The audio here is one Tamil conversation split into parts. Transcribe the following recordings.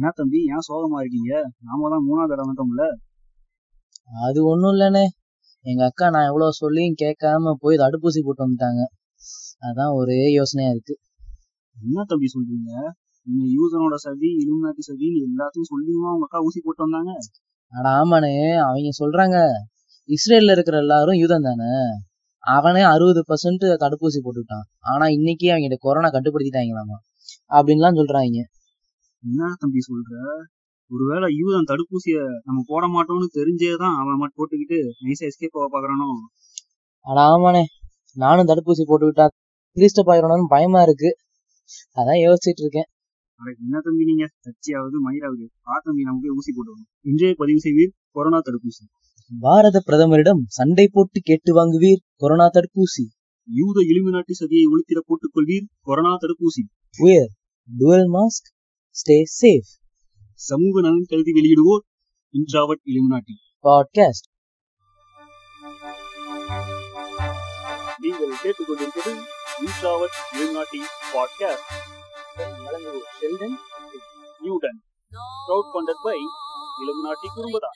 என்ன தம்பி? ஏன் சோகமா இருக்கீங்க? நாம தான் மூணாவது இடம் வந்துட்டோம்ல. அது ஒண்ணும் இல்லண்ணே. எங்க அக்கா நான் எவ்வளவு சொல்லியும் கேட்காம போய் தடுப்பூசி போட்டு வந்துட்டாங்க. அதான் ஒரே யோசனையா இருக்கு. என்ன தம்பி சொல்றீங்க? நீங்க யூசனோட சதி இலுமினாட்டி சதின்னு எல்லாத்தையும் சொல்லியுமா உங்க அக்கா ஊசி போட்டு வந்தாங்க? அட ஆமாண்ணே. அவங்க சொல்றாங்க. இஸ்ரேல்ல இருக்கிற எல்லாரும் யூதன் தானே. அவனே அறுபது பர்சன்ட் தடுப்பூசி போட்டுட்டான் ஆனா இன்னைக்கு அவங்க கொரோனா கட்டுப்படுத்திட்டாங்களாமா அப்படின்லாம் சொல்றாங்க. என்ன தம்பி சொல்ற? ஒருவேளை யூதன் தடுப்பூசிய நம்ம போட மாட்டோம்னு தெரிஞ்சேதான் அவன் மட்டும் போட்டுக்கிட்டு நைஸா எஸ்கேப் ஆக பாக்குறானோ அட ஆமாண்ணே. நானும் தடுப்பூசி போட்டுக்கிட்டா கிறிஸ்ட பாயிரணும்னு பயமா இருக்கு. அதான் யோசிச்சுட்டு இருக்கேன். அட என்ன தம்பி நீங்க? சர்ச்சையாவது மயிராவது ஆ தம்பி நமக்கு ஊசி போட்டுவோம் இன்றைய பதிவு செய்வீர் கொரோனா தடுப்பூசி. பாரத பிரதமரிடம் சண்டை போட்டு கேட்டு வாங்குவீர் கொரோனா தடுப்பூசி. யூத இலுமினாட்டி சதியை ஒழித்திட போட்டுக் கொள்வீர் கொரோனா தடுப்பூசி. டுவல் மாஸ்க் ஸ்டே சேஃப் சமூக நலன் கருதி வெளியிடுவோர் இன்ட்ராவட் இலுமினாட்டி பாட்காஸ்ட் நீங்கள் கேட்டுக்கொண்டிருப்பது introvert illuminati podcast Sheldon Newton. Crowd funded by illuminati குடும்பதா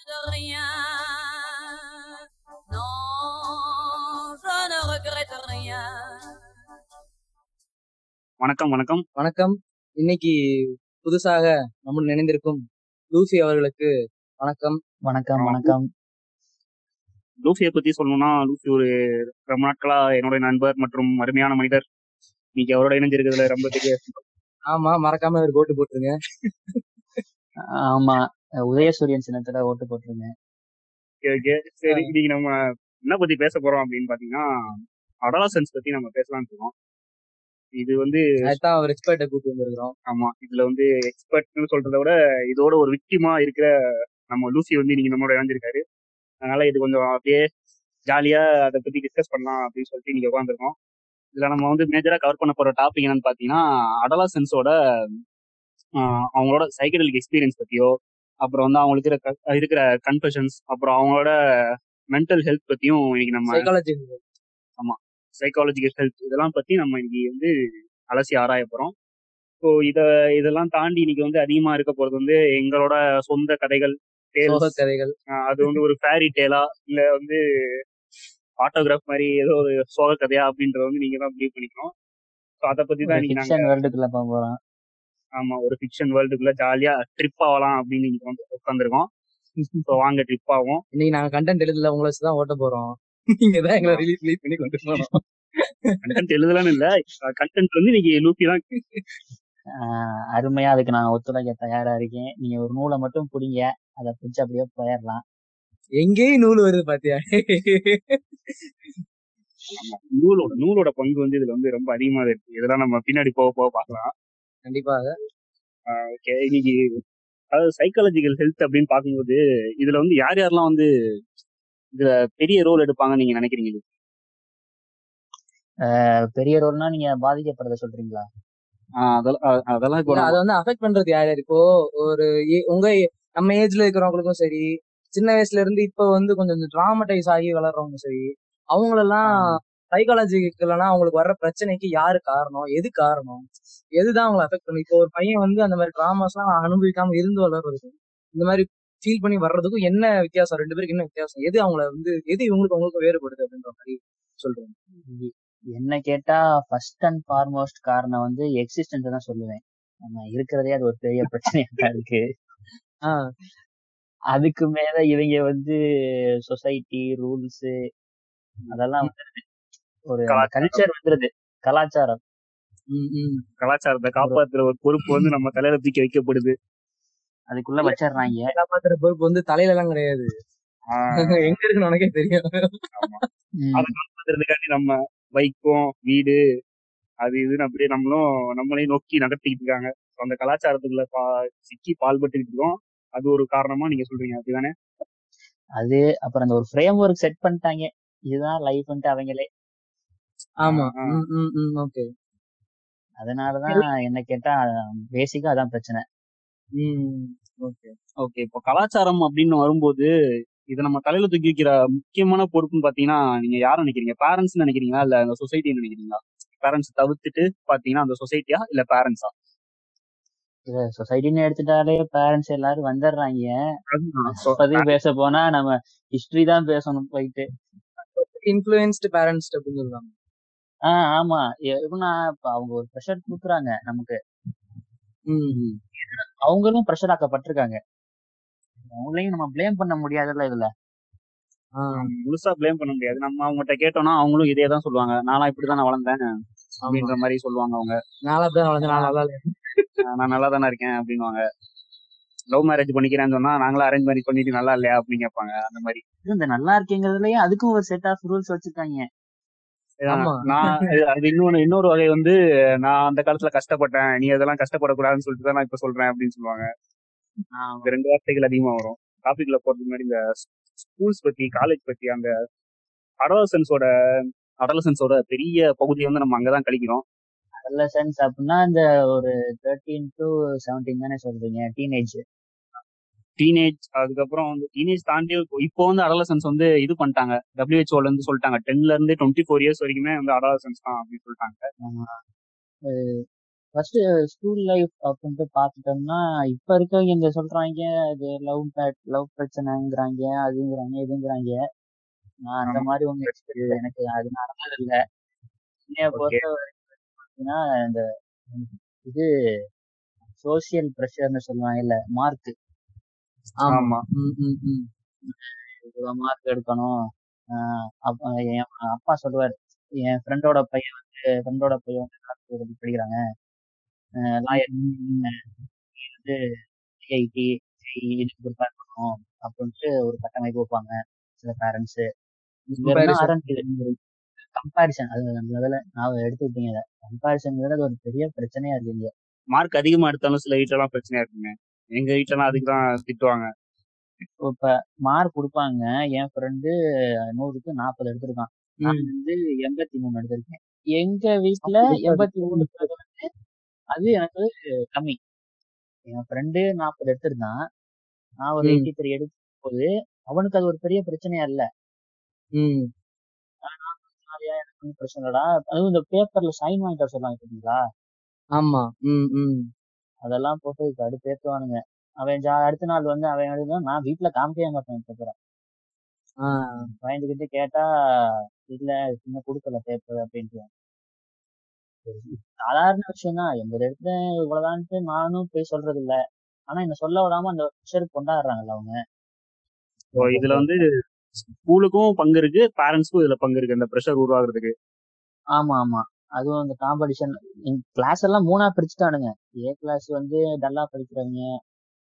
வணக்கம் வணக்கம். வணக்கம். இன்னைக்கு புதுசாக நம்முடன் நினைந்திருக்கும் லூசி அவர்களுக்கு வணக்கம். வணக்கம் வணக்கம். லூசியை பத்தி சொல்லணும்னா லூசி ஒரு ரொம்ப நாட்களா என்னுடைய நண்பர் மற்றும் அருமையான மனிதர். இன்னைக்கு அவரோட இணைஞ்சிருக்கிறதுல ரொம்ப பெரிய ஆமா மறக்காம ஒரு கோட்டு போட்டுருங்க. ஆமா உதயசூரியன் சின்னத்துல ஓட்டு போட்டுருங்க. சரி இன்னைக்கு நம்ம என்ன பத்தி பேச போறோம் அப்படின்னு பாத்தீங்கன்னா அடாலசன்ஸ் பத்தி நம்ம பேசலாம்னு இருக்கோம். இது வந்து அதுதான் ஒரு எக்ஸ்பர்ட்டை கூட்டு வந்திருக்கிறோம். ஆமா. இதுல வந்து எக்ஸ்பர்ட்னு சொல்றதை விட இதோட ஒரு விக்டிமா இருக்கிற நம்ம லூசி வந்து இன்னைக்கு நம்மளோட இணைஞ்சிருக்காரு. அதனால இது கொஞ்சம் அப்படியே ஜாலியா அதை பத்தி டிஸ்கஸ் பண்ணலாம் அப்படின்னு சொல்லிட்டு இன்னைக்கு உட்காந்துருக்கோம் இதுல நம்ம வந்து மேஜரா கவர் பண்ண போற டாபிக் என்னன்னு பாத்தீங்கன்னா அடலாசன்ஸோட அவங்களோட சைக்கடலிக் எக்ஸ்பீரியன்ஸ் பத்தியோ அப்புறம் வந்து அவங்களுக்கு இருக்கிற இருக்கிற கன்ஃபஷன்ஸ் அப்புறம் அவங்களோட மென்டல் ஹெல்த் பத்தியும் இன்னைக்கு நம்ம சைக்காலஜி சைக்காலஜிக்கல் ஹெல்த் இதெல்லாம் பத்தி நம்ம இன்னைக்கு வந்து அலசி ஆராய போறோம். ஸோ இத இதெல்லாம் தாண்டி இன்னைக்கு வந்து அதிகமா இருக்க போறது வந்து எங்களோட சொந்த கதைகள் கதைகள். அது வந்து ஒரு ஃபேரி டேலா இல்ல வந்து ஆட்டோகிராஃப் மாதிரி ஏதோ ஒரு சோக கதையா அப்படின்றத வந்து நீங்க தான் முடிவு பண்ணிக்கணும். ஸோ அதை பத்தி தான் நாங்க வேர்ல்டுக்குள்ள போறோம். ஆமா ஒரு ஃபிக்ஷன் வேர்ல்டுக்குள்ள ஜாலியா ட்ரிப் ஆகலாம் அப்படின்னு இன்னைக்கு வந்து உட்காந்துருக்கோம் ஸோ வாங்க ட்ரிப் ஆகும் இன்னைக்கு நாங்க கண்டென்ட் எழுதல உங்களை வச்சு தான் ஓட்ட போறோம். நீங்க தான் எங்களை ரிலீஸ் ரிலீஸ் பண்ணி கொண்டு போனோம் கண்டென்ட் எழுதலாம்னு இல்ல. கண்டென்ட் வந்து இன்னைக்கு லூக்கி தான். ஆஹ் அருமையா அதுக்கு நான் ஒத்துழைக்க தயாரா இருக்கேன். நீங்க ஒரு நூலை மட்டும் பிடிங்க. அதை பிடிச்சு அப்படியே போயிடலாம் எங்கேயும் நூல் வருது பாத்தியா? நூலோட நூலோட பங்கு வந்து இதுல வந்து ரொம்ப அதிகமா இருக்கு. இதெல்லாம் நம்ம பின்னாடி போக போக பார்க்கலாம். கண்டிப்பாக. ஓகே இன்னைக்கு அதாவது சைக்காலஜிக்கல் ஹெல்த் அப்படின்னு பார்க்கும்போது இதுல வந்து யார் யாரெல்லாம் வந்து பெரிய ரோல் எடுப்பாங்கன்னு நீங்க நினைக்கிறீங்க பெரிய ரோல்னா நீங்க பாதிக்கப்படுறத சொல்றீங்களா? அதெல்லாம் அதை வந்து அஃபெக்ட் பண்றது யார்? இப்போ ஒரு உங்க நம்ம ஏஜ்ல இருக்கிறவங்களுக்கும் சரி சின்ன வயசுல இருந்து இப்ப வந்து கொஞ்சம் டிராமடைஸ் ஆகி வளர்றவங்க சரி அவங்களெல்லாம் சைக்காலஜிக்கலனா அவங்களுக்கு வர்ற பிரச்சனைக்கு யாரு காரணம்? எது காரணம்? எதுதான் அவங்களை அஃபெக்ட் பண்ணும் இப்போ ஒரு பையன் வந்து அந்த மாதிரி டிராமாஸ் எல்லாம் அனுபவிக்காம இருந்து வளர்றதுக்கும் இந்த மாதிரி ஃபீல் பண்ணி வர்றதுக்கும் என்ன வித்தியாசம்? ரெண்டு பேருக்கு என்ன வித்தியாசம்? எது அவங்கள வந்து எது இவங்களுக்கு அவங்களுக்கு வேறுபடுது அப்படின்ற மாதிரி சொல்றேன் என்ன கேட்டா ஃபர்ஸ்ட் அண்ட் ஃபார்மோஸ்ட் காரணம் வந்து எக்ஸிஸ்டன்ஸ் தான் சொல்லுவேன். நம்ம இருக்கிறதே அது ஒரு பெரிய பிரச்சனையா தான் இருக்கு. ஆஹ் அதுக்கு மேல இவங்க வந்து சொசைட்டி ரூல்ஸ் அதெல்லாம் வந்துருது. ஒரு. கல்ச்சர் வந்துருது. கலாச்சாரம். உம் உம் கலாச்சாரத்தை காப்பாத்துற ஒரு பொறுப்பு வந்து நம்ம தலையில தூக்கி வைக்கப்படுது. அதுக்குள்ள வச்சிடுறாங்க. காப்பாத்துற பொறுப்பு வந்து தலையில எல்லாம் கிடையாது எங்க இருக்குன்னு உனக்கே தெரியும். அதை காப்பாத்துறதுக்காண்டி நம்ம வைக்கும் வீடு அது இதுன்னு அப்படியே நம்மளும் நம்மளையும் நோக்கி நகர்த்திக்கிட்டு இருக்காங்க. அந்த கலாச்சாரத்துக்குள்ள பா சிக்கி பால்பட்டுக்கிட்டு இருக்கோம். அது ஒரு காரணமா நீங்க சொல்றீங்க. அப்படிதானே? அது அப்புறம் அந்த ஒரு ஃப்ரேம் ஒர்க் செட் பண்ணிட்டாங்க. இதுதான் லைஃப்ன்ட்டு அவங்களே. ஆமா. ஓகே. அதனாலதான் என்ன கேட்டா பேசிக்கா அதான் பிரச்சனை. உம் ஓகே. ஓகே. இப்போ கலாச்சாரம் அப்படின்னு வரும்போது இதை நம்ம தலையில தூக்கி வைக்கிற முக்கியமான பொறுப்புன்னு பாத்தீங்கன்னா நீங்க யாரை நினைக்கிறீங்க? பேரண்ட்ஸ் நினைக்கிறீங்களா? இல்ல அந்த சொசைட்டி நினைக்கிறீங்களா? பேரண்ட்ஸ் தவிர்த்துட்டு பாத்தீங்கன்னா அந்த சொசைட்டியா இல்ல பேரண்ட்ஸா சொசைட்டின்னு எடுத்துட்டாலே பேரண்ட்ஸ் எல்லாரும் வந்துடுறாங்க. அதுதான். பேச போனா நம்ம ஹிஸ்டரி தான் பேசணும் போயிட்டு. இன்ஃபுளுன்ஸ்டு பேரண்ட்ஸ் அப்படின்னு சொல்றாங்க. ஆமா. எப்படின்னா இப்ப அவங்க ஒரு ப்ரெஷர் கொடுக்குறாங்க நமக்கு. ம் அவங்களும் ப்ரெஷர் ஆக்கப்பட்டிருக்காங்க. அவங்களையும் நம்ம ப்ளேம் பண்ண முடியாதுல்ல இதுல. முழுசா ப்ளேம் பண்ண முடியாது. நம்ம அவங்ககிட்ட கேட்டோம்னா அவங்களும் இதே தான் சொல்லுவாங்க. நான்லாம் இப்படிதான் நான் வளர்ந்தேன் அப்படின்ற மாதிரி சொல்லுவாங்க அவங்க. நாளா தான் வளர்ந்து நாளா தான் ஆஹ் நான் நல்லா தானே இருக்கேன் அப்படின்னுவாங்க. லவ் மேரேஜ் பண்ணிக்கிறேன்னு சொன்னா நாங்களும் அரேஞ்ச் மேரேஜ் பண்ணிட்டு நல்லா இல்லையா? அப்படின்னு கேட்பாங்க அந்த மாதிரி. இந்த நல்லா இருக்கேங்கிறதுலயே அதுக்கும் ஒரு செட் ஆஃப் ரூல்ஸ் வச்சிருக்காங்க. நான் அது- இன்னொன்னு இன்னொரு வகை வந்து நான் அந்த காலத்துல கஷ்டப்பட்டேன். நீ அதெல்லாம் கஷ்டப்படக்கூடாதுன்னு சொல்லிட்டு தான் நான் இப்ப சொல்றேன் அப்படின்னு சொல்லுவாங்க. ரெண்டு வார்த்தைகள் அதிகமா வரும். டாபிக்ல போறதுக்கு முன்னாடி இந்த ஸ்கூல்ஸ் பத்தி காலேஜ் பத்தி அந்த அடலசன்ஸோட அடலசன்ஸோட பெரிய பகுதியை வந்து நம்ம அங்கதான் கழிக்கிறோம். Adolescence அப்படின்னா இந்த ஒரு தேர்ட்டீன் டு செவன்டீன் தானே சொல்றீங்க டீனேஜ் டீனேஜ் அதுக்கப்புறம் வந்து டீனேஜ் தாண்டி இப்போ வந்து அடலசன்ஸ் வந்து இது பண்ணிட்டாங்க. டபிள்யூஹெச்ஓல இருந்து சொல்லிட்டாங்க. டென்ல இருந்து டுவெண்ட்டி ஃபோர் இயர்ஸ் வரைக்குமே வந்து அடலசன்ஸ் தான் அப்படின்னு சொல்லிட்டாங்க. ஃபர்ஸ்ட் ஸ்கூல் லைஃப் அப்படின்ட்டு பார்த்துட்டோம்னா இப்ப இருக்கவங்க இந்த சொல்றாங்க இது லவ் லவ் பிரச்சனைங்கிறாங்க அதுங்கிறாங்க இதுங்கிறாங்க. நான் அந்த. மாதிரி ஒண்ணு experience எனக்கு அது நடந்தது இல்ல. என்னைய பொறுத்த வரைக்கும் இந்த இது சோசியல் ப்ரெஷர்னு சொல்லுவாங்க இல்ல மார்க் ஆமா. ஆமா. இவ்வளோ மார்க் எடுக்கணும். ஆஹ் அப்ப என் அப்பா சொல்லுவாரு என் ஃப்ரெண்டோட பையன் வந்து ஃப்ரெண்டோட பையன் வந்து டாக்டர் படிக்கிறாங்க. லாயர் வந்து ஐஐடி இதுக்கு ப்ரிப்பேர் பண்ணணும் அப்படின்ட்டு ஒரு கட்டமைப்பு வைப்பாங்க சில பேரண்ட்ஸ் இங்க இருந்தா Comparison. ஆரம்பிக்குது கம்பாரிசன் அது நல்ல வேலை நான் எடுத்துக்கிட்டீங்க அதை கம்பாரிசன் ஒரு பெரிய பிரச்சனையா இருக்கு இங்க. மார்க் அதிகமா எடுத்தாலும் சில வீட்டுல எல்லாம் பிரச்சனையா இருக்குங்க எங்க வீட்டுல எல்லாம் அதுக்கு தான் திட்டுவாங்க இப்ப மார்க் கொடுப்பாங்க என் ஃப்ரெண்டு நூறுக்கு நாற்பது எடுத்திருக்கான் நான். வந்து எண்பத்தி மூணு எடுத்திருக்கேன் எங்க இருக்காது. எண்பத்தி மூணுங்கிறது வந்து அது எனக்கு கம்மி என் ஃப்ரெண்டு நாற்பது எடுத்திருந்தான் நான் ஒரு. எயிட்டி த்ரீ எடுக்கும் போது அவனுக்கு அது ஒரு பெரிய பிரச்சனையா இல்ல. நிறையா எனக்கு ஒன்றும் பிரச்சனை இல்லடா அதுவும் இந்த பேப்பர்ல சைன் வாங்கிட்டு வர சொல்லுவாங்க பார்த்தீங்களா ஆமா ம், ம். அதெல்லாம் போட்டு கடுப்பு ஏத்துவானுங்க. அவன் ஜா அடுத்த நாள் வந்து அவன் எழுதுனா நான் வீட்ல காமிக்கவே மாட்டேன் பேப்பரை. பயந்துகிட்டு கேட்டா இல்ல இன்னும் கொடுக்கல பேப்பர் அப்படின்ட்டு. சாதாரண விஷயம் தான் எண்பது இடத்துல இவ்வளவுதான்ட்டு நானும் போய் சொல்றது இல்ல ஆனா என்ன சொல்ல விடாம அந்த ப்ரெஷர் கொண்டாடுறாங்கல்ல அவங்க. இதுல வந்து ஸ்கூலுக்கும் பங்கு இருக்கு பேரண்ட்ஸ்க்கும் இதுல பங்கு இருக்கு இந்த ப்ரெஷர் உருவாகுறதுக்கு. ஆமா ஆமா. அதுவும் இந்த காம்படிஷன் கிளாஸ் எல்லாம் மூணா பிரிச்சுட்டானுங்க. ஏ கிளாஸ் வந்து டல்லா படிக்கிறவங்க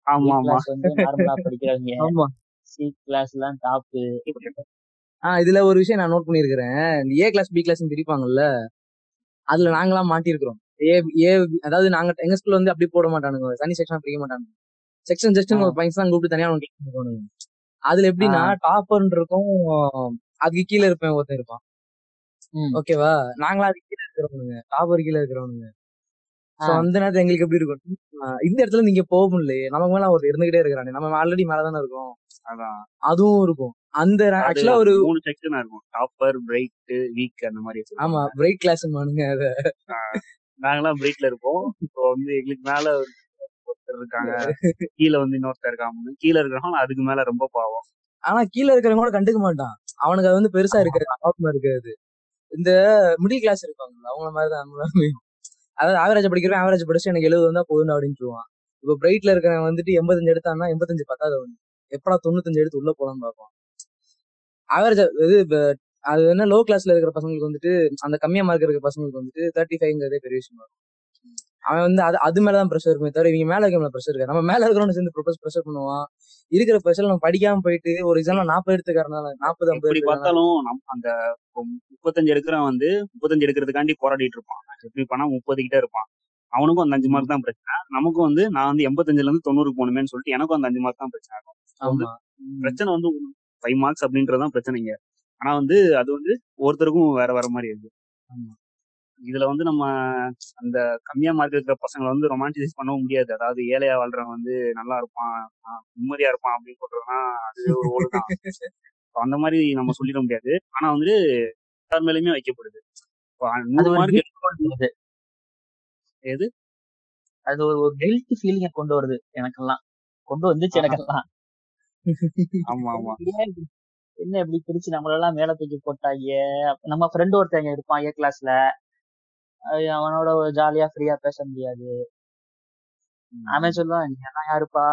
ஆமா கிளாஸ் வந்து நார்மலா படிக்கிறவங்க ஆமா. சி கிளாஸ் எல்லாம் டாப்பு ஆ இதுல ஒரு விஷயம் நான் நோட் பண்ணிருக்கிறேன் இந்த ஏ கிளாஸ் பி கிளாஸ் பிரிப்பாங்கல்ல அதுல நாங்களாம் மாட்டிருக்கிறோம் ஏ ஏ அதாவது நாங்க எங்க ஸ்கூல்ல வந்து அப்படி போட மாட்டானுங்க. தனி செக்ஷன் பிரிக்க மாட்டாங்க செக்ஷன் ஜஸ்ட் ஒரு பையன் தான் கூப்பிட்டு தனியா கேட்கணும் அதுல எப்படின்னா டாப்பர் இருக்கும் அதுக்கு கீழே இருப்பேன் ஒருத்தன் இருப்பான். ஓகேவா நாங்களா அதுக்கு கீழே இருக்கிறவனுங்க. கீழே இருக்கிறவனுங்க. சோ. அந்த நேரத்துல எங்களுக்கு எப்படி இருக்கும்? இந்த இடத்துல நீங்க போக முடியலையே. நமக்கு மேல அவர் இருந்துகிட்டே இருக்கிறானே. நம்ம ஆல்ரெடி மேலதானே இருக்கோம்? அதான். அதுவும் இருக்கும். அந்த ஆக்சுவலா ஒரு மூணு செக்ஷனா இருக்கும். டாப்பர் பிரைட் வீக் அந்த மாதிரி. ஆமா பிரைட் கிளாஸ் மானுங்க அத. நாங்கெல்லாம் பிரேக்ல இருப்போம். இப்போ வந்து எங்களுக்கு மேல ஒரு- ஒருத்தர் இருக்காங்க. கீழே வந்து இன்னொருத்தர் இருக்காங்க கீழே இருக்கிறவங்க அதுக்கு மேல ரொம்ப பாவம். ஆனா கீழ இருக்கிறவங்க கூட கண்டுக்க மாட்டான். அவனுக்கு அது வந்து பெருசா இருக்காது. ஆபமா இருக்காது. இந்த மிடில் கிளாஸ் இருப்பாங்க அவங்கள மாதிரிதான் நம்மளுமே அதாவது ஆவரேஜ் படிக்கிறவன் ஆவரேஜ் படிச்சு எனக்கு எழுபது வந்தா போதும் அப்படின்னு சொல்லுவான். இப்போ பிரைட்ல இருக்கிறவன் வந்துட்டு எண்பத்தஞ்சு எடுத்தான்னா எண்பத்தஞ்சு பத்தாவது வந்து எப்படா தொண்ணூத்தஞ்சு எடுத்து உள்ள போலான்னு பார்ப்பான். ஆவரேஜ் இது அது என்ன லோ கிளாஸ்ல இருக்கிற பசங்களுக்கு வந்துட்டு அந்த கம்மியா மார்க் இருக்கிற பசங்களுக்கு வந்துட்டு தேர்ட்டி ஃபைவ்ங்கிறதே பெரிய விஷயம் இருக்கும். அவன் வந்து அது அது மேலதான் ப்ரெஷர் இருக்குமே தவிர இவங்க மேல இருக்க ப்ரெஷர் இருக்கா நம்ம மேல இருக்கிறவனு சேர்ந்து ப்ரொபோஸ் ப்ரெஷர் பண்ணுவான். இருக்கிற ப்ரெஷர் நம்ம படிக்காம போயிட்டு ஒரு எக்ஸாம்ல நாற்பது எடுத்துக்காரனால நாற்பது ஐம்பது பார்த்தாலும் அந்த முப்பத்தஞ்சு எடுக்கிறவன் வந்து முப்பத்தஞ்சு எடுக்கிறதுக்காண்டி போராடிட்டு இருப்பான். எப்படி பண்ணா முப்பது கிட்ட இருப்பான். அவனுக்கும் அந்த அஞ்சு மார்க் தான் பிரச்சனை. நமக்கும் வந்து நான் வந்து எண்பத்தஞ்சுல இருந்து தொண்ணூறுக்கு போகணுமேன்னு சொல்லிட்டு எனக்கும் அந்த அஞ்சு மார்க் தான் பிரச்சனை ஆமா. பிரச்சனை வந்து ஃபைவ் மார்க்ஸ் அப்படின்றதுதான் பிரச்சனைங்க. ஆனா வந்து அது வந்து ஒவ்வொருத்தருக்கும் வேற வேற மாதிரி இருக்கு. இதுல வந்து நம்ம அந்த கம்மியா மார்க் இருக்கிற பசங்களை வந்து ரொமான்டிசைஸ் பண்ணவும் முடியாது. அதாவது ஏழையா வாழ்றவன் வந்து நல்லா இருப்பான் நிம்மதியா இருப்பான் அப்படின்னு சொல்றதுனா அது ஒரு ஓடு தான். அந்த மாதிரி நம்ம சொல்லிட முடியாது. ஆனா வந்து எல்லார் மேலயுமே வைக்கப்படுது. மார்க். எது? அது ஒரு ஒரு ஹெல்த் ஃபீலிங்க கொண்டு வருது எனக்கெல்லாம். கொண்டு வந்துச்சு. எனக்கெல்லாம். ஆமா ஆமா. என்ன இப்படி பிரிச்சு நம்மளெல்லாம் மேல தூக்கி போட்டாங்க நம்ம ஃப்ரெண்ட் ஒருத்தங்க இருப்பான் ஏ கிளாஸ்ல அவனோட ஜாலியா ஃப்ரீயா பேச முடியாது. அவன் சொல்லுவான் நீ எல்லாம் யாருப்பா?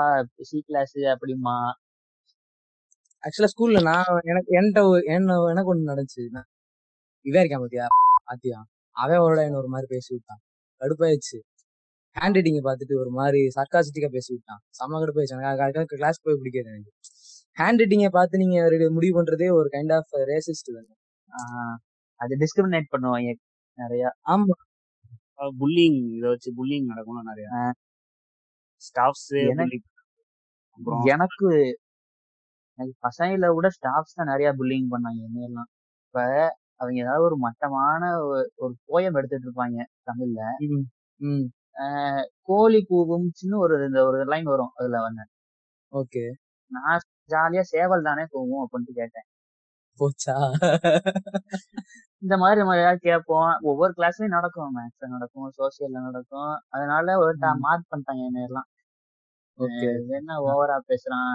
சி கிளாஸ் அப்படிமா ஆக்சுவலா ஸ்கூல்ல நான் எனக்கு என்கிட்ட என்ன எனக்கு ஒண்ணு நடந்துச்சு. இவன் இருக்கான் பாத்தியா? பாத்தியா? அவன் ஒரு என்ன ஒரு மாதிரி பேசி விட்டான். கடுப்பாயிடுச்சு. ஹேண்ட் ரைட்டிங்க பார்த்துட்டு ஒரு மாதிரி சர்க்காசிட்டிக்கா பேசி விட்டான். செம்ம கடுப்பாயிடுச்சு. எனக்கு கிளாஸ் போய் பிடிக்காது எனக்கு. ஹேண்ட் ரைட்டிங்கை பார்த்து நீங்க முடிவு பண்றதே ஒரு கைண்ட் ஆஃப் ரேசிஸ்ட் தானே அது டிஸ்கிரிமினேட் பண்ணுவாங்க. நிறைய. ஆமா. புல்லிங் இதை வச்சு புல்லிங் நடக்கும் நிறைய. ஸ்டாஃப்ஸ் எனக்கு- அப்புறம் எனக்கு எனக்கு பசங்கள விட ஸ்டாஃப்ஸ் தான் நிறைய புல்லிங் பண்ணாங்க என்னையெல்லாம் இப்ப அவங்க ஏதாவது ஒரு மட்டமான ஒரு- ஒரு போயம் எடுத்துட்டு இருப்பாங்க தமிழ்ல. ம், ம். ஆஹ் கோழி கூவும் சின்ன ஒரு இந்த ஒரு லைன் வரும் அதுல வந்து. ஓகே. நான் ஜாலியா சேவல் தானே கூவும் அப்படின்ட்டு கேட்டேன். போச்சா? இந்த மாதிரி நம்ம ஏதாவது கேட்போம். ஒவ்வொரு கிளாஸ்லயும் நடக்கும். மேத்ஸ்ல நடக்கும் சோசியல்ல நடக்கும். அதனால ஒரு. மார்க் பண்ணிட்டாங்க என்ன எல்லாம் என்ன ஓவரா பேசுறான்?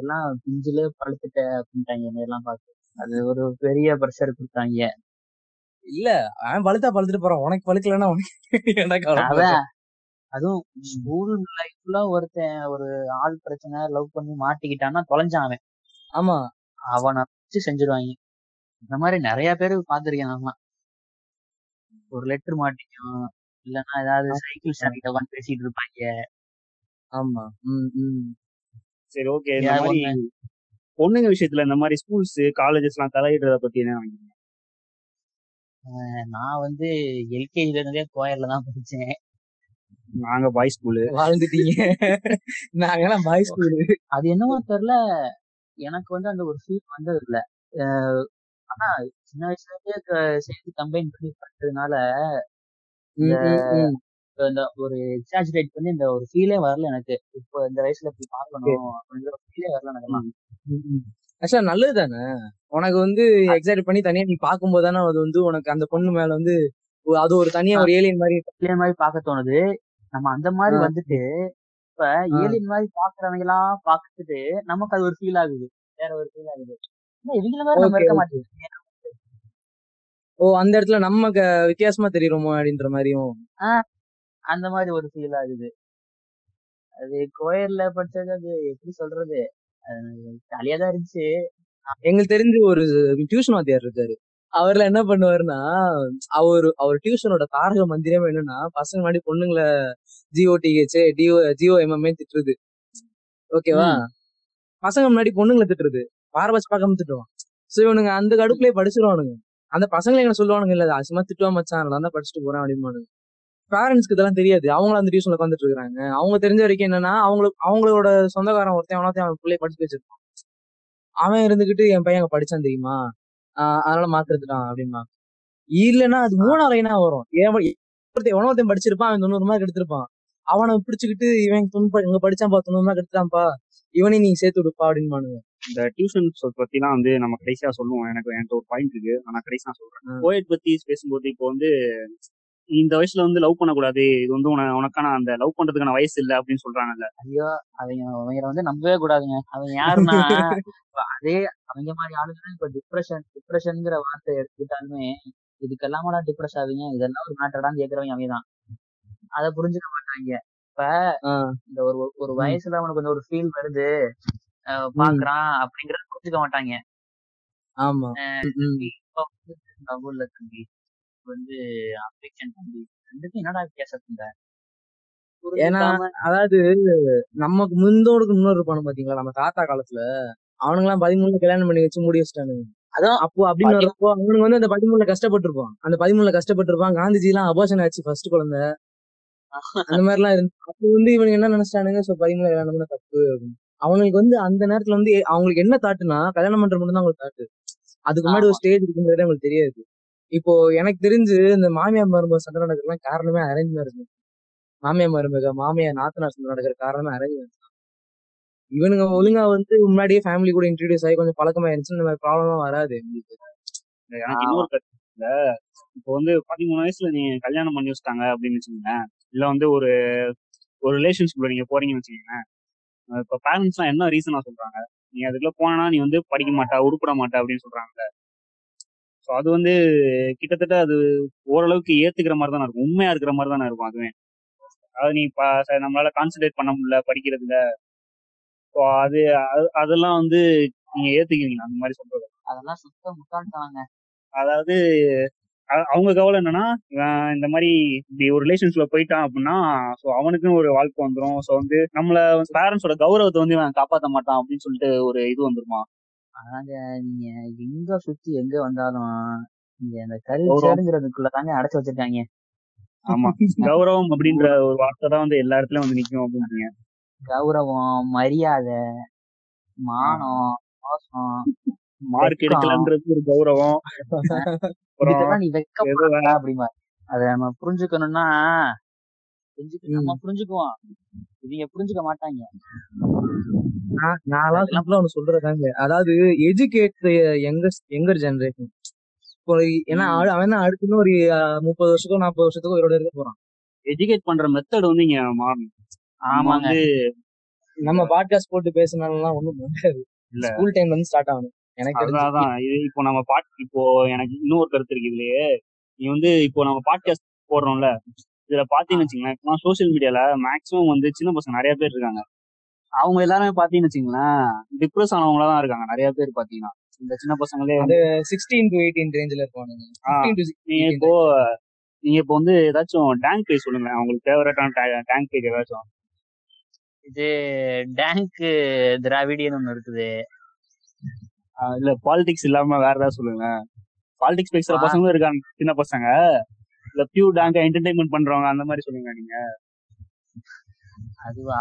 எல்லாம் பிஞ்சிலே பழுத்துட்ட அப்படின்ட்டாங்க என்ன எல்லாம் பார்த்து. அது ஒரு பெரிய ப்ரெஷர் கொடுத்தாங்க. இல்ல அவன் பழுத்தா பழுத்துட்டு போறான். உனக்கு பழுக்கலன்னா உனக்கு அதுவும் ஸ்கூல் லைஃப்ல ஒருத்தன் ஒரு ஆள் பிரச்சனை லவ் பண்ணி மாட்டிக்கிட்டான்னா தொலைஞ்சான் அவன். ஆமா. அவனை வச்சு செஞ்சிருவாங்க. இந்த மாதிரி நிறைய பேர் பாத்திருக்கேன் நான் ஒரு லெட்டர் மாட்டிக்கும் இல்லைன்னா ஏதாவது சைக்கிள் ஸ்டாண்ட்ல வந்து பேசிட்டு இருப்பாங்க. ஆமா. ம் ம். சரி ஓகே இந்த மாதிரி பொண்ணுங்க விஷயத்துல இந்த மாதிரி ஸ்கூல்ஸ் காலேஜஸ் எல்லாம் தலையிடுறத பத்தி என்ன நினைக்கிறீங்க? நான் வந்து எல்கேஜில இருந்தே கோயர்ல தான் படிச்சேன். நாங்க பாய் ஸ்கூலு வாழ்ந்துட்டீங்க. நாங்கெல்லாம் பாய் ஸ்கூலு அது என்னவோ தெரியல எனக்கு வந்து அந்த ஒரு ஃபீல் வந்தது இல்ல அஹ் ஆனா சின்ன வயசுல இருந்தே சேர்த்து கம்பைன் பண்ணி படிச்சதுனால இந்த ஒரு எக்ஸாஜரேட் பண்ணி இந்த ஒரு ஃபீலே வரல எனக்கு. இப்போ இந்த வயசுல இப்படி பார்க்கணும் அப்படிங்கிற ஃபீலே வரல எனக்கெல்லாம் ஆக்சுவலா நல்லது தானே? உனக்கு வந்து எக்ஸைட் பண்ணி தனியா நீ பார்க்கும்போது தானே அது வந்து உனக்கு அந்த பொண்ணு மேல வந்து ஒ- அது ஒரு தனியா ஒரு ஏலியன் மாதிரி இதே மாதிரி பார்க்க தோணுது. நம்ம அந்த மாதிரி. வந்துட்டு இப்ப ஏலியன் மாதிரி பாக்குறவங்க எல்லாம் பார்த்துட்டு நமக்கு அது ஒரு ஃபீல் ஆகுது. வேற ஒரு ஃபீல் ஆகுது. இவங்கள மாதிரி நம்ம Okay, இருக்க okay. மாட்டேங்குது ஓ அந்த இடத்துல நம்ம வித்தியாசமா தெரியுறோமோ அப்படின்ற மாதிரியும். அந்த மாதிரி ஒரு ஃபீல் ஆகுது. அது கோயர்ல படிச்சது அது எப்படி சொல்றது? ஜாலியா தான் இருந்துச்சு. எங்களுக்கு தெரிஞ்சு ஒரு டியூஷன் வாத்தியார் இருக்காரு. அவர்ல என்ன பண்ணுவாருன்னா அவர் அவர் டியூஷனோட தாரக மந்திரம் என்னன்னா பசங்க முன்னாடி பொண்ணுங்களை ஜிஓடிஹெச் டிஓ ஜிஓ எம்எம்ஏ திட்டுறது. ஓகேவா? பசங்க முன்னாடி பொண்ணுங்களை திட்டுறது. பாரபட்ச பார்க்காம திட்டுவான். சோ இவனுங்க அந்த கடுப்புலயே படிச்சிருவானுங்க. அந்த பசங்களை எங்க சொல்லுவானுங்க இல்ல அசுமா திட்டுவா மச்சான் நல்லா தான் படிச்சுட்டு போறேன் அப்படிம்பானுங்க. பேரண்ட்ஸ்க்கு இதெல்லாம் தெரியாது. அவங்களும் அந்த டியூஷன்ல உட்காந்துட்டு இருக்காங்க. அவங்க தெரிஞ்ச வரைக்கும் என்னன்னா அவங்களுக்கு அவங்களோட சொந்தக்காரன் ஒருத்தன் அவனாத்தையும் அவன் பிள்ளைய படிச்சு வச்சிருப்பான். அவன் இருந்துகிட்டு என் பையன் அங்க படிச்சான் தெரியுமா? ஆஹ் அதனால மார்க் எடுத்துட்டான் அப்படின்னா இல்லைன்னா அது மூணாவது லைனா வரும். ஏன் ஒருத்தன் எவனோ ஒருத்தன் படிச்சிருப்பான் அவன் தொண்ணூறு மார்க் எடுத்திருப்பான். அவனை பிடிச்சிக்கிட்டு இவன் தொண்ணூறு இங்க படிச்சான்ப்பா தொண்ணூறு மார்க் எடுத்துட்டான்ப்பா இவனையும் நீங்க சேர்த்து விடுப்பா அப்படின்னு இந்த டியூஷன் பத்திலாம் வந்து நம்ம கடைசியா சொல்லுவோம். எனக்கு என்கிட்ட ஒரு பாயிண்ட் இருக்கு. ஆனா கடைசியா சொல்றேன். கோயட் பத்தி பேசும்போது இப்போ வந்து இந்த வயசுல வந்து லவ் பண்ணக்கூடாது. இது வந்து உன- உனக்கான அந்த லவ் பண்றதுக்கான வயசு இல்ல அப்படின்னு சொல்றாங்கல்ல. ஐயோ அவங்க அவங்கள வந்து நம்பவே கூடாதுங்க. அவங்க யாருன்னா அதே அவங்க மாதிரி ஆளுங்க இப்ப டிப்ரெஷன் டிப்ரெஷன்ங்கிற வார்த்தை எடுத்துக்கிட்டாலுமே இதுக்கெல்லாம் டிப்ரெஸ் ஆவீங்க. இதெல்லாம் ஒரு மேட்டர்டான்னு கேக்குறவங்க அவங்க தான். அதை புரிஞ்சுக்க மாட்டாங்க. ஆஹ் இந்த ஒரு ஒரு வயசுல அவனுக்கு வந்து ஒரு ஃபீல் வருது. பாக்குறான் அப்படிங்கறத புரிஞ்சுக்க மாட்டாங்க. ஆமா. இல்ல தம்பி வந்து அஃபெக்ஷன் தம்பி ரெண்டுக்கும் என்னடா வித்தியாசத்துங்க ஏன்னா அதாவது நமக்கு முந்தோடுக்கு முன்னோர் இருப்பானு பாத்தீங்களா? நம்ம தாத்தா காலத்துல அவனுங்க எல்லாம் பதிமூணுல கல்யாணம் பண்ணி வச்சு மூடி வச்சிட்டானுங்க. அதான் அப்போ அப்படின்னு அவனுங்க வந்து அந்த பதிமூணுல கஷ்டப்பட்டிருப்பான். அந்த பதிமூணுல கஷ்டப்பட்டிருப்பான். காந்திஜி எல்லாம் அபோஷன் ஆச்சு ஃபர்ஸ்ட் குழந்தை. அந்த மாதிரி எல்லாம் இருந்து அப்போ வந்து இவனுங்க என்ன நினைச்சிட்டானுங்க? சோ பதிமூணுல கல்யாணம் பண்ண தப்பு அப்படின்னு. அவங்களுக்கு வந்து அந்த நேரத்துல வந்து அவங்களுக்கு என்ன தாட்டுனா கல்யாணம் பண்ற மட்டும் தான் அவங்களுக்கு தாட்டு. அதுக்கு முன்னாடி ஒரு ஸ்டேஜ் இருக்குங்கிறது அவங்களுக்கு தெரியாது. இப்போ எனக்கு தெரிஞ்சு இந்த மாமியார் மருமக சண்டை நடக்கிறதுலாம் காரணமே அரேஞ்ச் மேரேஜ் மாமியார் மருமக மாமியார் நாத்தனார் சண்டை நடக்கிற காரணமே அரேஞ்ச் மேரேஜ் இவனுங்க ஒழுங்கா வந்து முன்னாடியே ஃபேமிலி கூட இன்ட்ரடியூஸ் ஆகி கொஞ்சம் பழக்கமா இருந்துச்சு இந்த மாதிரி ப்ராப்ளம் வராது எங்களுக்கு. எனக்கு இன்னொரு இப்போ வந்து பதிமூணு வயசுல நீங்க கல்யாணம் பண்ணி வச்சுட்டாங்க அப்படின்னு வச்சுக்கோங்களேன். இல்ல வந்து ஒரு ஒரு ரிலேஷன்ஷிப்ல நீங்க போறீங்கன்னு வச்சுக்கோங்களேன். இப்ப பேரண்ட்ஸ் எல்லாம் என்ன ரீசனா சொல்றாங்க? நீ அதுக்குள்ள போனா நீ வந்து படிக்க மாட்டா உருப்பட மாட்டா அப்படின்னு சொல்றாங்க ஸோ அது வந்து கிட்டத்தட்ட அது ஓரளவுக்கு ஏத்துக்கிற மாதிரி தானே இருக்கும். உண்மையா இருக்கிற மாதிரி தானே இருக்கும் அதுவே. அதாவது நீ நம்மளால கான்சென்ட்ரேட் பண்ண முடியல படிக்கிறதுல. ஸோ அது அது- அதெல்லாம் வந்து நீங்க ஏத்துக்குவீங்களா அந்த மாதிரி சொல்றது. அதெல்லாம் சுத்த முட்டாள்தாங்க அதாவது அவங்க கவலை என்னன்னா இந்த மாதிரி இப்படி ஒரு ரிலேஷன்ஸ்ல போயிட்டான் அப்படின்னா ஸோ அவனுக்குன்னு ஒரு வாழ்க்கை வந்துடும் ஸோ வந்து நம்மள பேரண்ட்ஸோட கௌரவத்தை வந்து இவன் காப்பாற்ற மாட்டான் அப்படின்னு சொல்லிட்டு ஒரு இது வந்துருமா? அதாங்க நீங்க எங்க சுத்தி எங்க வந்தாலும் நீங்க கௌரவம். கல்ச்சருங்கிறதுக்குள்ள தாங்க அடைச்சு வச்சிருக்காங்க. ஆமா. கௌரவம் அப்படின்ற ஒரு வார்த்தை தான் வந்து எல்லா இடத்துலயும் வந்து நிக்கும் அப்படின்றீங்க. கௌரவம் மரியாதை மானம் பாசம் மார்க். எடுக்கலன்றது ஒரு கௌரவம். நீ ஏதோ வெக்கப்படா அப்படிமா அத நம்ம புரிஞ்சுக்கணும்னா புரிஞ்சுக்க- நம்ம புரிஞ்சுக்குவோம். இவங்க புரிஞ்சுக்க மாட்டாங்க. நான் சிம்பிளா ஒண்ணு சொல்றதாங்க. அதாவது எஜுகேட் யங்கர் யங்கர் ஜெனரேஷன் இப்போ ஏன்னா அவன் தான் அடுத்து ஒரு முப்பது வருஷத்துக்கோ நாற்பது வருஷத்துக்கோ இவரோட இருக்க போறான். எஜுகேட் பண்ற மெத்தட் வந்து இங்க மாறணும். ஆமாங்க. வந்து நம்ம பாட்காஸ்ட் போட்டு பேசினாலாம் ஒண்ணும் முடியாது. ஸ்கூல் டைம்ல இருந்து ஸ்டார்ட் ஆகணும். எனக்கு. அதான் இது இப்போ நம்ம பாட் இப்போ எனக்கு இன்னொரு கருத்து இருக்கு இதுலயே. நீ வந்து இப்போ நம்ம பாட்காஸ்ட் போடுறோம்ல இதுல பாத்தீங்கன்னு வச்சுங்களேன் இப்போ சோசியல் மீடியால மேக்ஸிமம் வந்து சின்ன பசங்க நிறைய பேர் இருக்காங்க. அவங்க எல்லாருமே பாத்தீங்கன்னு வச்சுங்களேன் டிப்ரெஸ் ஆனவங்களா தான் இருக்காங்க நிறைய பேர் பாத்தீங்கன்னா. இந்த சின்ன பசங்களே வந்து சிக்ஸ்டீன் டு எயிட்டீன் ரேஞ்சில இருப்பானுங்க ஆ, 15 to நீங்க 16 இப்போ நீங்க இப்போ வந்து ஏதாச்சும் டேங்க் பேஜ் சொல்லுங்க உங்களுக்கு ஃபேவரட்டான டேங்க் பேஜ் ஏதாச்சும். இது டேங்க் திராவிடியன் ஒண்ணு இருக்குது. இல்ல பாலிடிக்ஸ் இல்லாம வேற ஏதாவது சொல்லுங்க. பாலிடிக்ஸ் பேசுற. பசங்களும் இருக்காங்க சின்ன பசங்க. இல்ல பியூ டேங்க என்டர்டைன்மெண்ட் பண்றவங்க அந்த மாதிரி சொல்லுங்க நீங்க. அதுவா?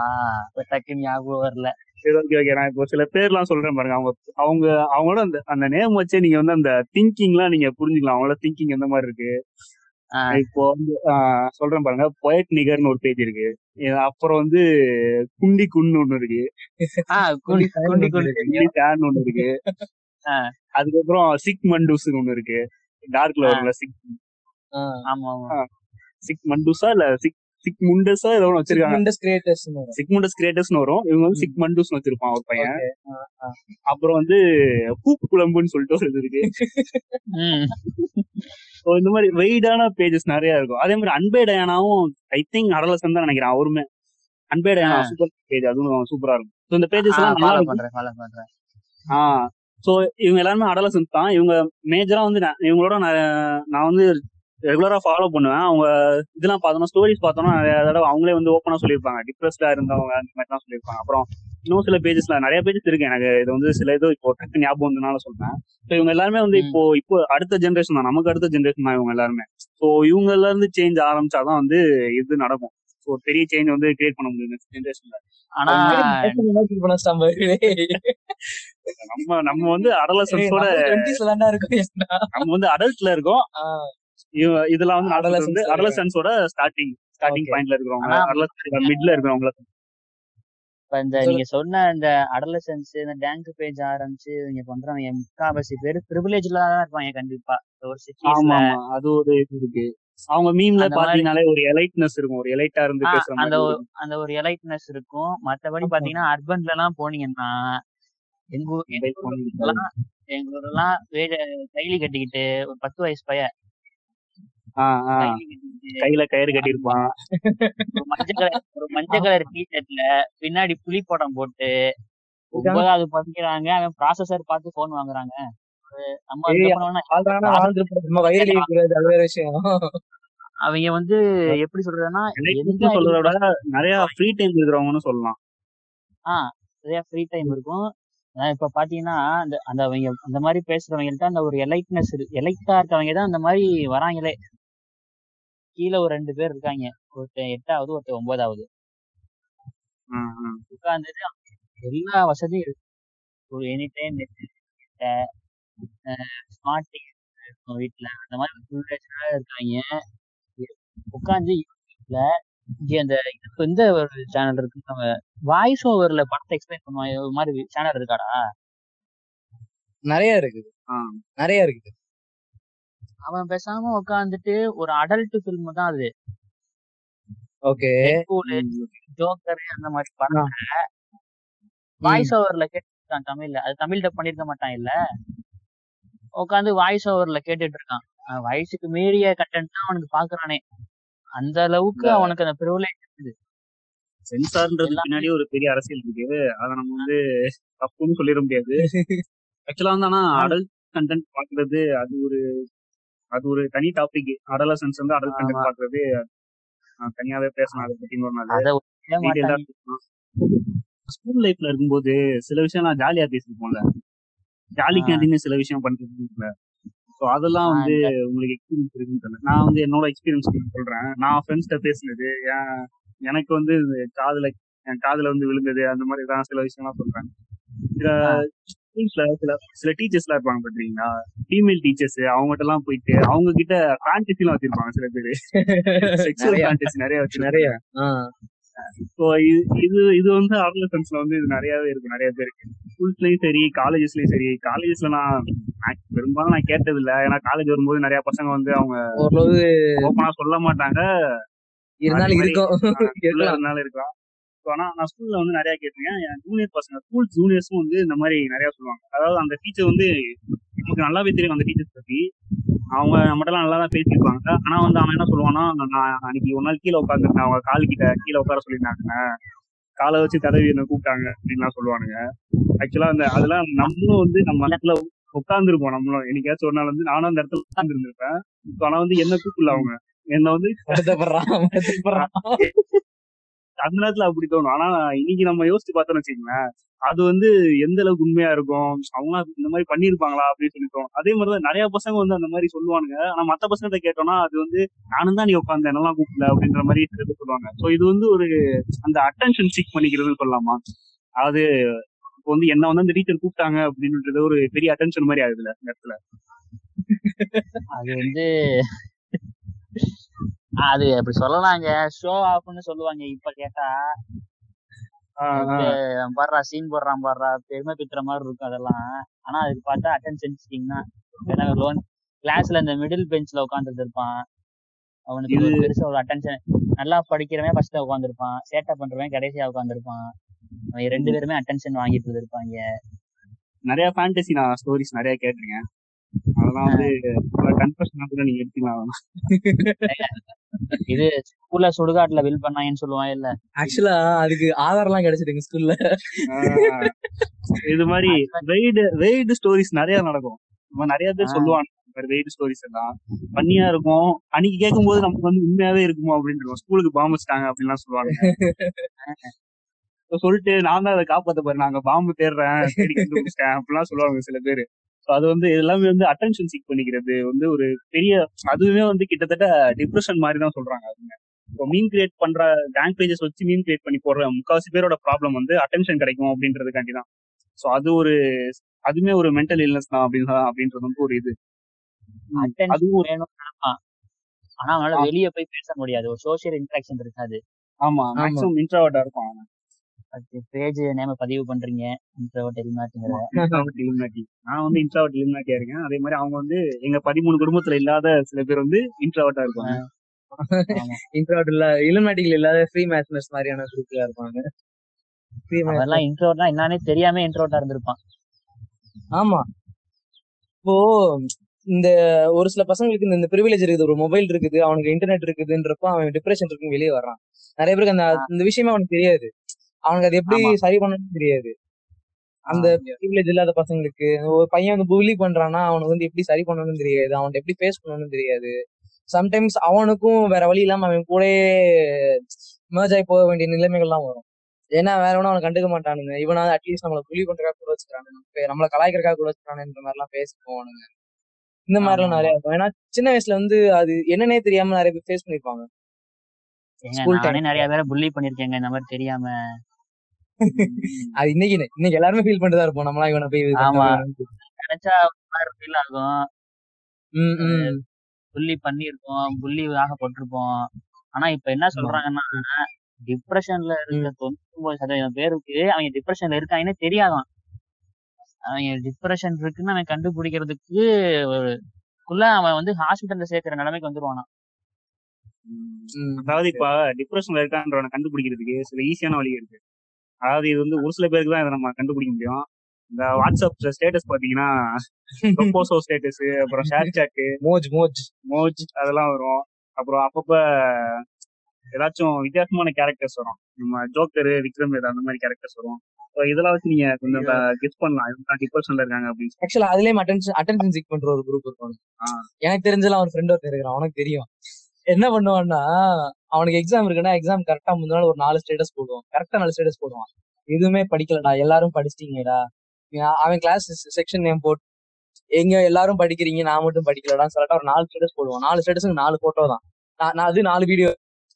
டக்குன்னு ஞாபகம் வரல. சரி ஓகே ஓகே நான் இப்போ சில பேர்லாம் சொல்றேன் பாருங்க. அவங்க அவங்க அவங்களோட அந்த அந்த நேம் வச்சே நீங்க வந்து அந்த திங்கிங்லாம் நீங்க புரிஞ்சுக்கலாம். அவங்களோட திங்கிங் எந்த மாதிரி இருக்கு. இப்போ வந்து சொல்றேன் பாருங்க. பொயட் நிகர்னு ஒரு பேஜ் இருக்கு. அப்புறம் வந்து குண்டி குன்னு ஒண்ணு இருக்கு. குண்டி குண்டி ஒண்ணு இருக்கு. அதுக்கப்புறம் சிக் மண்டூஸ்னு ஒண்ணு இருக்கு. டார்க்ல வரும்ல சிக். ஆமா ஆமா. சிக் மண்டூஸா இல்ல சிக் சிக் முண்டஸா ஏதோ ஒண்ணு வச்சிருக்காங்க. creators னு வரும். கிரியேட்டர்ஸ்னு இவங்க வந்து சிக் மண்டூஸ்னு வச்சிருப்பான் ஒரு பையன். அப்புறம் வந்து பூப்பு குழம்புன்னு சொல்லிட்டு ஒரு இது இருக்கு. இந்த மாதிரி வெயிடான பேஜஸ் நிறைய இருக்கும். அதே மாதிரி அன்பே டயானாவும் ஐ திங்க் அடலசன் தான் நினைக்கிறேன். அவருமே. அன்பே டயானா. சூப்பர் பேஜ் அதுவும் சூப்பரா இருக்கும். So, இந்த பேஜஸ் எல்லாம் நல்லா பண்றேன் ஆஹ் சோ இவங்க எல்லாருமே அடலசன்ஸ் தான். இவங்க மேஜரா வந்து நான் இவங்களோட நான் நான் வந்து ரெகுலரா ஃபாலோ பண்ணுவேன். அவங்க இதெல்லாம் பார்த்தோம்னா ஸ்டோரிஸ் பார்த்தோம்னா நிறைய தடவை அவங்களே வந்து ஓப்பனா சொல்லியிருப்பாங்க. டிப்ரெஸ்டா இருந்தவங்க அந்த மாதிரி தான் சொல்லியிருப்பாங்க. அப்புறம் இன்னும் சில பேஜஸ்ல நிறைய பேஜஸ் இருக்கு. எனக்கு இது வந்து சில இது இப்போ டக்கு ஞாபகம் வந்ததுனால சொல்றேன். ஸோ இவங்க எல்லாருமே வந்து. இப்போ இப்போ அடுத்த ஜென்ரேஷன் தான். நமக்கு அடுத்த ஜென்ரேஷன் தான் இவங்க எல்லாருமே. ஸோ இவங்கல இருந்து சேஞ்ச் ஆரம்பிச்சாதான் வந்து இது நடக்கும். ஸோ பெரிய சேஞ்ச் வந்து கிரியேட் பண்ண முடியும் நெக்ஸ்ட் ஜென்ரேஷன்ல ஆனா. நம்ம நம்ம வந்து அடலசன்ஸோட நம்ம 20s ல தான்டா இருக்கோம். ஏன்டா? நம்ம வந்து அடல்ட்ல இருக்கோம். இதெல்லாம் வந்து Adolescence வந்து அடலசன்ஸோட ஸ்டார்டிங் ஸ்டார்டிங். பாயிண்ட்ல இருக்கிறவங்க. adolescent மிட்ல இருக்கிறவங்க இப்ப இந்த. நீங்க சொன்ன இந்த அடலசன்ஸ் இந்த டேங்க் பேஜ் ஆரம்பிச்சு இங்க பண்றவங்க முக்காவாசி பேர் ப்ரிவிலேஜ்ல தான் இருப்பாங்க கண்டிப்பா. ஒரு ஆமா அது ஒரு இது இருக்கு. அவங்க மீம்ல அந்த பாத்தீங்கன்னாலே ஒரு எலைட்னஸ் இருக்கும். ஒரு எலைட்டா இருந்து பேசுற அந்த. அந்த ஒரு எலைட்னஸ் இருக்கும். மத்தபடி. பாத்தீங்கன்னா அர்பன்ல எல்லாம் போனீங்கன்னா எங்க ஊர் எங்க ஊர்லாம் கைலி கட்டிக்கிட்டு ஒரு பத்து வயசு பையன் கையில கயிறு கட்டியிருப்பான். ஒரு மஞ்சள் கலர் ஒரு மஞ்சள் கலர் டிஷர்ட்ல பின்னாடி புலி படம் போட்டு ஒன்பதாவது படிக்கிறாங்க. அவன் ப்ராசஸர் பார்த்து போன் வாங்குறாங்க. அவங்க வந்து எப்படி சொல்றதுன்னா சொல்றத விட நிறைய ஃப்ரீ டைம் இருக்கிறவங்கன்னு சொல்லலாம். நிறைய ஃப்ரீ டைம் இருக்கும். இப்ப பாத்தீங்கன்னா அந்த அந்த அவங்க அந்த மாதிரி பேசுறவங்கள்ட்ட அந்த ஒரு எலைட்னஸ் எலைட்டா இருக்கவங்க தான் அந்த மாதிரி வராங்களே. கீழே ஒரு ரெண்டு பேர் இருக்காங்க. ஒருத்தன் எட்டாவது ஒருத்தன் ஒன்பதாவது. உட்கார்ந்துட்டு எல்லா வசதியும் இருக்கு. ஒரு எனி டைம் ஸ்மார்ட் டிவி இருக்கும் வீட்டுல அந்த மாதிரி ஃபுல் இருக்காங்க. உட்காந்து யூடியூப்ல இங்க அந்த இந்த ஒரு சேனல் இருக்கு. நம்ம வாய்ஸ் ஓவர்ல படத்தை எக்ஸ்பிளைன் பண்ணுவாங்க ஒரு மாதிரி சேனல் இருக்காடா? நிறைய இருக்குது. ஆ. நிறைய இருக்குது. அவன் பேசாம உட்காந்துட்டு ஒரு அடல்ட் ஃபில்ம் தான் அது. ஓகே ஜோக்கர் அந்த மாதிரி படத்தை வாய்ஸ் ஓவர்ல கேட்டுருக்கான் தமிழ்ல. அது தமிழ் டப் பண்ணிருக்க மாட்டான் இல்ல. உட்காந்து வாய்ஸ் ஓவர்ல கேட்டுட்டு இருக்கான் வயசுக்கு மீறிய கண்டென்ட் தான் அவனுக்கு பாக்குறானே. அந்த அளவுக்கு அவனுக்கு அந்த ப்ரிவிலேஜ் சென்சார்ன்றது எல்லாமே- பின்னாடி ஒரு பெரிய அரசியல் இருக்கு. அதை நம்ம வந்து தப்புன்னு சொல்லிட முடியாது. ஆக்சுவலா வந்து ஆனா அடல்ட் கண்டென்ட் பாக்குறது அது ஒரு அது ஒரு தனி டாபிக் அடலசன்ஸ் வந்து அடல்ட் கண்டென்ட். பாக்குறது தனியாவே பேசணும். அதை பத்தி இன்னொரு நாள். ஸ்கூல் லைஃப்ல இருக்கும்போது சில விஷயம் நான் ஜாலியா பேசிருப்போம்ல ஜாலி ஆ. கேண்டீன் சில விஷயம் பண்றது ஸோ அதெல்லாம் வந்து உங்களுக்கு எக்ஸ்பீரியன்ஸ் இருக்குன்னு நான் வந்து என்னோட எக்ஸ்பீரியன்ஸ் சொல்றேன். நான் ஃப்ரெண்ட்ஸ்கிட்ட பேசினது என் எனக்கு வந்து காதுல என் காதுல வந்து விழுந்தது அந்த மாதிரி தான் சில விஷயம்லாம் சொல்றேன். ஸ்கூல்ஸ்ல சில சில டீச்சர்ஸ் எல்லாம் இருப்பாங்க பாத்தீங்களா? ஃபீமேல் டீச்சர்ஸ் அவங்ககிட்ட எல்லாம் போயிட்டு அவங்க கிட்ட ஃபேண்டசி எல்லாம் வச்சிருப்பாங்க சில பேரு. செக்ஷுவல். ஃபேண்டசி நிறைய வச்சு நிறைய. ஸோ இது இது வந்து அடலசன்ஸ்ல வந்து இது நிறையவே இருக்கு நிறைய பேருக்கு. ஸ்கூல்ஸ்லயும் சரி காலேஜஸ்லயும் சரி. காலேஜஸ்ல நான் பெரும்பாலும் நான் கேட்டது இல்ல ஏன்னா காலேஜ் வரும்போது நிறைய பசங்க வந்து அவங்க ஓப்பனா சொல்ல மாட்டாங்க. இருந்தாலும் இருக்கும். இருந்தாலும் இருக்கலாம். ஸோ ஆனா நான் ஸ்கூல்ல வந்து நிறைய கேட்டிருக்கேன். என் ஜூனியர் பசங்க ஸ்கூல் ஜூனியர்ஸும் வந்து இந்த மாதிரி நிறைய சொல்லுவாங்க. அதாவது அந்த டீச்சர் வந்து நமக்கு நல்லாவே தெரியும் அந்த டீச்சர்ஸ் பத்தி. அவங்க நம்மகிட்ட நல்லா தான் பேசியிருப்பாங்க. ஆனா வந்து அவன் என்ன சொல்லுவான்னா நான் அன்னைக்கு ஒரு நாள் கீழே உட்காந்துருந்தேன் அவங்க கால் கிட்ட கீழே உட்கார சொல்லியிருந்தாங்க. காலை வச்சு தடவி என்ன கூப்பிட்டாங்க அப்படின்லாம் சொல்லுவானுங்க. ஆக்சுவலா அந்த அதெல்லாம் நம்மளும் வந்து நம்ம இடத்துல உட்காந்துருப்போம் நம்மளும் என்னைக்காச்சும் ஒரு நாள் வந்து நானும் அந்த இடத்துல உட்கார்ந்து இருந்திருப்பேன் ஆனா வந்து என்ன கூப்பிடல அவங்க. என்ன வந்து அந்த நேரத்துல அப்படி தோணும். ஆனா இன்னைக்கு நம்ம யோசிச்சு பார்த்தோம்னு வச்சுக்கோங்களேன் அது வந்து எந்த அளவுக்கு உண்மையா இருக்கும்? அவங்க இந்த மாதிரி பண்ணிருப்பாங்களா அப்படின்னு சொல்லி தோணும். அதே மாதிரிதான் நிறைய பசங்க வந்து அந்த மாதிரி சொல்லுவானுங்க. ஆனா மத்த பசங்கிட்ட கேட்டோம்னா அது வந்து நானும் தான் நீ உட்காந்து என்னெல்லாம் கூப்பிடல? அப்படின்ற மாதிரி சொல்லுவாங்க. சோ இது வந்து ஒரு அந்த அட்டென்ஷன் சீக் பண்ணிக்கிறதுன்னு சொல்லலாமா? அது இப்போ வந்து என்ன வந்து அந்த டீச்சர் கூப்பிட்டாங்க அப்படின்றது ஒரு பெரிய அட்டென்ஷன் மாதிரி ஆகுதுல இந்த இடத்துல அது வந்து அது அப்படி சொல்லலாங்க? ஷோ ஆஃப்னு சொல்லுவாங்க இப்ப கேட்டா. பாடுறா சீன் போடுறான் பாடுறா பெருமை பித்துற மாதிரி இருக்கும் அதெல்லாம். ஆனா அதுக்கு பார்த்தா அட்டென்ஷன் சீக்கிங் தான். ஏன்னா லோன் கிளாஸ்ல இந்த மிடில் பெஞ்ச்ல உட்காந்துட்டு இருப்பான். அவனுக்கு ஒரு பெருசா ஒரு அட்டென்ஷன் நல்லா படிக்கிறவன் ஃபர்ஸ்ட் உட்காந்துருப்பான் சேட்டை பண்றவன் கடைசியா உட்காந்துருப்பான் அவன் ரெண்டு பேருமே அட்டென்ஷன் வாங்கிட்டு இருப்பாங்க நிறைய ஃபேண்டசி நான் ஸ்டோரிஸ் நிறைய கேட்டிருக்கேன். அதெல்லாம் வந்து கன்ஃபர்ஷன் கூட நீங்க எடுத்துக்கலாம் இது ஸ்கூல்ல சுடுகாட்டுல வில் பண்ணாங்கன்னு சொல்லுவான் இல்ல. ஆக்சுவலா அதுக்கு ஆதாரம் எல்லாம் கிடைச்சிருக்கு ஸ்கூல்ல இது மாதிரி வெய்டு வெய்டு ஸ்டோரிஸ் நிறைய நடக்கும். மாதிரி நிறைய பேர் சொல்லுவாங்க வெய்டு ஸ்டோரிஸ் எல்லாம். பண்ணியா இருக்கும். அன்னைக்கு கேட்கும்போது நமக்கு வந்து உண்மையாவே இருக்குமோ அப்படின்னு ஸ்கூலுக்கு பாம்பு வச்சிட்டாங்க அப்படின்லாம் சொல்லுவாங்க. சொல்லிட்டு நான் தான் அதை காப்பாத்த பாரு நாங்க பாம்பு தேடுறேன் அப்படிலாம் சொல்லுவாங்க சில பேர். அது வந்து எல்லாமே வந்து அட்டென்ஷன் சீக் பண்ணிக்கிறது வந்து ஒரு பெரிய அதுவுமே வந்து கிட்டத்தட்ட டிப்ரெஷன் மாதிரி தான் சொல்றாங்க அதுங்க. இப்போ மீன் கிரியேட் பண்ற கேங் பேஜஸ் வச்சு மீன் கிரியேட் பண்ணி போடுற முக்காவாசி பேரோட ப்ராப்ளம் வந்து அட்டென்ஷன் கிடைக்கும் அப்படின்றதுக்காண்டி தான். ஸோ அது ஒரு அதுவுமே ஒரு மென்டல் இல்னஸ் தான் அப்படின்னு அப்படின்றது வந்து ஒரு இது. அதுவும் நினைப்பான் ஆனா அவனால வெளியே போய் பேச முடியாது. ஒரு சோசியல் இன்ட்ராக்ஷன் இருக்காது. ஆமா ஆமா. மேக்ஸிமம் இன்ட்ராவர்டா இருக்கும் அவன் பேஜ் நேம பதிவு பண்றீங்க இன்ட்ரோவர்ட் இன்ட்ராவர்ட் இலுமினாட்டி நான் வந்து இன்ட்ராவர்ட் இலுமினாட்டியா இருக்கேன். அதே மாதிரி அவங்க வந்து எங்க பதிமூணு குடும்பத்துல இல்லாத சில பேர் வந்து இன்ட்ராவர்ட்டா இருப்பாங்க. இன்ட்ரோட் இல்ல இலுமேட்டிகள் இல்லாத ஃப்ரீ மேத்னஸ் மாதிரியான குரூப்ல இருப்பாங்க. ஃப்ரீ அவெல்லாம் இன்ட்ரோவர்ட்னா என்னன்னே தெரியாம இன்ட்ரோவர்ட்டா இருந்திருப்பான். ஆமா. இப்போ இந்த ஒரு சில பசங்களுக்கு இந்த- இந்த ப்ரிவிலேஜ் இருக்குது ஒரு மொபைல் இருக்குது அவனுக்கு இன்டர்நெட் இருக்குதுன்றப்போ அவன் டிப்ரெஷன் இருக்குன்னு வெளியே வர்றான். நிறைய பேருக்கு அந்த இந்த விஷயமே அவனுக்கு தெரியாது. அவனுக்கு அது எப்படி. சரி பண்ணணும்னு தெரியாது. அந்த ப்ரிவிலேஜ் இல்லாத பசங்களுக்கு ஒரு பையன் வந்து புலி பண்றான்னா அவனுக்கு வந்து எப்படி சரி பண்ணணும்னு தெரியாது. அவன்கிட்ட எப்படி ஃபேஸ் பண்ணணும்னு தெரியாது. சம்டைம்ஸ் அவனுக்கும் வேற வழி இல்லாம அவன் கூடயே merge ஆகி போக வேண்டிய நிலைமைகள்லாம் வரும். ஏன்னா வேற ஒன்றும் அவனை கண்டுக்க மாட்டானுங்க. இவனாவது அட்லீஸ்ட் நம்மளை புலி பண்றதுக்காக கூட வச்சுக்கிறானுங்க நம்மளை கலாய்க்கிறதுக்காக கூட வச்சுக்கிறானுன்ற மாதிரிலாம் பேசி போவானுங்க இந்த மாதிரிலாம் நிறைய இருக்கும். ஏன்னா சின்ன வயசுல வந்து அது என்னன்னே தெரியாம நிறைய பேர் ஃபேஸ் பண்ணிருப்பாங்க. நானே. நிறைய பேரை புள்ளி பண்ணிருக்கேங்க. இந்த மாதிரி தெரியாம. அது இன்னைக்கு. இன்னைக்கு எல்லாருமே ஃபீல் பண்ணிட்டு தான் இருப்போம். நம்மளாம் இவனை போய் ஆமா. நினைச்சா ஒரு மாதிரி ஃபீல் ஆகும். புள்ளி பண்ணிருப்போம் புள்ளி ஆகப்பட்டிருப்போம் ஆனா இப்ப என்ன சொல்றாங்கன்னா டிப்ரெஷன்ல இருக்க தொண்ணூத்தி சதவீதம் பேருக்கு அவங்க டிப்ரெஷன்ல இருக்காங்கன்னே தெரியாதான். அவங்க டிப்ரெஷன் இருக்குன்னு அவன் கண்டுபிடிக்கிறதுக்கு ஒரு அதுக்குள்ள அவன் வந்து ஹாஸ்பிட்டல்ல சேர்க்கிற நிலைமைக்கு வந்துருவானா. அதாவது இப்ப டிப்ரெஷன்ல இருக்கான்றவனை கண்டுபிடிக்கிறதுக்கு சில ஈஸியான வழி இருக்கு. அதாவது இது வந்து ஒரு சில பேருக்கு தான் இதை நம்ம கண்டுபிடிக்க முடியும். இந்த வாட்ஸ்அப் ஸ்டேட்டஸ் பாத்தீங்கன்னா ப்ரொபோசோ ஸ்டேட்டஸ் அப்புறம் ஷேர் சாட் மோஜ் மோஜ். மோஜ் அதெல்லாம் வரும். அப்புறம் அப்பப்ப ஏதாச்சும் வித்தியாசமான கேரக்டர்ஸ் வரும். நம்ம ஜோக்கரு விக்ரம் வேதா அந்த மாதிரி கேரக்டர்ஸ் வரும். இதெல்லாம் வச்சு நீங்க கொஞ்சம் கெஸ் பண்ணலாம். இவங்க டிப்ரெஷன்ல இருக்காங்க அப்படின்னு. ஆக்சுவலா அதுலயும் அட்டென்ஷன் அட்டென்ஷன் சீக் பண்ற ஒரு குரூப் இருக்கும். எனக்கு தெரிஞ்சலாம் அவன் ஃப்ரெண்ட் ஒருத்தர் இருக்கிறான். அவனுக்கு தெரியும். என்ன பண்ணுவான்னா அவனுக்கு எக்ஸாம் இருக்குன்னா எக்ஸாம் கரெக்டா முந்தின நாள் ஒரு நாலு ஸ்டேட்டஸ் போடுவான். கரெக்டா நாலு ஸ்டேட்டஸ் போடுவான். எதுவுமே படிக்கலடா எல்லாரும் படிச்சிட்டீங்கடா. அவன் கிளாஸ் செக்ஷன் நேம் போட்டு எங்க எல்லாரும் படிக்கிறீங்க நான் மட்டும் படிக்கலடான்னு சொல்லிட்டு ஒரு நாலு ஸ்டேட்டஸ் போடுவான். நாலு ஸ்டேட்டஸுக்கு நாலு போட்டோ தான். நான் அது நாலு வீடியோ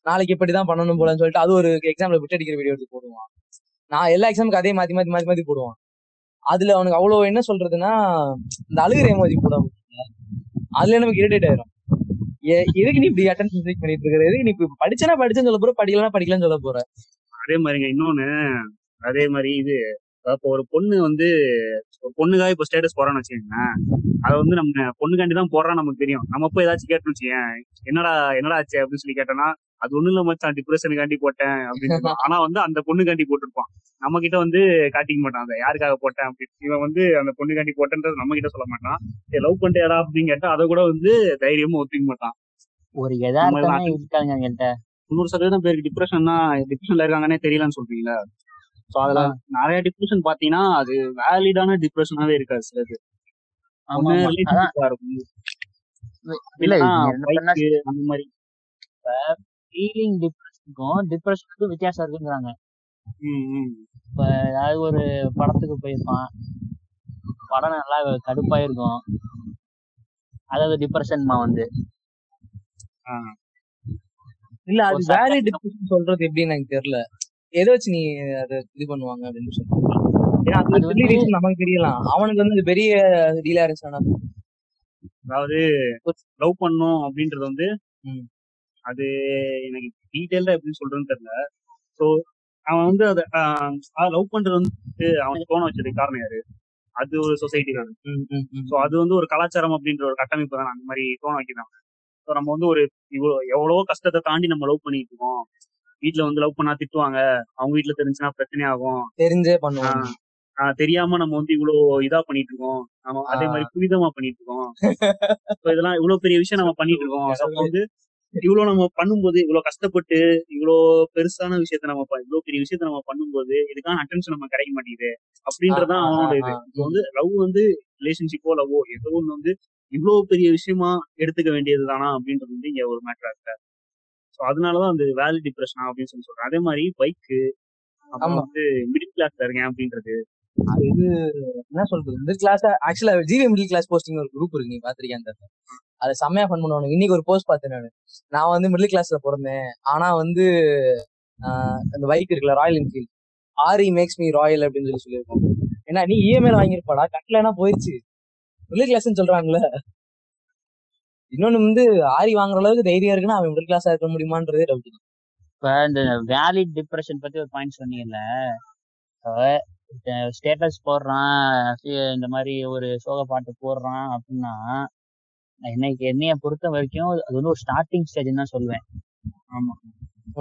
நாளைக்கு இப்படிதான் பண்ணணும் போலன்னு சொல்லிட்டு அது ஒரு எக்ஸாம்ல விட்டு அடிக்கிற வீடியோ எடுத்து போடுவான். நான் எல்லா எக்ஸாமுக்கு அதே மாத்தி மாத்தி மாத்தி மாத்தி போடுவான். அதுல அவனுக்கு அவ்வளவு என்ன சொல்றதுன்னா இந்த அழுகிற மாதிரி போட அதுல நமக்கு இரிட்டேட் ஆயிரும்? எதுக்கு நீ இப்படி அட்டன்ஸ் பண்ணிட்டு இருக்கிற? எதுக்கு நீ இப்ப படிச்சனா படிச்சேன்னு சொல்ல போற படிக்கலாம் படிக்கலன்னு சொல்ல போற? அதே மாதிரிங்க இன்னொன்னு அதே மாதிரி இது இப்போ ஒரு பொண்ணு வந்து ஒரு பொண்ணுக்காக இப்போ ஸ்டேட்டஸ் போறான்னு வச்சுக்கோங்களேன் அதை வந்து நம்ம பொண்ணுக்காண்டி தான் போடுறான்னு நமக்கு தெரியும். நம்ம போய் ஏதாச்சும் கேட்டோம்னு வச்சுக்கேன் என்னடா என்னடா ஆச்சு அப்படின்னு சொல்லி கேட்டோம்னா அது ஒண்ணும் இல்ல மச்சான் டிப்ரெஷனுக்காண்டி போட்டேன் அப்படின்னு. ஆனா வந்து அந்த பொண்ணுக்காண்டி போட்டிருப்பான். நம்ம கிட்ட வந்து காட்டிக்க மாட்டான். அதை யாருக்காக போட்டேன் அப்படின்னு. இவன் வந்து அந்த பொண்ணுக்காண்டி போட்டேன்றது நம்ம கிட்ட சொல்ல மாட்டான். லவ் பண்ணிட்டேடா அப்படின்னு கேட்டா அதை கூட வந்து தைரியமா ஒத்துக்க மாட்டான். ஒரு இருக்காங்க தொண்ணூறு சதவீதம் பேருக்கு டிப்ரெஷன்னா டிப்ரெஷன்ல இருக்காங்கன்னே தெரியலன்னு சொல்றீங்களா? சோ அதுல நிறைய டிப்ரெஷன் பாத்தீங்கன்னா அது வேலிடான டிப்ரெஷனாவே இருக்காது சிலது இருக்கும். இல்ல அந்த மாதிரி. ஃபீலிங் டிப்ரெஷனுக்கும் டிப்ரெஷனுக்கும் வித்தியாசம் இருக்குங்கிறாங்க. இப்ப ஏதாவது ஒரு படத்துக்கு போயிருப்பான். படம் நல்லா கடுப்பா இருக்கும் அதாவது டிப்ரெஷன்மா வந்து. இல்ல அது வேலிட் டிப்ரெஷன் சொல்றது எப்படின்னு எனக்கு தெரியல. எதை வச்சு நீ அதை இது பண்ணுவாங்க அப்படின்னு சொல்லுவாங்க ஏன்னா அது அது சில்லி வந்து- ரீசன் நமக்கு தெரியலாம். அவனுக்கு வந்து பெரிய டீலா இருந்துச்சு அதாவது லவ் பண்ணும் அப்படின்றது வந்து ம். அது எனக்கு டீட்டெயில்டா எப்படி சொல்றேன்னு தெரியல. சோ அவன் வந்து அதை லவ் பண்றது வந்து அவன் தோண வச்சதுக்கு காரணம் யாரு? அது ஒரு சொசைட்டி தான். சோ அது வந்து ஒரு கலாச்சாரம் அப்படின்ற ஒரு கட்டமைப்பு தான். அந்த மாதிரி தோண வைக்கிறாங்க ஸோ நம்ம வந்து ஒரு இவ்வளோ எவ்வளவோ கஷ்டத்தை தாண்டி நம்ம லவ் பண்ணிட்டு இருக்கோம். வீட்ல வந்து லவ் பண்ணா திட்டுவாங்க. அவங்க வீட்ல தெரிஞ்சுன்னா பிரச்சனை ஆகும். தெரிஞ்சே பண்ணுவாங்க. தெரியாம நம்ம வந்து இவ்வளோ இதா பண்ணிட்டு இருக்கோம். நம்ம அதே மாதிரி புனிதமா பண்ணிட்டு இருக்கோம். இதெல்லாம் இவ்வளவு பெரிய விஷயம் நம்ம பண்ணிட்டு இருக்கோம். வந்து இவ்வளவு நம்ம பண்ணும்போது இவ்வளவு கஷ்டப்பட்டு இவ்வளோ பெருசான விஷயத்த நம்ம இவ்வளவு பெரிய விஷயத்த நம்ம பண்ணும்போது இதுக்கான அட்டென்ஷன் நம்ம கிடைக்க மாட்டேங்குது. அப்படின்றதான் அவனோட இது. இப்போ வந்து லவ் வந்து ரிலேஷன்ஷிப்போ லவ்வோ ஏதோ ஒண்ணு வந்து இவ்வளவு பெரிய விஷயமா எடுத்துக்க வேண்டியது தானா அப்படின்றது வந்து இங்க ஒரு மேட்டரா இருக்கு. ஸோ அதனாலதான் அந்த வேலி டிப்ரெஷன் அப்படின்னு சொல்லி சொல்றேன் அதே மாதிரி பைக்கு அப்புறம். வந்து மிடில் கிளாஸ்ல இருக்கேன் அப்படின்றது. அது இது என்ன சொல்றது? மிடில் கிளாஸ் ஆக்சுவலா ஜிவி மிடில் கிளாஸ் போஸ்டிங் ஒரு குரூப் இருக்கு நீ பாத்திருக்கேன் அந்த அதை செம்மையா ஃபன் பண்ணுவாங்க இன்னைக்கு ஒரு போஸ்ட் பார்த்தேன் நான். நான் வந்து மிடில் கிளாஸ்ல பிறந்தேன். ஆனா வந்து ஆஹ் அந்த பைக் இருக்குல்ல ராயல் என்ஃபீல்ட் ஆரி மேக்ஸ் மீ ராயல் அப்படின்னு சொல்லி சொல்லியிருக்கோம் ஏன்னா நீ இஎம்ஐல வாங்கியிருப்பாடா கட்டலனா போயிடுச்சு மிடில் கிளாஸ்னு சொல்றான்ல இன்னொன்னு வந்து ஆரி வாங்குற அளவுக்கு தைரியம் இருக்குன்னா அவன் மிடில் கிளாஸா இருக்க முடியுமான்றதே டவுட் இப்ப இந்த வேலிட் டிப்ரெஷன் பத்தி ஒரு பாயிண்ட் சொன்னீங்கல்ல. ஸ்டேட்டஸ் போடுறான் இந்த மாதிரி ஒரு சோக பாட்டு போடுறான் அப்படின்னா நான் இன்னைக்கு என்னைய பொறுத்த வரைக்கும் அது வந்து ஒரு ஸ்டார்டிங் ஸ்டேஜ் தான் சொல்லுவேன் ஆமா.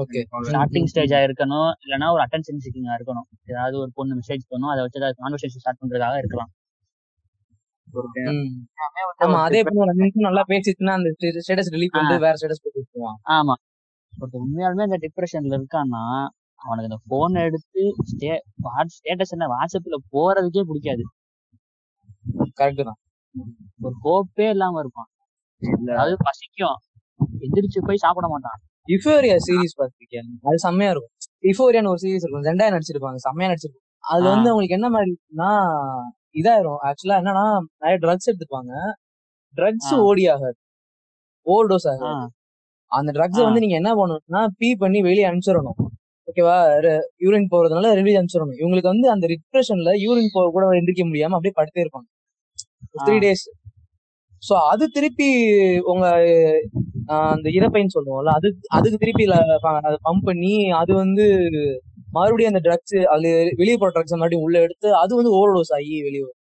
ஓகே ஸ்டார்டிங் ஸ்டேஜா இருக்கணும் இல்லைன்னா ஒரு அட்டென்ஷன் சீக்கிங்கா இருக்கணும். ஏதாவது ஒரு பொண்ணு மெசேஜ் பண்ணும் அதை வச்சு ஏதாவது கான்வர்சேஷன் ஸ்டார்ட் பண்றதுக்காக இருக்கலாம். ஆமா அதே நிமிஷம் நல்லா பேசிட்டுனா அந்த ஸ்டேட்டஸ் ரிலீஃப் வந்து வேற ஸ்டேட்டஸ் போட்டு விட்டுருவான். ஆமா. ஒருத்தர் உண்மையாலுமே இந்த டிப்ரெஷன்ல இருக்கான்னா அவனுக்கு இந்த போன் எடுத்து ஸ்டே ஸ்டேட்டஸ் என்ன வாட்ஸ்அப்ல போறதுக்கே பிடிக்காது. கரெக்ட் தான். ஒரு ஹோப்பே இல்லாம இருப்பான் அதாவது பசிக்கும். எந்திரிச்சு போய் சாப்பிட மாட்டான். இஃபோரியா சீரிஸ் பார்த்திருக்கேன் அது செம்மையா இருக்கும். இஃபோரியான்னு ஒரு சீரிஸ் இருக்கும். ஜெண்டாயா நடிச்சிருப்பாங்க. செம்மையா நடிச்சிருப்பாங்க. அதுல வந்து அவங்களுக்கு என்ன மாதிரினா இதாயிரும். ஆக்சுவலா என்னன்னா நிறைய ட்ரக்ஸ் எடுத்துப்பாங்க. ட்ரக்ஸ். ஓடி ஆகாது. ஓவர் டோஸ் ஆகாது அந்த ட்ரக்ஸ். வந்து நீங்க என்ன பண்ணணும்னா பீ பண்ணி வெளியே அனுப்பிச்சிடணும். ஓகேவா யூரின் போறதுனால வெளியே அனுப்பிச்சிடணும். இவங்களுக்கு வந்து அந்த டிப்ரெஷன்ல யூரின் போக கூட எந்திரிக்க முடியாம அப்படியே படுத்தே இருப்பாங்க. த்ரீ. டேஸ் சோ அது திருப்பி உங்க அந்த இறப்பைன்னு சொல்லுவோம்ல அது அதுக்கு திருப்பி அதை பம்ப் பண்ணி அது வந்து மறுபடியும் அந்த ட்ரக்ஸ் அது வெளியே போற ட்ரக்ஸ் மறுபடியும் உள்ள எடுத்து அது வந்து ஓவர் டோஸ் ஆகி வெளியே வரும்.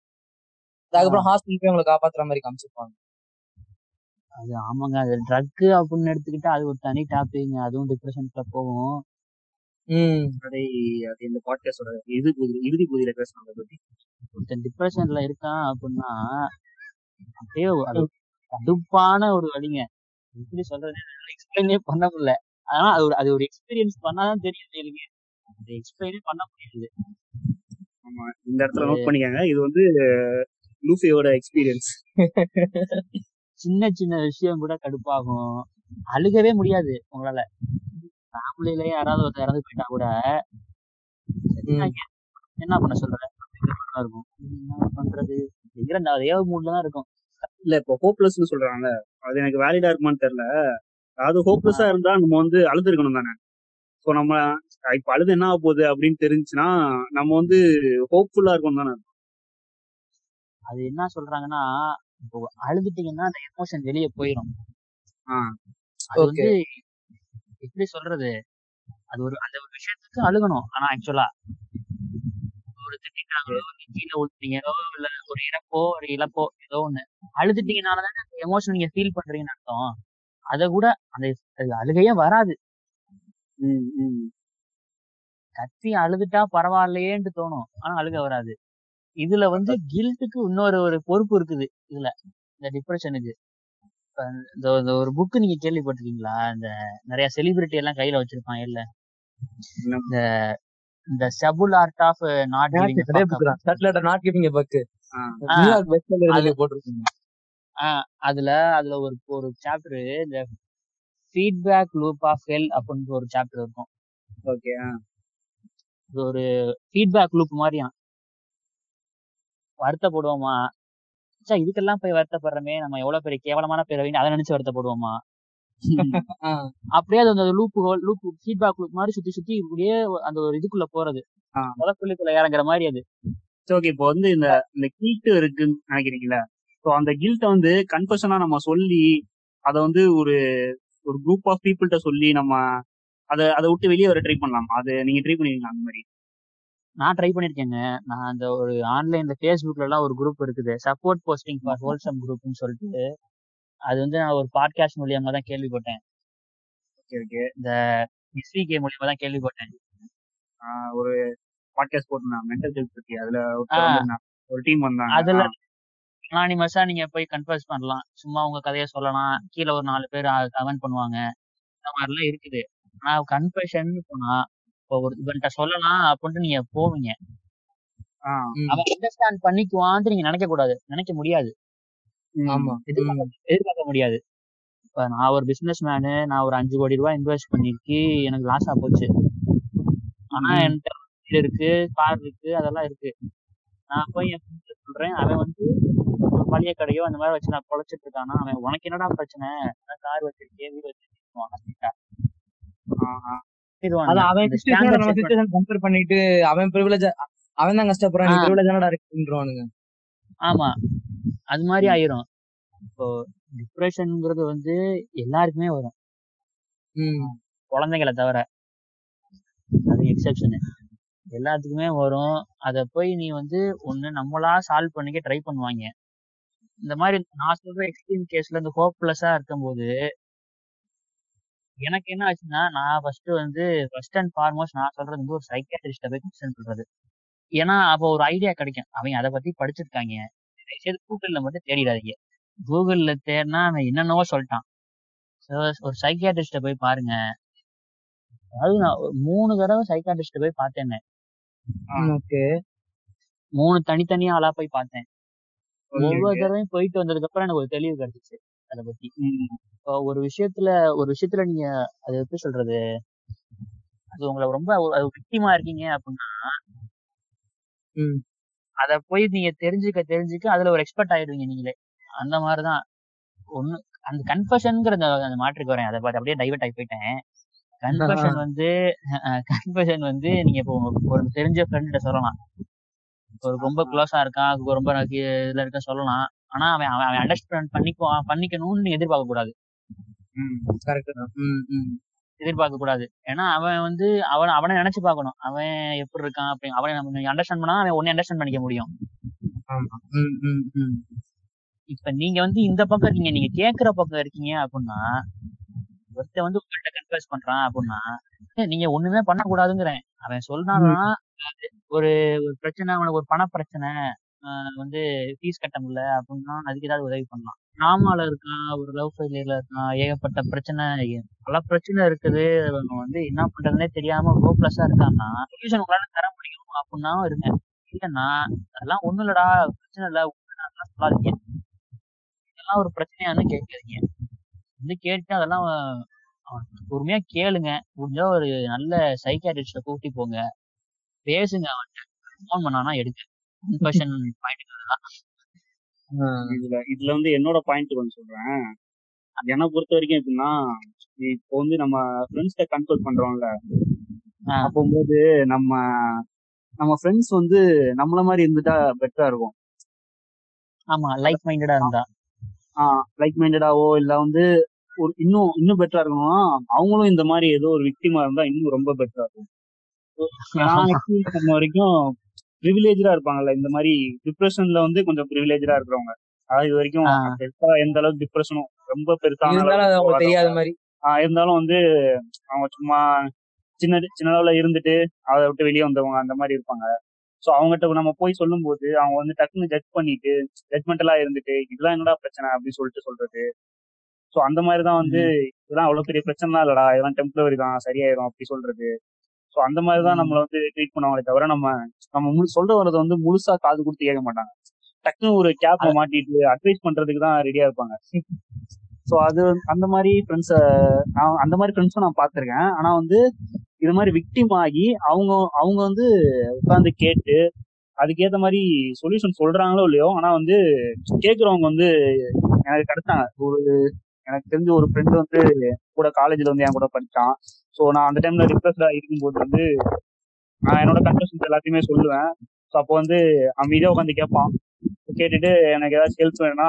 அதுக்கப்புறம் ஹாஸ்பிட்டல் போய் உங்களை காப்பாத்துற மாதிரி காமிச்சிருப்பாங்க. அது ஆமாங்க. அது ட்ரக் அப்படின்னு எடுத்துக்கிட்டா அது ஒரு தனி டாபிக்ங்க அதுவும் டிப்ரெஷன்ல போகும். அதை அது இந்த பாட்காஸ்டோட இறுதி பகுதி இறுதி பகுதியில பேசணும் அதை பத்தி? ஒருத்தன் டிப்ரெஷன்ல இருக்கான் அப்படின்னா அப்படியே அது கடுப்பான ஒரு வழிங்க. எப்படி சொல்றது? எக்ஸ்பிளைனே பண்ண முடியல. ஆனா அது ஒரு அது ஒரு எக்ஸ்பீரியன்ஸ் பண்ணாதான் தெரியும் எனக்கு அது எக்ஸ்பிளைனே பண்ண முடியாது. ஆமா இந்த இடத்துல நோட் பண்ணிக்கங்க. இது வந்து லூஃபியோட எக்ஸ்பீரியன்ஸ் சின்ன சின்ன விஷயம் கூட கடுப்பாகும். அழுகவே முடியாது உங்களால. ஃபேமிலில யாராவது ஒருத்தர் இறந்து போயிட்டா கூட ம். என்ன பண்ண சொல்ற அப்படிங்கிற மாதிரி தான் இருக்கும். என்ன பண்றது? அப்படிங்கிற அதே மூட்ல தான் இருக்கும். இல்ல இப்போ ஹோப்லெஸ்னு சொல்றாங்கல்ல அது எனக்கு வேலிடா இருக்குமான்னு தெரியல. அதாவது ஹோப்லெஸ்ஸா இருந்தா நம்ம வந்து அழுது இருக்கணும் தானே. ஸோ நம்ம இப்ப அழுது என்ன ஆக போகுது அப்படின்னு தெரிஞ்சுன்னா நம்ம வந்து ஹோப்ஃபுல்லா இருக்கணும் தானே. அது என்ன சொல்றாங்கன்னா இப்போ அழுதுட்டீங்கன்னா அந்த எமோஷன் வெளியே போயிடும் ஆ. அது. வந்து எப்படி சொல்றது? அது ஒரு அந்த ஒரு விஷயத்துக்கு அழுகணும். ஆனா ஆக்சுவலா ஒரு திட்டாங்களோ கீழே விழுந்தீங்களோ இல்ல ஒரு இறப்போ ஒரு இழப்போ ஏதோ ஒண்ணு அழுதுட்டீங்கனாலதான் அந்த எமோஷன் நீங்க ஃபீல் பண்றீங்கன்னு அர்த்தம். அதை கூட அந்த அது அழுகையே வராது. ம், ம். கத்தி அழுதுட்டா பரவாயில்லையேன்னு தோணும். ஆனா அழுக வராது. இதுல வந்து கில்ட்டுக்கு இன்னொரு ஒரு பொறுப்பு இருக்குது இதுல. இந்த டிப்ரெஷனுக்கு இந்த இந்த ஒரு புக் நீங்க கேள்விப்பட்டிருக்கீங்களா? இந்த நிறைய செலிபிரிட்டி எல்லாம் கையில வச்சிருப்பாங்க இல்ல? இந்த இந்த subtle art of not book not giving போட்டிருக்கீங்க. அதுல அதுல ஒரு ஒரு சாப்டர் இந்த ஃபீட்பேக் லூப் ஆஃப் ஹெல் அப்படின்னு ஒரு சாப்டர் இருக்கும். ஓகே இது ஒரு ஃபீட்பேக் லூப் மாதிரியா? வருத்தப்படுவோமா? சே இதுக்கெல்லாம் போய் வருத்தப்படுறமே நம்ம எவ்வளவு பெரிய கேவலமான பேரை அதை நினைச்சு வருத்தப்படுவோமா. அப்படியே அது அந்த லூப் லூப் ஃபீட்பேக் லூப் மாதிரி சுத்தி சுத்தி இப்படியே அந்த ஒரு இதுக்குள்ள போறது. ஆ. முதக்குள்ளுக்குள்ள இறங்குற மாதிரி அது. ஓகே இப்போ வந்து இந்த இந்த கில்ட் இருக்குன்னு நினைக்கிறீங்களா? ஸோ அந்த கில்ட்டை வந்து கன்ஃபஷனா நம்ம சொல்லி அதை வந்து ஒரு ஒரு குரூப் ஆஃப் பீப்புள்கிட்ட சொல்லி நம்ம அதை அதை விட்டு வெளியே வர ட்ரை பண்ணலாம்? அது நீங்க ட்ரை பண்ணுவீங்களா அந்த மாதிரி? நான் ட்ரை பண்ணிருக்கேங்க. நான் அந்த ஒரு ஆன்லைன்ல எல்லாம் ஒரு குரூப் இருக்குது. சப்போர்ட் போஸ்டிங் ஃபார் ஹோல்சம் குரூப்னு சொல்லிட்டு. அது வந்து நான் ஒரு பாட்காஸ்ட் மூலியமா தான் கேள்விப்பட்டேன். ஓகே ஓகே இந்த எஸ்விகே மூலியமா தான் கேள்விப்பட்டேன். ஒரு பாட்காஸ்ட் போட்டிருந்தேன். மென்டல் ஹெல்த் பத்தி. அதுல ஆ. ஒருத்தர் வந்திருந்தாங்க. ஒரு டீம் வந்தாங்க. அதுல ஆ, அனானிமஸா நீங்க போய் கன்ஃபர்ஸ் பண்ணலாம். சும்மா உங்க கதையை சொல்லலாம். கீழே ஒரு நாலு பேர் கமெண்ட் பண்ணுவாங்க. இந்த மாதிரிலாம் இருக்குது. ஆனா கன்ஃபெஷன் போனா இப்போ ஒரு இவன்கிட்ட சொல்லலாம் அப்படின்ட்டு நீங்க போவீங்க. அவன் அண்டர்ஸ்டாண்ட் பண்ணிக்குவான்ட்டு நீங்க நினைக்க கூடாது. நினைக்க முடியாது. ஆமா. எதிர்பார்க்க முடியாது. இப்ப நான் ஒரு பிசினஸ் மேனு நான் ஒரு அஞ்சு கோடி ரூபாய் இன்வெஸ்ட் பண்ணிருக்கு எனக்கு லாஸ் ஆ போச்சு. ஆனா. என்கிட்ட இருக்கு கார் இருக்கு அதெல்லாம் இருக்கு. நான் போய் என் சொல்றேன் அவன் வந்து மளிகை கடையோ அந்த மாதிரி வச்சு நான் பொழைச்சிட்டு இருக்கானா? அவன் உனக்கு என்னடா பிரச்சனை? கார் வச்சிருக்கேன் வீடு வச்சிருக்கேன். அவன் பண்ணிட்டு அவன் பிரிவிலேஜ் அவன் தான் கஷ்டப்படுறான். பிரிவிலேஜ் தானடா இருக்குன்றவானுங்க ஆமா. அது மாதிரி ஆயிரும். இப்போ டிப்ரெஷன்ங்கிறது வந்து எல்லாருக்குமே வரும். குழந்தைங்களை தவிர. அது எக்ஸெப்ஷனு எல்லாத்துக்குமே வரும். அத போய் நீ வந்து ஒண்ணு நம்மளா சால்வ் பண்ணிக்க ட்ரை பண்ணுவாங்க. இந்த மாதிரி நான் சொல்ற எக்ஸ்ட்ரீம் கேஸ்ல இந்த ஹோப்லெஸ்ஸா இருக்கும்போது எனக்கு என்ன ஆச்சுன்னா நான் ஃபர்ஸ்ட் வந்து ஃபர்ஸ்ட் அண்ட் ஃபார்மோஸ்ட் நான் சொல்றது வந்து ஒரு சைக்காட்ரிஸ்ட போய் கொஸ்டின் பண்றது. ஏன்னா அப்போ ஒரு ஐடியா கிடைக்கும். அவங்க அதை பத்தி படிச்சிருக்காங்க. தயவுசெய்து கூகுள்ல மட்டும் தேடிடாதீங்க. கூகுள்ல தேடினா அவன் என்னென்னவோ சொல்லிட்டான். So, ஒரு சைக்கியாட்ரிஸ்ட போய் பாருங்க. அதாவது நான் ஒரு மூணு தடவை சைக்காட்ரிஸ்ட போய் பார்த்தேன் ஓகே. மூணு தனித்தனியா ஆளா போய் பார்த்தேன். ஒவ்வொரு. தடவையும் போயிட்டு வந்ததுக்கு அப்புறம் எனக்கு ஒரு தெளிவு கிடைச்சிச்சு. அதை பத்தி. ம், ஒரு விஷயத்துல ஒரு விஷயத்துல நீங்க அது எப்படி சொல்றது? அது உங்களை ரொம்ப விக்டிமா இருக்கீங்க அப்படின்னா ம். அத போய் நீங்க தெரிஞ்சுக்க தெரிஞ்சுக்க அதுல ஒரு எக்ஸ்பர்ட் ஆயிடுவீங்க நீங்களே. அந்த மாதிரிதான் ஒண்ணு அந்த கன்ஃபஷன்ங்கிற அந்த மாற்றுக்கு வரேன். அதை பார்த்து அப்படியே டைவர்ட் ஆகி போயிட்டேன். கன்ஃபஷன் வந்து கன்ஃபஷன் வந்து நீங்க இப்போ ஒரு தெரிஞ்ச ஃப்ரெண்ட்ட சொல்லலாம். ஒரு ரொம்ப க்ளோஸா இருக்கான் அது ரொம்ப இதுல இருக்க சொல்லலாம். ஆனா அவன் அவன் அவன் அண்டர்ஸ்டாண்ட் பண்ணிக்குவான் பண்ணிக்கணும்னு எதிர்பார்க்க கூடாது. எதிர்பார்க்க கூடாது. ஏன்னா அவன் வந்து அவன் அவனை நினைச்சு பார்க்கணும். அவன் எப்படி இருக்கான் அப்படி அவனை நம்ம அண்டர்ஸ்டாண்ட் பண்ணா அவன் உன்னை அண்டர்ஸ்டாண்ட் பண்ணிக்க முடியும். இப்ப நீங்க வந்து இந்த பக்கம் இருக்கீங்க நீங்க கேக்குற பக்கம் இருக்கீங்க அப்படின்னா ஒருத்தன் வந்து உங்கள்கிட்ட கன்ஃபர்ஸ் பண்றான் அப்படின்னா நீங்க ஒண்ணுமே பண்ணக்கூடாதுங்கிறேன். அவன் சொல்றான்னா ஒரு ஒரு பிரச்சனை அவனுக்கு ஒரு பண பிரச்சனை வந்து ஃபீஸ் கட்ட முடியல அப்படின்னா அதுக்கு ஏதாவது உதவி பண்ணலாம். டிராமால இருக்கான் ஒரு லவ் ஃபெயிலியர்ல இருக்கான் ஏகப்பட்ட பிரச்சனை பல பிரச்சனை இருக்குது. அவன் வந்து என்ன பண்றதுனே தெரியாம ஹோப்லெஸ்ஸா இருக்கான்னா சொல்யூஷன் உங்களால தர முடியும் அப்படின்னா இருங்க. இல்லைன்னா அதெல்லாம் ஒண்ணும் இல்லடா பிரச்சனை இல்ல உண்மைதான் அதெல்லாம் சொல்லாதீங்க. இதெல்லாம் ஒரு பிரச்சனையான்னு கேட்காதீங்க. வந்து கேட்டு அதெல்லாம் அவன் பொறுமையா கேளுங்க. முடிஞ்சா ஒரு நல்ல சைக்காட்ரிஸ்ட கூட்டி போங்க. பேசுங்க அவன்கிட்ட ஃபோன் பண்ணானா எடுங்க. கன்ஃபஷன் பாயிண்ட் இதுல இதுல வந்து என்னோட பாயிண்ட் கொஞ்சம் சொல்றேன். என்னை பொறுத்த வரைக்கும் எப்படின்னா இப்போ வந்து நம்ம ஃப்ரெண்ட்ஸ்ட கண்ட்ரோல் பண்றோம்ல ஆஹ் அப்போது நம்ம நம்ம ஃப்ரெண்ட்ஸ் வந்து நம்மள மாதிரி இருந்துட்டா பெட்டரா இருக்கும். ஆமா லைக் மைண்டடா இருந்தா. லைக் மைண்டடாவோ இல்ல வந்து ஒரு இன்னும் இன்னும் பெட்டரா இருக்கணும்னா அவங்களும் இந்த மாதிரி ஏதோ ஒரு விக்டிமா இருந்தா இன்னும் ரொம்ப பெட்டரா இருக்கும். நான் பண்ண வரைக்கும் ப்ரிவிலேஜா இருப்பாங்கல்ல இந்த மாதிரி டிப்ரெஷன்ல வந்து கொஞ்சம் ப்ரிவிலேஜா இருக்கிறவங்க. அதாவது இது வரைக்கும் பெருசா எந்த அளவுக்கு டிப்ரெஷனும் ரொம்ப பெருசான தெரியாத. மாதிரி. இருந்தாலும் வந்து அவங்க சும்மா சின்ன சின்ன அளவுல இருந்துட்டு அதை விட்டு வெளியே வந்தவங்க அந்த மாதிரி இருப்பாங்க. ஸோ அவங்ககிட்ட நம்ம போய் சொல்லும்போது அவங்க வந்து டக்குன்னு ஜட்ஜ் பண்ணிட்டு ஜட்மெண்டலா இருந்துட்டு இதெல்லாம் என்னடா பிரச்சனை? அப்படின்னு சொல்லிட்டு சொல்றது. ஸோ அந்த மாதிரி தான் வந்து இதெல்லாம் அவ்வளவு பெரிய பிரச்சனை இல்லடா இதெல்லாம் டெம்பரவரி தான் சரியாயிரும் அப்படி சொல்றது. ஸோ அந்த மாதிரி தான் நம்மள வந்து ட்ரீட் பண்ணுவாங்களே தவிர நம்ம நம்ம முழு சொல்ற வரதை வந்து முழுசா காது கொடுத்து கேட்க மாட்டாங்க. டக்குன்னு ஒரு கேப்ல மாட்டிட்டு அட்வைஸ் பண்றதுக்கு தான் ரெடியா இருப்பாங்க. ஸோ அது அந்த மாதிரி ஃப்ரெண்ட்ஸை நான் அந்த மாதிரி ஃப்ரெண்ட்ஸும் நான் பார்த்துருக்கேன். ஆனா வந்து இது மாதிரி விக்டிம் ஆகி அவங்க அவங்க வந்து உட்காந்து கேட்டு அதுக்கேத்த மாதிரி சொல்யூஷன் சொல்றாங்களோ இல்லையோ ஆனா வந்து கேக்குறவங்க வந்து எனக்கு கிடைச்சாங்க ஒரு எனக்கு தெரிஞ்ச ஒரு ஃப்ரெண்டு வந்து கூட காலேஜ்ல வந்து என் கூட படித்தான் ஸோ நான் அந்த டைம்ல டிப்ரெஸ்டா இருக்கும்போது வந்து நான் என்னோட கன்ஃபஷன்ஸ் எல்லாத்தையுமே சொல்லுவேன். ஸோ அப்போ வந்து அமைதியாக உட்காந்து கேட்பான் கேட்டுட்டு எனக்கு ஏதாச்சும் ஹெல்ப் வேணும்னா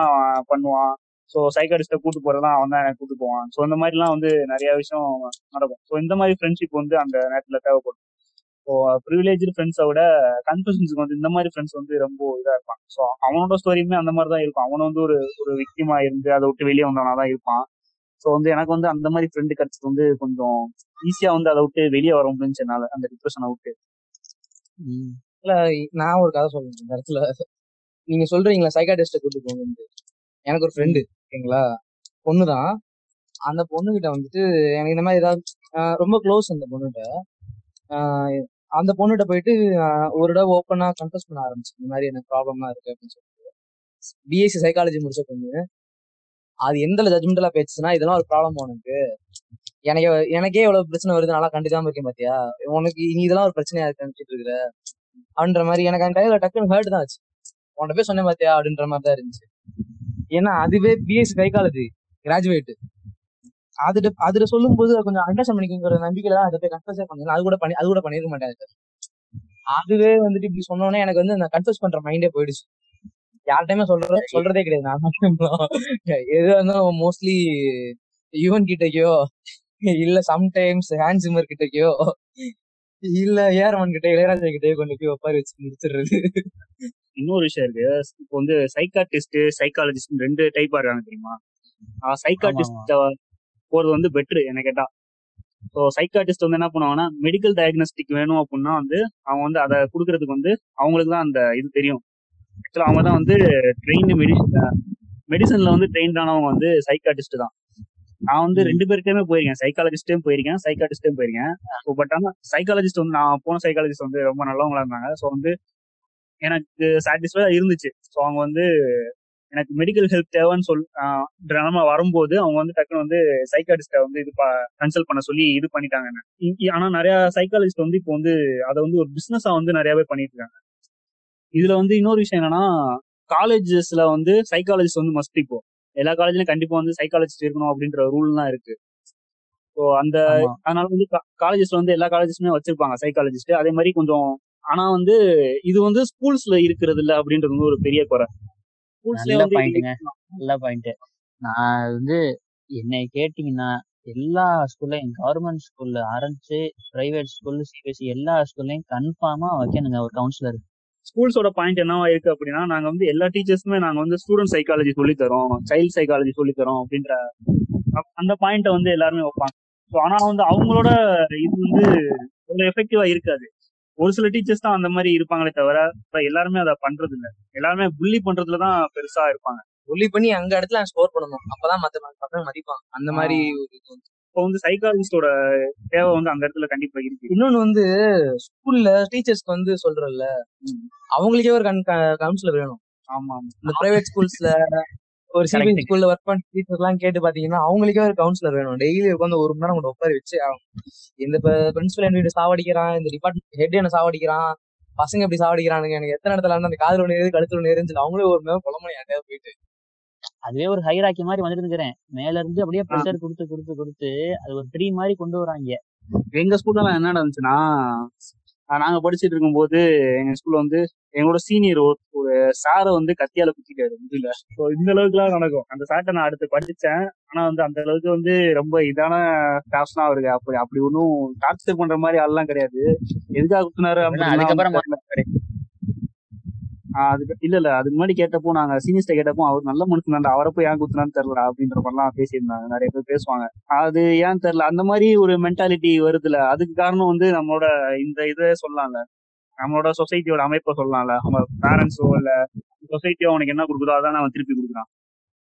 பண்ணுவான். ஸோ சைக்காடிஸ்ட கூட்டு போகிறதான் அவன் தான் எனக்கு கூட்டு போவான். ஸோ இந்த மாதிரிலாம் வந்து நிறைய விஷயம் நடக்கும். ஸோ இந்த மாதிரி ஃப்ரெண்ட்ஷிப் வந்து அந்த நேரத்தில் தேவைப்படும். ஸோ ப்ரிவிலேஜ் ஃப்ரெண்ட்ஸை விட கன்ஃபஷன்ஸுக்கு வந்து இந்த மாதிரி ஃப்ரெண்ட்ஸ் வந்து ரொம்ப இதா இருப்பான் ஸோ அவனோட ஸ்டோரியுமே அந்த மாதிரி தான் இருக்கும். அவனும் வந்து ஒரு ஒரு விக்டிமா இருந்து அதை விட்டு வெளியே வந்தவனா தான் இருப்பான். ஸோ வந்து எனக்கு வந்து அந்த மாதிரி ஃப்ரெண்டு கிடைச்சது வந்து கொஞ்சம் ஈஸியா வந்து அதை விட்டு வெளியே வர முடிஞ்சு என்னால அந்த டிப்ரெஷனை விட்டு. உம் இல்ல நான் ஒரு கதை சொல்றேன். இந்த இடத்துல நீங்க சொல்றீங்களா சைக்காட்டிஸ்ட கூட்டு போங்க எனக்கு ஒரு ஃப்ரெண்டு ஓகேங்களா? பொண்ணுதான். அந்த பொண்ணுகிட்ட வந்துட்டு எனக்கு இந்த மாதிரி ஏதாவது ரொம்ப க்ளோஸ் அந்த பொண்ணுகிட்ட. அந்த பொண்ணுகிட்ட போயிட்டு ஒரு தடவை ஓப்பனா கன்ஃபஸ் பண்ண ஆரம்பிச்சு இந்த மாதிரி எனக்கு ப்ராப்ளம்லாம் இருக்கு அப்படின்னு சொல்லிட்டு. பிஎஸ்சி சைக்காலஜி முடிச்ச பொண்ணு அது எந்த ஜட்மெண்டெல்லாம் பேச்சுன்னா இதெல்லாம் ஒரு ப்ராப்ளம் உனக்கு. எனக்கு எனக்கே எவ்வளவு பிரச்சனை வருது நல்லா கண்டுக்காம இருக்கேன் பாத்தியா உனக்கு நீ இதெல்லாம் ஒரு பிரச்சனையா இருக்குன்னு இருக்கிற? அப்படின்ற மாதிரி எனக்கு அந்த டைம்ல டக்குன்னு ஹர்ட் தான் ஆச்சு. உன்கிட்ட போய் சொன்னேன் பாத்தியா? அப்படின்ற மாதிரி தான் இருந்துச்சு. ஏன்னா அதுவே பிஎஸ்சி சைக்காலஜி கிராஜுவேட் அதுல அதுல சொல்லும் போது கொஞ்சம் அண்டர்ஸ்டாண்ட் பண்ணிக்கிற நம்பிக்கையில தான் அதை போய் கன்ஃபர்ஸே பண்ணேன். அது கூட பண்ணி அது கூட பண்ணிருக்க மாட்டேன் அதுவே வந்துட்டு இப்படி சொன்னோன்னே எனக்கு வந்து நான் கன்ஃபர்ஸ் பண்ற மைண்டே போயிடுச்சு. யார்கிட்டயுமே சொல்ற சொல்றதே கிடையாது. நான். எதுவா இருந்தாலும் மோஸ்ட்லி யுவன் கிட்டக்கோ இல்ல சம்டைம்ஸ் ஹேண்ட் சிம்மர் கிட்டக்கோ இல்ல ஏரமன் கிட்ட இளையராஜா கிட்டயோ கொண்டு போய் உட்கார வச்சு முடிச்சிடுறது. இன்னொரு விஷயம் இருக்கு. இப்போ வந்து சைக்காட்டிஸ்ட் சைக்காலஜிஸ்ட் ரெண்டு டைப்பா இருக்காங்க தெரியுமா? சைக்காட்டிஸ்ட் போறது வந்து பெட்ரு என்ன கேட்டா. ஸோ சைக்காட்டிஸ்ட் வந்து என்ன பண்ணுவாங்கன்னா மெடிக்கல் டயக்னோஸ்டிக் வேணும் அப்படின்னா வந்து அவங்க வந்து அதை கொடுக்கறதுக்கு வந்து அவங்களுக்கு தான் அந்த இது தெரியும். ஆக்சுவலா அவங்க தான் வந்து ட்ரெயின் மெடிசன் மெடிசன்ல வந்து ட்ரெயின் ஆனவங்க வந்து சைக்காட்டிஸ்ட் தான். நான் வந்து ரெண்டு பேருக்குமே போயிருக்கேன். சைக்காலஜிஸ்ட்டும் போயிருக்கேன் சைக்காட்டிஸ்டும் போயிருக்கேன். ஸோ பட் ஆனால் சைக்காலஜிஸ்ட் வந்து நான் போன சைக்காலஜிஸ்ட் வந்து ரொம்ப நல்லவங்களா இருந்தாங்க. ஸோ வந்து எனக்கு சாட்டிஸ்ஃபை இருந்துச்சு. ஸோ அவங்க வந்து எனக்கு மெடிக்கல் ஹெல்ப் தேவைன்னு சொல் நிலைமை வரும்போது அவங்க வந்து டக்குனு வந்து சைக்காட்டிஸ்ட வந்து இது கன்சல்ட் பண்ண சொல்லி இது பண்ணிட்டாங்க. ஆனா நிறைய சைக்காலஜிஸ்ட் வந்து இப்போ வந்து அதை வந்து ஒரு பிசினஸா வந்து நிறைய பேர் பண்ணிட்டு இருக்காங்க. இதுல வந்து இன்னொரு விஷயம் என்னன்னா காலேஜஸ்ல வந்து சைக்காலஜிஸ்ட் வந்து மஸ்ட் இப்போ. எல்லா காலேஜ்லயும் கண்டிப்பா வந்து சைக்காலஜிஸ்ட் இருக்கணும் அப்படின்ற ரூல்லாம் இருக்கு. ஸோ அந்த அதனால வந்து காலேஜஸ்ல வந்து எல்லா காலேஜஸ்மே வச்சிருப்பாங்க சைக்காலஜிஸ்ட் அதே மாதிரி கொஞ்சம் ஆனா வந்து இது வந்து ஸ்கூல்ஸ்ல இருக்கிறது இல்ல அப்படின்றது வந்து ஒரு பெரிய குறை. நல்ல பாயிண்ட்டுங்க. நல்ல பாயிண்ட் நான் வந்து என்னை கேட்டீங்கன்னா எல்லா ஸ்கூல்லையும் கவர்மெண்ட் ஸ்கூல்ல ஆரம்பிச்சு பிரைவேட் ஸ்கூல் சிபிஎஸ்சி எல்லா ஸ்கூல்லையும் கன்ஃபார்மா வைக்கணுங்க ஒரு கவுன்சிலர் ஸ்கூல்ஸோட பாயிண்ட் என்னவா இருக்கு அப்படின்னா நாங்க வந்து எல்லா டீச்சர்ஸுமே நாங்க வந்து ஸ்டூடெண்ட் சைக்காலஜி சொல்லி தரோம் சைல்ட் சைக்காலஜி சொல்லி தரோம் அப்படின்ற அப்- அந்த பாயிண்ட வந்து எல்லாருமே வைப்பாங்க. ஸோ ஆனா வந்து அவங்களோட இது வந்து எஃபெக்டிவா இருக்காது. ஒரு சில டீச்சர்ஸ் தான் அந்த மாதிரி இருப்பாங்களே தவிர இப்ப எல்லாருமே அதை பண்றது இல்ல எல்லாருமே புள்ளி பண்றதுல தான் பெருசா இருப்பாங்க. சொல்லி பண்ணி அங்க இடத்துல ஸ்கோர் பண்ணணும். அப்பதான் மத்த பசங்க மதிப்பான் அந்த மாதிரி ஒரு. இப்போ வந்து சைக்காலஜிஸ்டோட தேவை வந்து அந்த இடத்துல கண்டிப்பா இருக்கு. இன்னொன்னு வந்து ஸ்கூல்ல டீச்சர்ஸ்க்கு வந்து சொல்றல்ல அவங்களுக்கே ஒரு கண் கவுன்சிலர் வேணும். ஆமா இந்த பிரைவேட் ஸ்கூல்ஸ்ல ஒரு Correct. ஸ்கூல்ல ஒர்க் பண்ண டீச்சர்ஸ் எல்லாம் கேட்டு பாத்தீங்கன்னா அவங்களுக்கே ஒரு கவுன்சிலர் வேணும். டெய்லி உட்காந்து ஒரு மணி நேரம் கூட உட்கார வச்சு. இந்த பிரின்சிபல் என்ன சாவடிக்கிறான் இந்த டிபார்ட்மெண்ட் ஹெட் என்ன சாவடிக்கிறான் பசங்க எப்படி சாவடிக்கிறானுங்க எனக்கு எத்தனை இடத்துல அந்த காதுல ஒண்ணு ஏறு கழுத்துல ஏறுன்னு சொல்லி அவங்களே ஒரு நேரம் புலம்பணி யார்ட்டையாவது போயிட்டு. அதுவே ஒரு ஹைராக்கி மாதிரி வந்துட்டு இருக்கிறேன் மேல இருந்து அப்படியே ப்ரெஷர் கொடுத்து கொடுத்து கொடுத்து அது ஒரு ட்ரீ மாதிரி கொண்டு வராங்க. எங்க ஸ்கூல்ல என்ன நடந்துச்சுன்னா ஆஹ் நாங்க படிச்சிட்டு இருக்கும்போது எங்க ஸ்கூல்ல வந்து எங்களோட சீனியர் ஒரு சாரை வந்து கத்தியால குத்திட்டாரு இதுல ஸோ இந்த அளவுக்கு எல்லாம் நடக்கும். அந்த சாட்டை நான் அடுத்து படிச்சேன். ஆனா வந்து அந்த அளவுக்கு வந்து ரொம்ப இதான ஸ்டாஃப்ஸ்லாம் அவருக்கு அப்படி அப்படி ஒன்றும் டார்ச்சர் பண்ற மாதிரி ஆள்லாம் கிடையாது. எதுக்காக குத்துனாரு அப்படின்னா அதுக்கப்புறம் அதுக்கு இல்ல இல்ல அதுக்கு முன்னாடி கேட்டப்போ நாங்க சீனியர்ஸ்ட கேட்டப்போ அவர் நல்ல மனுஷன் தான் அவரை போய் ஏன் குத்துனான்னு தெரியல அப்படின்ற மாதிரிலாம் பேசியிருந்தாங்க. நிறைய பேர் பேசுவாங்க. அது ஏன் தெரியல அந்த மாதிரி ஒரு மென்டாலிட்டி வருதுல. அதுக்கு காரணம் வந்து நம்மளோட இந்த இதை சொல்லலாம்ல நம்மளோட சொசைட்டியோட அமைப்பை சொல்லலாம்ல நம்ம பேரண்ட்ஸோ இல்ல சொசைட்டியோ அவனுக்கு என்ன கொடுக்குதோ அதான் அவன் திருப்பி கொடுக்குறான்.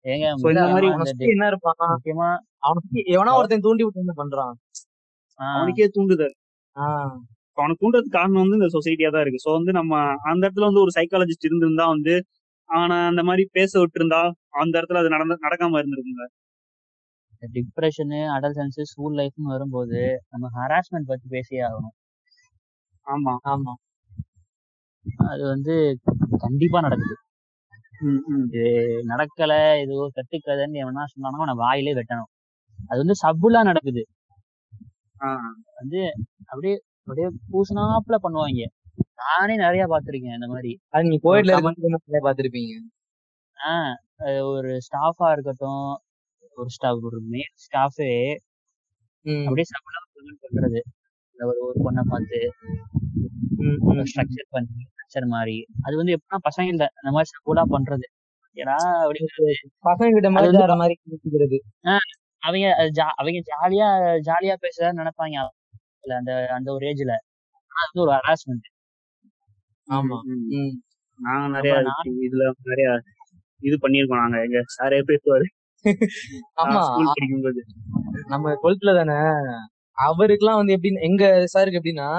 ஏங்க இந்த மாதிரி என்ன இருப்பான் முக்கியமா அவனுக்கு எவனா ஒருத்தன் தூண்டி விட்டு என்ன பண்றான்? அவனுக்கே தூண்டுதல். ஆஹ் அவனுக்கு தூண்டுறதுக்கு காரணம் வந்து இந்த சொசைட்டியா தான் இருக்கு. ஸோ வந்து நம்ம அந்த இடத்துல வந்து ஒரு சைக்காலஜிஸ்ட் இருந்திருந்தா வந்து அவனை அந்த மாதிரி பேச விட்டுருந்தா அந்த இடத்துல அது நடந்த நடக்காம இருந்திருக்குங்க டிப்ரெஷனு அடல்சன்ஸ் ஸ்கூல் லைஃப்னு வரும்போது நம்ம ஹராஸ்மெண்ட் பத்தி பேசியே ஆகணும். ஆமா. ஆமா. அது வந்து கண்டிப்பா நடக்குது. இது நடக்கல இது கத்துக்கலன்னு எவனா சொன்னானோ அவனை வாயிலே வெட்டணும். அது வந்து சப்புலா நடக்குது. வந்து அப்படியே அப்படியே பூசினாப்புல பண்ணுவாங்க. நானே நிறைய பார்த்திருக்கேன் இந்த மாதிரி. அது நீங்க கோயிட்ல. இருந்து பாத்திருப்பீங்க ஆஹ் ஒரு ஸ்டாஃபா இருக்கட்டும் ஒரு ஸ்டாஃப் ஒரு மெயின் ஸ்டாஃபே அப்படியே சபலா பண்றது. ஒரு ஒரு பொண்ணை பார்த்து. ஸ்ட்ரக்சர் பண்ணி ஸ்ட்ரக்சர் மாதிரி அது வந்து எப்படின்னா பசங்க இல்ல அந்த மாதிரி சபலா பண்றது. ஏன்னா அப்படிங்கிறது பசங்க கிட்ட மாதிரி மாதிரி அவங்க அவங்க ஜாலியா ஜாலியா பேசுறதா நினைப்பாங்க. இல்ல அந்த அந்த ஒரு ஏஜ்ல அது வந்து ஒரு ஹராஸ்மெண்ட் ஆமா. நாங்க நிறைய இதுல நிறைய இது பண்ணிருக்கோம் நாங்க எங்க சாரே பேசுவாரு. ஆமா. ஸ்கூல் படிக்கும்போது. நம்ம டுவெல்த்ல தானே. அவருக்குலாம் வந்து எப்படி எங்க சாருக்கு எப்படின்னா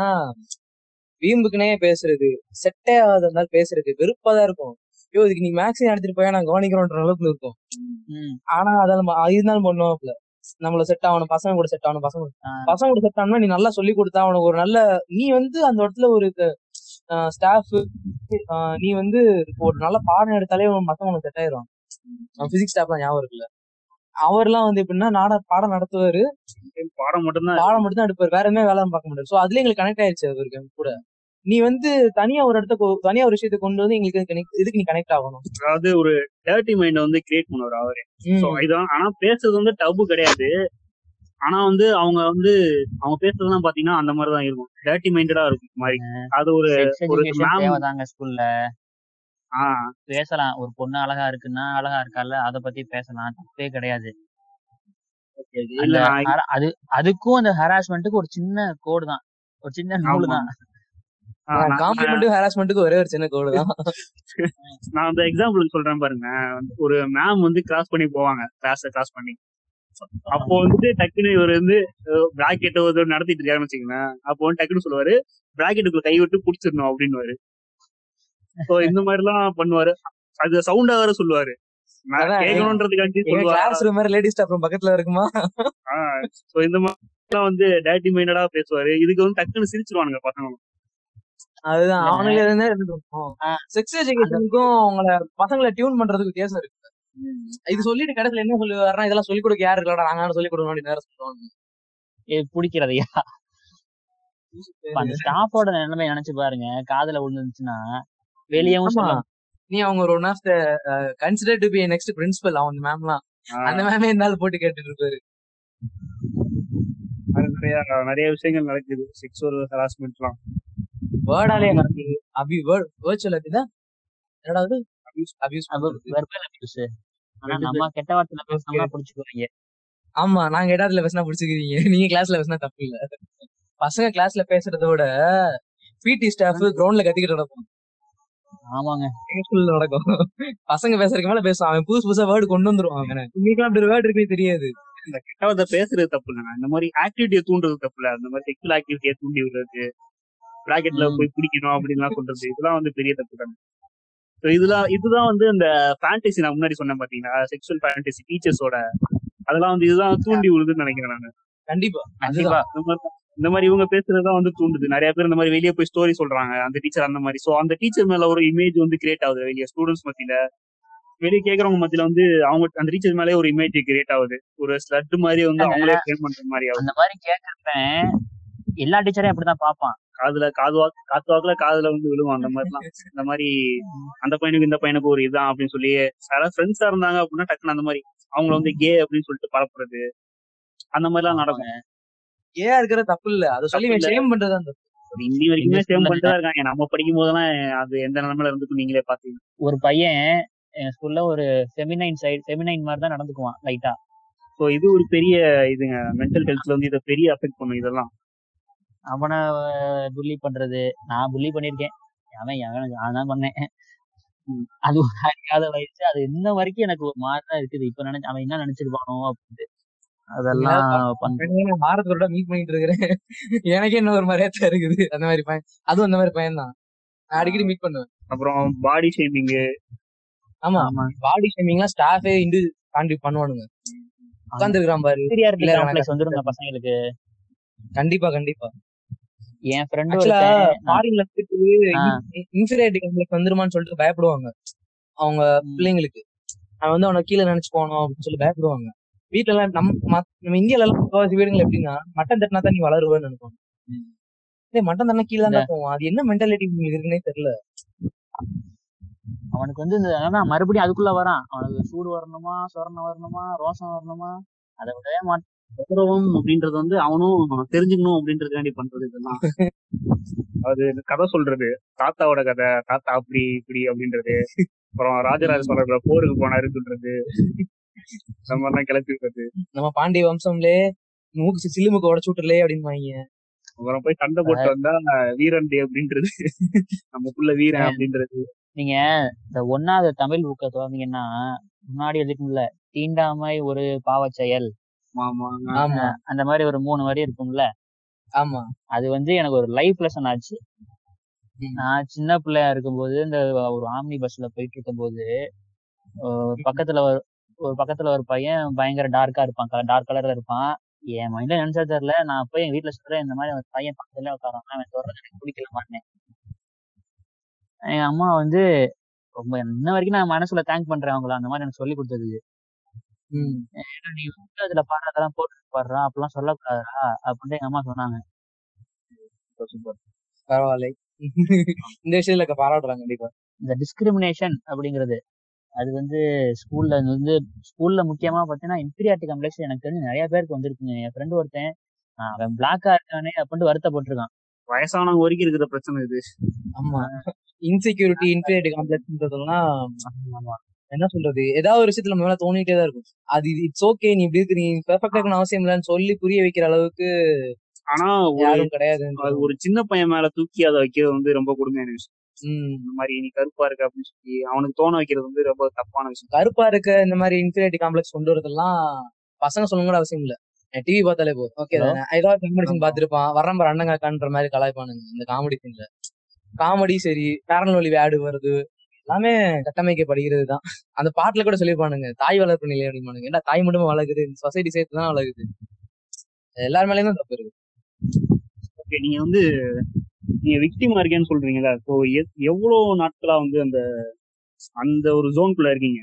வீம்புக்குனே பேசுறது செட்டே ஆகாத இருந்தாலும் பேசுறது வெறுப்பாதான் இருக்கும். ஐயோ இதுக்கு நீ மேக்ஸிமம் எடுத்துட்டு போய் நான் கவனிக்கிறோன்ற அளவுக்கு இருக்கும். ம், ஆனா அதெல்லாம் நம்ம- இருந்தாலும் பண்ணுவாப்ல நம்மள செட் ஆகணும் பசங்க கூட செட் ஆகணும் பசங்க பசங்க கூட செட் ஆகணும்னா நீ நல்லா சொல்லி கொடுத்தா அவனுக்கு ஒரு நல்ல நீ வந்து அந்த இடத்துல ஒரு ஸ்டாஃப் நீ வந்து ஒரு நல்ல பாடம் எடுத்தாலே உன் மத்தவங்க உனக்கு செட் ஆயிரும் பிசிக்ஸ் ஸ்டாஃப் தான் ஞாபகம் இருக்குல்ல. அவர்லாம் வந்து எப்படின்னா நாட பாடம் நடத்துவாரு. பாடம் மட்டும்தான் பாடம் மட்டும் தான் எடுப்பாரு. வேற எதுவுமே வேலை பார்க்க முடியாது. சோ அதுல எங்களுக்கு கனெக்ட் ஆயிருச்சு அவருக்கு கூட. நீ வந்து தனியா ஒரு இடத்த தனியா ஒரு விஷயத்தை கொண்டு வந்து எங்களுக்கு connect- இதுக்கு நீ கனெக்ட் ஆகணும். அதாவது ஒரு டேர்ட்டி மைண்ட் வந்து கிரியேட் பண்ணுவார் அவரு. இதான் ஆனா பேசுறது வந்து டபு கிடையாது. ஆனா வந்து அவங்க வந்து அவங்க பேசுறதுலாம் பாத்தீங்கன்னா அந்த மாதிரி தான் இருக்கும் டேர்ட்டி மைண்டடா இருக்கும். மாதிரி அது ஒரு ஒரு மேம் ஸ்கூல்ல ஆஹ் பேசலாம். ஒரு பொண்ணு அழகா இருக்குன்னா அழகா இருக்கால அத பத்தி பேசலாம். தப்பே கிடையாது. அது அதுக்கும் அந்த ஹராஸ்மெண்ட்டுக்கு ஒரு சின்ன கோடு தான். ஒரு சின்ன நூல். தான். காம்ப்ளிமெண்ட்டும் ஹராஸ்மெண்ட்டுக்கு ஒரே ஒரு சின்ன கோடு தான். நான் அந்த எக்ஸாம்பிளுக்கு சொல்றேன் பாருங்க. ஒரு மேம் வந்து கிராஸ் பண்ணி போவாங்க. கிளாஸ கிராஸ் பண்ணி. அப்போ வந்து டக்குன்னு இவர் வந்து பிராக்கெட் நடத்திட்டு இருக்காருன்னு வச்சுக்கோங்களேன். அப்போ வந்து டக்குன்னு சொல்லுவாரு பிராக்கெட்டுக்குள்ள கை விட்டு புடிச்சிடணும் அப்படின்னு சோ இந்த மாதிரி எல்லாம் பண்ணுவாரு. அது சவுண்டா வேற சொல்லுவாரு. கேட்கணுன்றதுக்காண்டி சொல்லுவாரு கிளாஸ் ரூம் மாதிரி லேடி ஸ்டாஃப் ரூம் பக்கத்துல இருக்குமா? சோ இந்த மாதிரி வந்து டேட்டி மைண்டடா பேசுவாரு. இதுக்கு வந்து டக்குன்னு சிரிச்சிருவானுங்க பசங்க. அதுதான். அவனுக்கு இருந்தே. செக்ஸ் எஜுகேஷனுக்கும் அவங்கள பசங்களை டியூன் பண்றதுக்கு வித்தியாசம் இருக்கு. இது சொல்லிட்டு கடைசியில என்ன சொல்லுவாருன்னா இதெல்லாம் சொல்லிக் கொடுக்க யாரு இல்லடா நாங்க சொல்லி கொடுக்கணும் அப்படின்னு நேரம் சொல்லுவாங்க. பிடிக்கிறதையா? அந்த ஸ்டாஃபோட நிலைமை நினைச்சு பாருங்க. காதுல விழுந்துச்சுன்னா வெளியவும் நீ அவங்க ஒரு one of the consider to be next principal அவன் மேம்லாம் அந்த மேமே இருந்தாலும் போட்டு கேட்டுட்டு இருப்பாரு. நிறைய நிறைய விஷயங்கள் நடக்குது. செக்ஸுவல் ஹராஸ்மெண்ட்லாம் வேர்டாலே எனக்கு அபி வேர்ட் வேர்ச்சுவல் அப்படிதான் என்னடாவது அபியூஸ் அபியூஸ் பண்றது. வெர்பல் அபியூஸ் ஆனா நம்ம கெட்ட வார்த்தையில பேசினோம்னா புடிச்சுக்குவாங்க. ஆமா நாங்க இடத்துல பேசினா பிடிச்சிக்கிறீங்க நீங்க கிளாஸ்ல பேசினா தப்பு இல்ல. பசங்க கிளாஸ்ல பேசுறத விட பிடி ஸ்டாஃப் கிரவுண்ட்ல கத்திக்கிட்டு நடக்கும். ஆமாங்க. ஸ்கூல்ல நடக்கும். பசங்க பேசுறதுக்கு மேல பேசுவான் அவன் புதுசு புதுசா வேர்டு கொண்டு வந்துருவான் உங்களுக்கு அப்படி வேர்டு இருக்குன்னு தெரியாது. இந்த கெட்டவத்தை பேசுறது தப்பு இல்லைங்க இந்த மாதிரி ஆக்டிவிட்டியை தூண்டுறது தப்பு இல்ல அந்த மாதிரி செக்ஷுவல் ஆக்டிவிட்டியை தூண்டி விடுறது. பிராக்கெட்ல ம். போய் பிடிக்கணும் அப்படின்லாம் சொல்றது இதெல்லாம் வந்து பெரிய தப்பு தானே. ஸோ இதெல்லாம் இதுதான் வந்து இந்த ஃபேண்டசி நான் முன்னாடி சொன்னேன் பாத்தீங்கன்னா செக்ஷுவல் ஃபேண்டசி டீச்சர்ஸோட அதெல்லாம் வந்து இதுதான் தூண்டி விடுதுன்னு நினைக்கிறேன் நான். கண்டிப்பா. கண்டிப்பா. இந்த மாதிரி இவங்க பேசுறதுதான் வந்து தூண்டுது. நிறைய பேர் இந்த மாதிரி வெளியே போய் ஸ்டோரி சொல்றாங்க. அந்த டீச்சர் அந்த மாதிரி. சோ அந்த டீச்சர் மேல ஒரு இமேஜ் வந்து கிரியேட் ஆகுது. வெளியே ஸ்டூடெண்ட்ஸ் மத்தியில. வெளியே கேக்குறவங்க மத்தியில வந்து அவங்க அந்த டீச்சர் மேலே ஒரு இமேஜ் கிரியேட் ஆகுது. ஒரு ஸ்லட் மாதிரி வந்து அவங்களே ஃப்ரேம் பண்ற மாதிரி ஆகுது. அந்த மாதிரி கேக்குறப்ப எல்லா டீச்சரையும் அப்படிதான் பாப்பான் காதுல காது வாக்கு காத்து வாக்குல காதுல வந்து விழுவும் அந்த மாதிரிலாம் இந்த மாதிரி அந்த பையனுக்கு இந்த பையனுக்கு ஒரு இதான் அப்படின்னு சொல்லி யாராவது ஃப்ரெண்ட்ஸா இருந்தாங்க அப்படின்னா டக்குன்னு அந்த மாதிரி அவங்கள வந்து கே அப்படின்னு சொல்லிட்டு பரப்புறது. அந்த மாதிரிலாம் நடக்கும். ஏன் இருக்கிற தப்பு இல்ல. அதை சொல்லி. ஷேம் பண்றது அந்த இன்னி வரைக்குமே சேம் பண்ணிட்டு தான் இருக்காங்க. நம்ம படிக்கும் போதெல்லாம் அது எந்த நிலைமையில இருந்துக்கும் நீங்களே பாத்தீங்க ஒரு பையன் என் ஸ்கூல்ல ஒரு ஃபெமினைன் சைடு ஃபெமினைன் மாதிரி தான் நடந்துக்குவான் லைட்டா ஸோ இது ஒரு பெரிய இதுங்க. மென்டல் ஹெல்த்ல வந்து இதை பெரிய அஃபெக்ட் பண்ணும் இதெல்லாம். அவனை புள்ளி பண்றது. நான் புள்ளி பண்ணிருக்கேன். அவன் அவன் நான் தான் பண்ணேன். அது ஒரு அறியாத வயசு. அது இன்ன வரைக்கும் எனக்கு ஒரு மாதிரி தான் இருக்குது. இப்ப நினைச்சு அவன் என்ன நினைச்சிருப்பானோ அப்படின்ட்டு. அதெல்லாம் பண்றேன் நான் வாரத்தோட மீட் பண்ணிட்டு இருக்கிறேன். எனக்கே என்ன ஒரு மாதிரியா தான் இருக்குது. அந்த மாதிரி பையன். அதுவும் அந்த மாதிரி பையன் தான். நான் அடிக்கடி மீட் பண்ணுவேன். அப்புறம் பாடி ஷேமிங் ஆமா. ஆமா. பாடி ஷேமிங்லாம் ஸ்டாஃபே இண்டு காண்டி பண்ணுவானுங்க. உட்கார்ந்து இருக்கிறான் பாரு வந்துருங்க பசங்களுக்கு. கண்டிப்பா கண்டிப்பா. என் ஃப்ரெண்டு ஃபாரின்ல. இன்ஃபீரியாரிட்டி காம்ப்ளெக்ஸ் வந்துருமான்னு சொல்லிட்டு பயப்படுவாங்க. அவங்க. பிள்ளைங்களுக்கு. அவன் வந்து அவனை கீழே நினைச்சு போகணும் அப்படின்னு சொல்லி பயப்படுவாங்க. வீட்டுல எல்லாம் நம்ம நம்ம இந்தியால எல்லாம் முக்காவாசி வீடுகள் எப்படின்னா மட்டன் தட்டினா தான் நீ வளருவேன்னு நினைப்பாங்க. மட்டன் தட்டினா கீழே தான் போவோம். அது என்ன மென்டாலிட்டி உங்களுக்கு இருக்குன்னே தெரியல. அவனுக்கு வந்து இந்த மறுபடியும் அதுக்குள்ள வரான். அவனுக்கு சூடு வரணுமா சொரணம் வரணுமா ரோசம் வரணுமா அதை விடவே மாட்டான். கௌரவம் அப்படின்றது வந்து அவனும் தெரிஞ்சுக்கணும் அப்படின்றதுக்காண்டி பண்றது இதெல்லாம். அது கதை சொல்றது. தாத்தாவோட கதை தாத்தா அப்படி இப்படி அப்படின்றது. அப்புறம் ராஜராஜ சோழர் போருக்கு போனாருன்னு சொல்றது. இந்த மாதிரிலாம் கிளப்பி விடுறது நம்ம பாண்டிய வம்சம்லே மூக்கு சில்லுமுக்கு உடச்சு விட்டுலே அப்படின்னு அப்புறம் போய் சண்டை போட்டு வந்தா வீரன் டே அப்படின்றது. நம்ம புள்ள வீரன் அப்படின்றது. நீங்க இந்த ஒன்னாவது தமிழ் புக்கை திறந்தீங்கன்னா முன்னாடி எழுதிக்கும்ல தீண்டாமை ஒரு பாவச் செயல் ஆமா அந்த மாதிரி ஒரு மூணு வரி இருக்கும்ல? ஆமா. அது வந்து எனக்கு ஒரு லைஃப் லெசன் ஆச்சு. நான் சின்ன பிள்ளையா இருக்கும்போது இந்த ஒரு ஆம்னி பஸ்ல போயிட்டு இருக்கும்போது பக்கத்துல ஒரு ஒரு பக்கத்துல ஒரு பையன் பயங்கர டார்க்கா இருப்பான் டார்க் கலர்ல இருப்பான். என் மைண்ட்ல நினைச்சா தெரியல. நான் போய் எங்க வீட்டுல சொல்றேன் இந்த மாதிரி ஒரு பையன் பக்கத்துல உட்காரான் அவன் சொல்றது எனக்கு பிடிக்கல மாட்டேன் எங்க அம்மா வந்து ரொம்ப இன்ன வரைக்கும் நான் மனசுல தேங்க் பண்றேன் அவங்கள. அந்த மாதிரி எனக்கு சொல்லி கொடுத்தது. ம். ஏன்னா நீ வந்து அதுல பாடுறதெல்லாம் போட்டு பாடுறா? அப்படிலாம் சொல்லக்கூடாதுடா அப்படின்ட்டு எங்க அம்மா சொன்னாங்க. பரவாயில்லை. இந்த விஷயத்துல பாராட்டுறாங்க கண்டிப்பா. இந்த டிஸ்கிரிமினேஷன் அப்படிங்கிறது அது வந்து ஸ்கூல்ல வந்து ஸ்கூல்ல முக்கியமா பாத்தீங்கன்னா இன்ஃபீரியாரிட்டி காம்ப்ளெக்ஸ் எனக்கு தெரிஞ்சு நிறைய பேருக்கு வந்திருக்குங்க. என் ஃப்ரெண்டு ஒருத்தன் அவன் பிளாக்கா இருக்கானே அப்படின்ட்டு வருத்தப்பட்டிருக்கான். வயசானவங்க வரைக்கும் இருக்கிற பிரச்சனை இது. ஆமா. இன்செக்யூரிட்டி இன்ஃபீரியாரிட்டி காம்ப்ளெக்ஸ்ன்றதெல்லாம் ஆமா. என்ன சொல்றது? ஏதாவது ஒரு விஷயத்துல மேல தோணிட்டே தான் இருக்கும். அது இட்ஸ் ஓகே நீ இப்படி இருக்கு நீ பெர்ஃபெக்டா இருக்கணும் அவசியம் இல்லைன்னு சொல்லி புரிய வைக்கிற அளவுக்கு ஆனா யாரும் கிடையாது அது ஒரு சின்ன பையன் மேல தூக்கி அதை வைக்கிறது வந்து ரொம்ப கொடுமையான விஷயம். இந்த மாதிரி நீ கருப்பா இருக்க அப்படின்னு சொல்லி அவனுக்கு தோண வைக்கிறது வந்து ரொம்ப தப்பான விஷயம். கருப்பா இருக்க இந்த மாதிரி இன்ஃபீரியாரிட்டி காம்ப்ளெக்ஸ் கொண்டு வரதெல்லாம் பசங்க சொல்லணும் அவசியம் இல்ல. டிவி பார்த்தாலே போதும். ஓகே? ஏதாவது காம்படிஷன் பார்த்திருப்பான். வரம்பர் அண்ணங்காக்கான்ற மாதிரி கலாய்ப்பானுங்க. இந்த காமெடி சீன்ல காமெடி சரி பேரல் வழி ஆடு வருது. எல்லாமே கட்டமைக்கப்படுகிறது தான் அந்த பாட்டுல கூட சொல்லியிருப்பானுங்க தாய் வளர்ப்பு நிலை அப்படிம்பானுங்க. ஏன்னா தாய் மட்டும் வளர்க்குது? இந்த சொசைட்டி சேர்த்து தான் வளர்க்குது? எல்லார் மேலயும் தான் தப்பு இருக்கு. ஓகே நீங்க வந்து நீங்க விக்டிமா இருக்கேன்னு சொல்றீங்களா ஸோ எவ்வளவு நாட்களா வந்து அந்த அந்த ஒரு ஜோனுக்குள்ள இருக்கீங்க?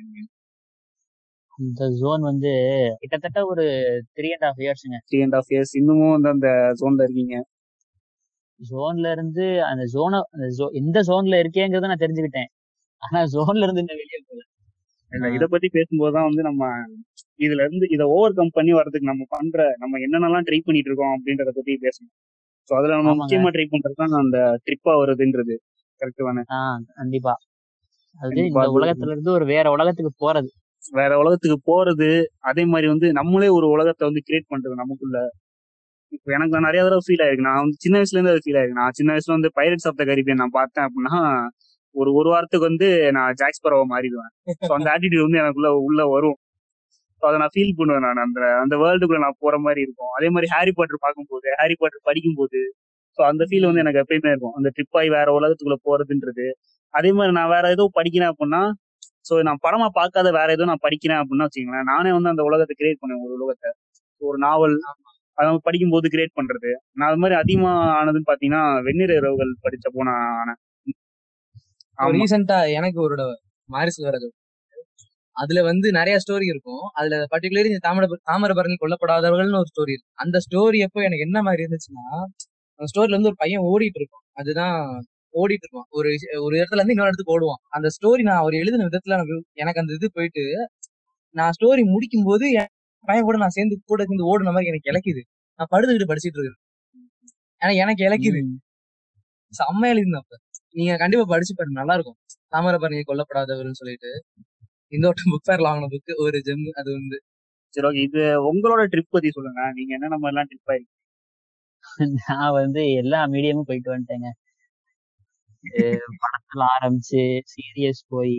இந்த ஜோன் வந்து கிட்டத்தட்ட ஒரு த்ரீ அண்ட் ஹாஃப் இயர்ஸ்ங்க த்ரீ அண்ட் ஆஃப் இயர்ஸ் இன்னமும் வந்து அந்த ஜோன்ல இருக்கீங்க. ஜோன்ல இருந்து அந்த ஜோனை அந்த எந்த ஜோன்ல இருக்கேங்கிறத நான் தெரிஞ்சுக்கிட்டேன். ஆனா ஜோன்ல இருந்து இன்னும் வெளியே போகல. இல்ல, இத பத்தி பேசும்போதுதான் வந்து நம்ம இதுல இருந்து இதை ஓவர் கம் பண்ணி வர்றதுக்கு நம்ம பண்ற நம்ம என்னென்னலாம் ட்ரை பண்ணிட்டு இருக்கோம் அப்படின்றத பத்தி பேசணும். ஸோ அதுல நம்ம. முக்கியமா ட்ரை பண்றது தான் அந்த ட்ரிப்பா வருதுன்றது. கரெக்ட் தானே? கண்டிப்பா. அது இந்த உலகத்துல இருந்து ஒரு வேற உலகத்துக்கு போறது. வேற உலகத்துக்கு போறது அதே மாதிரி வந்து நம்மளே ஒரு உலகத்தை வந்து கிரியேட் பண்றது நமக்குள்ள. இப்போ எனக்கு நான் நிறைய தடவை ஃபீல் ஆயிருக்கு. நான் வந்து சின்ன வயசுல இருந்து அது ஃபீல் ஆயிருக்கு. நான் சின்ன வயசுல வந்து பைரட்ஸ் ஆஃப் த கரீபியன் நான் பார்த்தேன் அப்படின்னா ஒரு ஒரு வாரத்துக்கு வந்து நான் ஜாக்ஸ் பரவ மாறிடுவேன். ஸோ அந்த ஆட்டிடியூட் வந்து எனக்குள்ள உள்ள வரும். ஸோ அதை நான் ஃபீல் பண்ணுவேன் நான். அந்த அந்த வேர்ல்டுக்குள்ள நான் போற மாதிரி இருக்கும். அதே மாதிரி ஹாரி பாட்டர் பார்க்கும்போது ஹாரி பாட்டர் படிக்கும்போது ஸோ அந்த ஃபீல் வந்து எனக்கு எப்பயுமே இருக்கும். அந்த ட்ரிப் ஆகி வேற உலகத்துக்குள்ள போறதுன்றது. அதே மாதிரி நான் வேற ஏதோ படிக்கிறேன் அப்படின்னா ஸோ நான் படமா பார்க்காத வேற ஏதோ நான் படிக்கிறேன் அப்படின்னா வச்சுக்கோங்களேன் நானே வந்து அந்த உலகத்தை கிரியேட் பண்ணுவேன் ஒரு உலகத்தை. ஒரு நாவல் அதை படிக்கும்போது கிரியேட் பண்றது. நான் அது மாதிரி அதிகமா ஆனதுன்னு பாத்தீங்கன்னா வெந்நீர் இரவுகள் படிச்சப்போ நான் ஆனேன். ரீசெண்டா எனக்கு ஒரு மாரிஸ் வரது அதுல வந்து நிறைய ஸ்டோரி இருக்கும். அதுல பர்டிகுலரி இந்த தாமர தாமிரபரணி கொல்லப்படாதவர்கள்னு ஒரு ஸ்டோரி இருக்கு. அந்த ஸ்டோரி அப்போ எனக்கு என்ன மாதிரி இருந்துச்சுன்னா அந்த ஸ்டோரியில வந்து ஒரு பையன் ஓடிட்டு இருக்கும் அதுதான் ஓடிட்டு இருப்பான். ஒரு ஒரு இடத்துல இருந்து இன்னொரு இடத்துக்கு ஓடுவான். அந்த ஸ்டோரி நான் அவர் எழுதின விதத்துல எனக்கு எனக்கு அந்த இது போயிட்டு நான் ஸ்டோரி முடிக்கும் போது பையன் கூட நான் சேர்ந்து கூட சேர்ந்து ஓடுன மாதிரி எனக்கு இலக்குது. நான் படுத்துக்கிட்டு படிச்சிட்டு இருக்கேன். ஆனா எனக்கு இலக்குது. ம். செம்ம எழுதினேன் அப்ப. நீங்க கண்டிப்பா படிச்சு பாருங்க. நல்லா இருக்கும் தாமிரபரணி கொல்லப்படாதவர்னு சொல்லிட்டு. இந்த வட்டம் புக் ஃபேர்ல வாங்கின புக் ஒரு ஜெம் அது வந்து. சரி ஓகே இது உங்களோட ட்ரிப் பத்தி சொல்லுங்க. நீங்க என்னென்ன மாதிரிலாம் ட்ரிப் ஆயிருக்கீங்க நான் வந்து எல்லா மீடியமும் போயிட்டு வந்துட்டேங்க. படத்துல ஆரம்பிச்சு சீரியஸ் போய்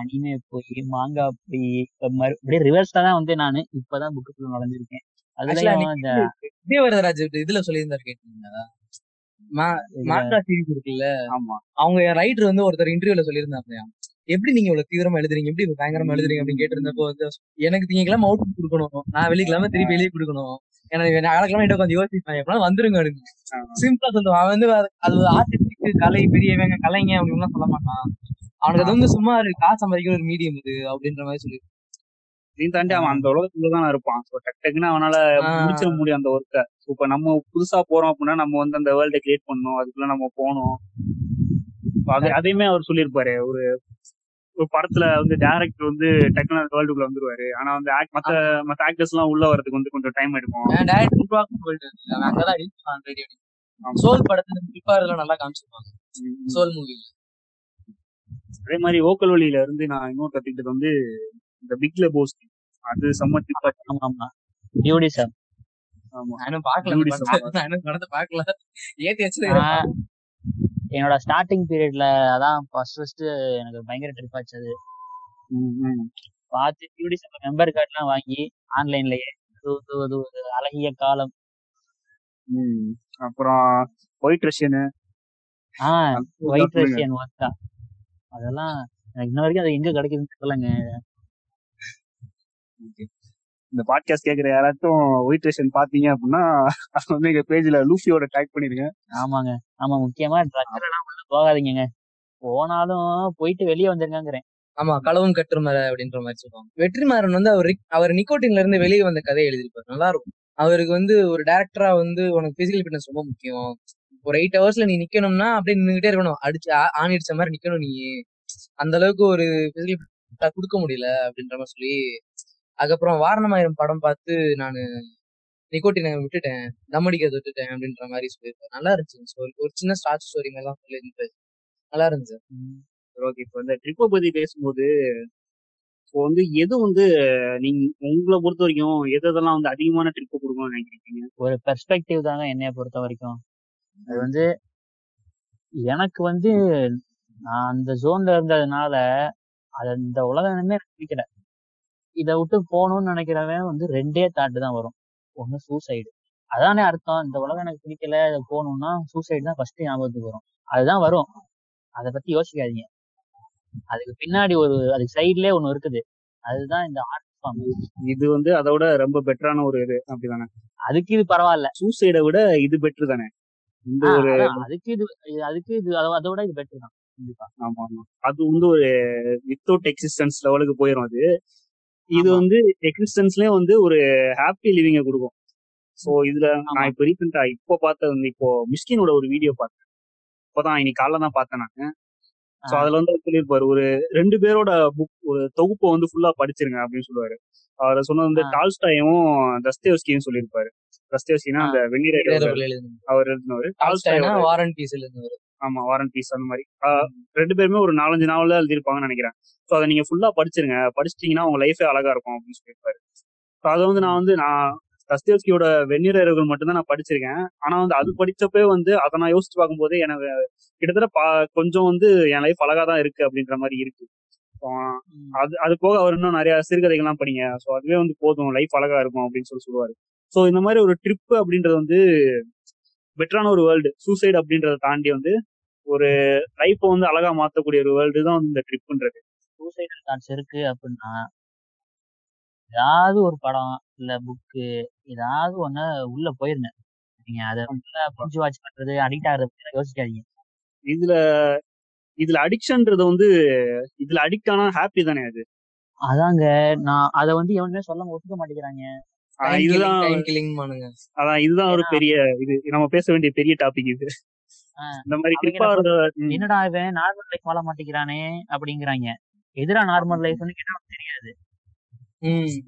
அனிமே போய் மாங்கா போய் அப்படியே ரிவர்ஸ்ல தான் வந்து நானு இப்பதான் புக்குக்குள்ள நுழைஞ்சிருக்கேன். விஜயவரதராஜ் இதுல சொல்லியிருந்தாரு கேட்டீங்களா மா- இதுல மாங்கா சீரிஸ் இருக்குல்ல ஆமா. அவங்க ரைட்டர் வந்து ஒருத்தர் இன்டர்வியூல சொல்லியிருந்தாங்க எப்படி நீங்க இவ்வளவு தீவிரமா எழுதுறீங்க? எப்படி பயங்கரமா எழுதுறீங்க? அப்படின்னு கேட்டிருந்தப்போ வந்து எனக்கு திங்கக்கிழமை அவுட் கொடுக்கணும். நான் வெள்ளிக்கிழமை திருப்பி வெளியே கொடுக்கணும். எனக்கு வியாழக்கிழமை என்ன கொஞ்சம் யோசிப்பேன். எப்படின்னா வந்துருங்க. சிம்பிளா சொல்லுவான். அவன் வந்து அது- ஆர்டிஸ்டிக் கலை பெரியவங்க கலைங்க அப்படின்னு சொல்ல மாட்டான். அவனுக்கு அது வந்து சும்மா காசு சம்பாதிக்கிற ஒரு மீடியம் இது அப்படின்ற மாதிரி சொல்லி இதையும் தாண்டி அவன் அந்த உலகத்துல தான் இருப்பான். ஸோ டக் டக்குன்னு அவனால ஆஹ் முடிச்சிட முடியும் அந்த ஒர்க்கை இப்ப நம்ம புதுசா போறோம் அப்படின்னா நம்ம வந்து அந்த வேர்ல்டை கிரியேட் பண்ணணும். அதுக்குள்ள நம்ம போகணும். அது அதையுமே அவர் சொல்லியிருப்பாரு. ஒரு ஒரு படத்துல வந்து டேரக்டர் வந்து டக்குனு அந்த வேர்ல்டுக்குள்ள வந்துருவாரு. ஆனா வந்து மத்த மத்த ஆக்டர்ஸ் எல்லாம் உள்ள வரதுக்கு வந்து கொஞ்சம் டைம் எடுக்கும். டைரக்ட் உருவாக்கும் அவன் அங்கதான் ரீச். சோல் படத்துல குறிப்பா இதெல்லாம் நல்லா காமிச்சிருப்பாங்க. சோல் மூவி அதே மாதிரி ஓக்கல் வழியில இருந்து நான் இன்னும் கத்துக்கிட்டது வந்து இந்த பிக் லெபோஸ் அது செம்ம ஆமா ஆமா. டியூடி சார் என்னோட ஸ்டார்டிங் பீரியட்ல அதான் ஃபர்ஸ்ட் ஃபர்ஸ்ட் எனக்கு பயங்கர ட்ரிப் ஆச்சு அது. பார்த்து டியூடி சார் மெம்பர் கார்டுலாம் வாங்கி ஆன்லைன்லயே அது ஒரு அழகிய காலம். ம். அப்புறம் white Russian ah white Russian ஒர்க்கா அதெல்லாம் எனக்கு இன்ன வரைக்கும் அது எங்க கிடைக்குதுன்னு தெரியலங்க. இந்த பாட்காஸ்ட் கேக்குற யாராச்சும் ஒயிட் ரஷ்யன் பாத்தீங்க அப்படின்னா அது வந்து எங்க பேஜ்ல லூஃபியோட டேக் பண்ணிருங்க. ஆமாங்க. ஆமா முக்கியமா ட்ரக்ல எல்லாம் உள்ள போகாதீங்கங்க. போனாலும் போயிட்டு வெளியே வந்துருங்கிறேன் ஆமா களவும் கட்டுமர அப்படின்ற மாதிரி சொல்லுவாங்க. வெற்றிமாறன் வந்து அவர் அவர் நிக்கோட்டின்ல இருந்து வெளியே வந்த கதையை எழுதியிருப்பாரு. நல்லா இருக்கும் அவருக்கு வந்து ஒரு டேரக்டரா வந்து உனக்கு பிசிக்கல் ஃபிட்னஸ் ரொம்ப முக்கியம். ஒரு எயிட் ஹவர்ஸ்ல நீ நிக்கணும்னா அப்படியே நின்னுகிட்டே இருக்கணும். அடிச்சு ஆணி அடிச்ச மாதிரி நிக்கணும் நீ. அந்த அளவுக்கு ஒரு பிசிக்கல் கொடுக்க முடியல அப்படின்ற மாதிரி சொல்லி அதுக்கப்புறம் வாரணமாயிரம் படம் பார்த்து நான் நிக்கோட்டினை விட்டுட்டேன். தம் அடிக்கிறத விட்டுட்டேன் அப்படின்ற மாதிரி சொல்லியிருப்பாரு நல்லா இருந்துச்சு ஸ்டோரி ஒரு சின்ன ஸ்டார்ட் ஸ்டோரி மாதிரி தான் சொல்லியிருந்தது நல்லா இருந்துச்சு. ஓகே இப்போ இந்த ட்ரிப்பை பத்தி பேசும்போது இப்போ வந்து எது வந்து நீங்க உங்களை பொறுத்த வரைக்கும் எது எதெல்லாம் வந்து அதிகமான ட்ரிப்பு கொடுக்கணும்னு நினைக்கிறீங்க? ஒரு பெர்ஸ்பெக்டிவ் தாங்க என்னைய பொறுத்த வரைக்கும். அது வந்து எனக்கு வந்து நான் அந்த ஜோன்ல இருந்ததுனால அது அந்த உலகமே பிடிக்கல. இதை விட்டு போகணும்னு நினைக்கிறவன் வந்து ரெண்டே தாட்டு தான் வரும். ஒண்ணு சூசைடு அதானே அர்த்தம். இந்த உலகம் எனக்கு பிடிக்கல போகணும்னா சூசைடு தான் ஃபர்ஸ்ட் ஞாபகத்துக்கு வரும். அதுதான் வரும். அதை பத்தி யோசிக்காதீங்க. அதுக்கு பின்னாடி ஒரு அதுக்கு சைட்லயே ஒண்ணு இருக்குது. அதுதான் இந்த ஆர்ட் ஃபார்ம் இது வந்து அதோட ரொம்ப பெட்டரான ஒரு இது. அப்படிதானே? அதுக்கு இது பரவாயில்ல. சூசைடை விட இது பெட்டர் தானே? இந்த ஒரு அதுக்கு இது அதுக்கு இது அத- அதோட இது பெட்டர் தான். கண்டிப்பா. ஆமா ஆமா. அது வந்து ஒரு வித்தவுட் எக்ஸிஸ்டன்ஸ் லெவலுக்கு போயிடும் அது. இது. வந்து எக்ஸிஸ்டன்ஸ்லயே வந்து ஒரு ஹாப்பி லிவிங்க கொடுக்கும். சோ இதுல. நான் இப்ப ரீசெண்டா இப்போ பார்த்த வந்து இப்போ மிஸ்கினோட ஒரு வீடியோ பார்த்தேன். இப்போதான் இன்னைக்கு காலைல தான் பார்த்தேன் நான். சோ அதுல வந்து சொல்லியிருப்பாரு ஒரு ரெண்டு பேரோட புக் ஒரு தொகுப்பை வந்து ஃபுல்லா படிச்சிருங்க அப்படின்னு சொல்லுவாரு. அவர் சொன்னது வந்து. டால்ஸ்டாயும் தஸ்தேவஸ்கியும் சொல்லியிருப்பாரு. தஸ்தேவஸ்கினா அந்த வெந்நீர். அவர் எழுதினவர். டால்ஸ்டாய்னா டால்ஸ்டாயோட வார் அண்ட் பீஸ் எழுதினவர் ஆமா வாரன் பீஸ் அந்த மாதிரி. ரெண்டு பேருமே ஒரு நாலஞ்சு நாவல எழுதியிருப்பாங்கன்னு நினைக்கிறேன். ஸோ அதை நீங்க ஃபுல்லா படிச்சிருங்க. படிச்சிட்டீங்கன்னா உங்க லைஃபே அழகா இருக்கும் அப்படின்னு சொல்லியிருப்பாரு. ஸோ அதை வந்து நான் வந்து நான் தஸ்தேவ்ஸ்கியோட வெந்நீரர்கள் மட்டும்தான் நான் படிச்சிருக்கேன். ஆனா வந்து அது படிச்சப்பே வந்து அதை நான் யோசிச்சு பார்க்கும்போது எனக்கு கிட்டத்தட்ட பா கொஞ்சம் வந்து என் லைஃப் அழகா தான் இருக்கு அப்படின்ற மாதிரி இருக்கு. So, அது அது போக அவர் இன்னும் நிறைய சிறுகதைகள்லாம் படிங்க. ஸோ அதுவே வந்து போதும். லைஃப் அழகா இருக்கும் அப்படின்னு சொல்லி சொல்லுவாரு. ஸோ இந்த மாதிரி ஒரு ட்ரிப் அப்படின்றது வந்து பெட்டரான ஒரு வேர்ல்டு சூசைட் அப்படின்றத தாண்டி வந்து ஒரு லைஃப்பை வந்து அழகா மாத்தக்கூடிய ஒரு வேர்ல்டு தான் வந்து இந்த ட்ரிப்ன்றது சூசைடல் தாட்ஸ் இருக்கு அப்படின்னா ஏதாவது ஒரு படம் இல்ல புக்கு ஏதாவது ஒண்ணு உள்ள போயிருங்க நீங்க அதை புரிஞ்சு வாட்ச் பண்றது அடிக்ட் ஆகுறது யோசிக்காதீங்க. இதுல இதுல அடிக்ஷன்ன்றது வந்து இதுல அடிக்ட் ஆனா ஹாப்பி தானே அது? அதாங்க நான் அதை வந்து எவனுமே சொல்ல ஒத்துக்க மாட்டேங்கிறாங்க. இதுதான் அதான் இதுதான் ஒரு பெரிய இது. நம்ம பேச வேண்டிய பெரிய டாபிக் இது. இந்த மாதிரி ம், என்னடா இவன்? நார்மல் லைஃப் வாழ மாட்டேங்கிறானே அப்படிங்கிறாங்க. எதிரா நார்மல் லைஃப்னு கேட்டா தெரியாது.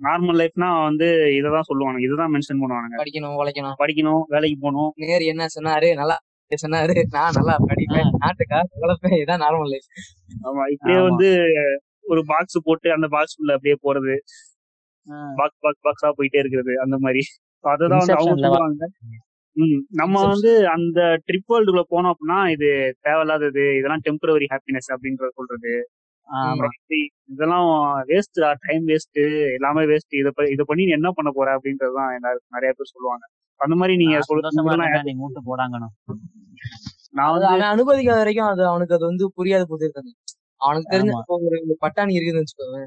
நார்மல் லைஃப்னா வந்து இததான் சொல்லுவானுங்க. இதுதான் மென்ஷன் பண்ணுவானுங்க. படிக்கணும் உழைக்கணும். படிக்கணும் வேலைக்கு போகணும். நேர் என்ன சொன்னாரு? நல்லா சொன்னாரு நான் நல்லா படிப்பேன். உழைப்பேன். இதான் நார்மல் லைஃப் ஆமா இப்படியே. வந்து ஒரு பாக்ஸ் போட்டு அந்த பாக்ஸ் உள்ள அப்படியே போறது. பாக்ஸ் பாக்ஸ் பாக்ஸா போயிட்டே இருக்கிறது அந்த மாதிரி. அததான் வந்து அவங்க. சொல்லுவாங்க. ம் நம்ம. வந்து அந்த ட்ரிப் வேர்ல்டுக்குள்ள போனோம் அப்படின்னா இது தேவையில்லாதது இதெல்லாம் டெம்பரவரி ஹாப்பினஸ் அப்படின்றத சொல்றது. இதெல்லாம் வேஸ்ட் டைம் வேஸ்ட் எல்லாமே வேஸ்ட் இதை இதை பண்ணி நீ என்ன பண்ண போற அப்படின்றதுதான் எல்லாரும் நிறைய பேர் சொல்லுவாங்க. அந்த மாதிரி நீங்க நீ மூட்டு போடாங்கணும் நான் வந்து அவன் அனுபவிக்காத வரைக்கும் அது அவனுக்கு அது வந்து புரியாத புது இருக்காது. அவனுக்கு தெரிஞ்ச ஒரு பட்டாணி இருக்குதுன்னு வச்சுக்கோங்க.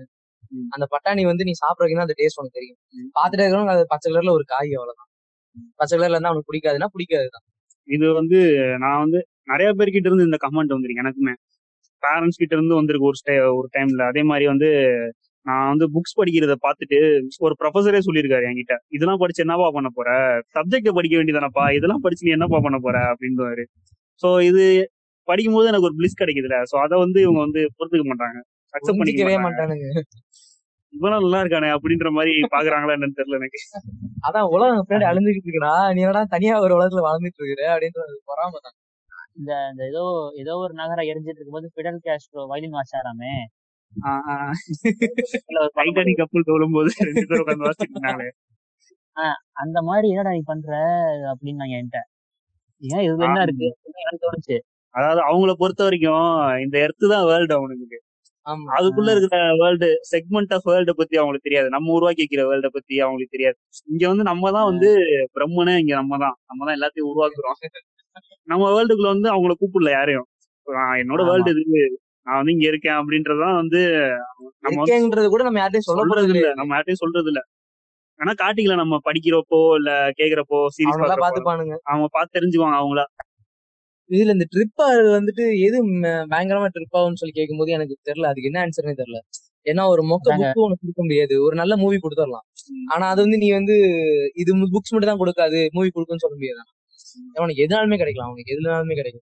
அந்த பட்டாணி வந்து நீ சாப்பிடறதுக்கு அந்த டேஸ்ட் உனக்கு தெரியும். பாத்துட்டே இருக்கணும் அது பச்சை கலர்ல ஒரு காய் அவ்வளவுதான். பச்சை கலர்ல இருந்தா அவனுக்கு பிடிக்காதுன்னா பிடிக்காதுதான். இது வந்து நான் வந்து நிறைய பேர்கிட்ட இருந்து இந்த கமெண்ட் வந்திருக்கு எனக்குமே. பேரண்ட்ஸ் கிட்ட இருந்து வந்திருக்கு ஒரு ஸ்டே ஒரு டைம்ல அதே மாதிரி வந்து நான் வந்து புக்ஸ் படிக்கிறத பார்த்துட்டு ஒரு ப்ரொஃபஸரே சொல்லியிருக்காரு என்கிட்ட. இதெல்லாம் படிச்சு என்னப்பா பண்ண போற? சப்ஜெக்ட படிக்க வேண்டியதானப்பா? இதெல்லாம் படிச்சு நீ என்னப்பா பண்ண போற? அப்படின்னுவாரு. சோ இது படிக்கும்போது எனக்கு ஒரு பிளிஸ் கிடைக்குதுல. சோ அதை வந்து இவங்க வந்து பொறுத்துக்க மாட்டாங்க. அக்செப்ட் பண்ணிக்க புரிஞ்சிக்கவே மாட்டாங்க. மாட்டானுங்க. இவனும் நல்லா இருக்கானே அப்படின்ற மாதிரி பாக்குறாங்களா என்னன்னு தெரியல எனக்கு. அதான் உலகம் பின்னாடி அழிஞ்சுக்கிட்டு இருக்குடா. நீ என்னடா தனியா ஒரு உலகத்துல வாழ்ந்துட்டு இருக்கிற அப்படின்றது பொறாம தான். இந்த இந்த ஏதோ ஏதோ ஒரு நகரம் எரிஞ்சிட்டு இருக்கும்போது பிடல் கேஸ்ட்ரோ வயலின் வாசாராமே டைட்டானிக் கப்பல் தோலும் போது ரெண்டு பேரும் உட்காந்து வாசிட்டு இருந்தாங்களே அந்த மாதிரி என்னடா நீ பண்ற அப்படின்னாங்க என்கிட்ட. ஏன் இது என்ன இருக்கு? அப்படின்னு எனக்கு தோணுச்சு. அதாவது அவங்கள பொறுத்த வரைக்கும் இந்த எர்த்து தான் வேர்ல்டு அவனுக்கு அதுக்குள்ள இருக்கிற வேர்ல்டு செக்மெண்ட் ஆஃப் வேர்ல்ட பத்தி அவங்களுக்கு தெரியாது. நம்ம உருவாக்கி வைக்கிற வேர்ல்ட பத்தி அவங்களுக்கு தெரியாது. இங்க வந்து நம்ம தான் வந்து பிரம்மனே இங்க நம்ம தான். நம்ம தான் எல்லாத்தையும் உருவாக்குறோம். நம்ம வேர்ல்டுக்குள்ள வந்து அவங்கள கூப்பிடல யாரையும். என்னோட. வேர்ல்டு இது நான் வந்து இங்க இருக்கேன் அப்படின்றதுதான் வந்து நம்ம கூட நம்ம யார்ட்டையும் சொல்ல போறது இல்ல நம்ம யார்ட்டையும் சொல்றது இல்ல ஆனா காட்டிக்கல நம்ம படிக்கிறப்போ இல்ல கேக்குறப்போ பாக்குறப்போ பாத்துப்பானுங்க அவங்க பார்த்து தெரிஞ்சுவாங்க அவங்கள. இதுல இந்த ட்ரிப் வந்துட்டு எது பயங்கரமா ட்ரிப் ஆகும்னு சொல்லி கேட்கும்போது எனக்கு தெரியல. அதுக்கு என்ன ஆன்சர்னே தெரியல. ஏன்னா ஒரு மொக்க. புக் உனக்கு கொடுக்க முடியாது. ஒரு நல்ல மூவி கொடுத்துடலாம். ஆனா அது வந்து நீ வந்து இது புக்ஸ் மட்டும் தான் கொடுக்காது. மூவி கொடுக்கும்னு சொல்ல முடியாது? அவனுக்கு எதுனாலுமே கிடைக்கலாம். அவனுக்கு எதுனாலுமே கிடைக்கும்.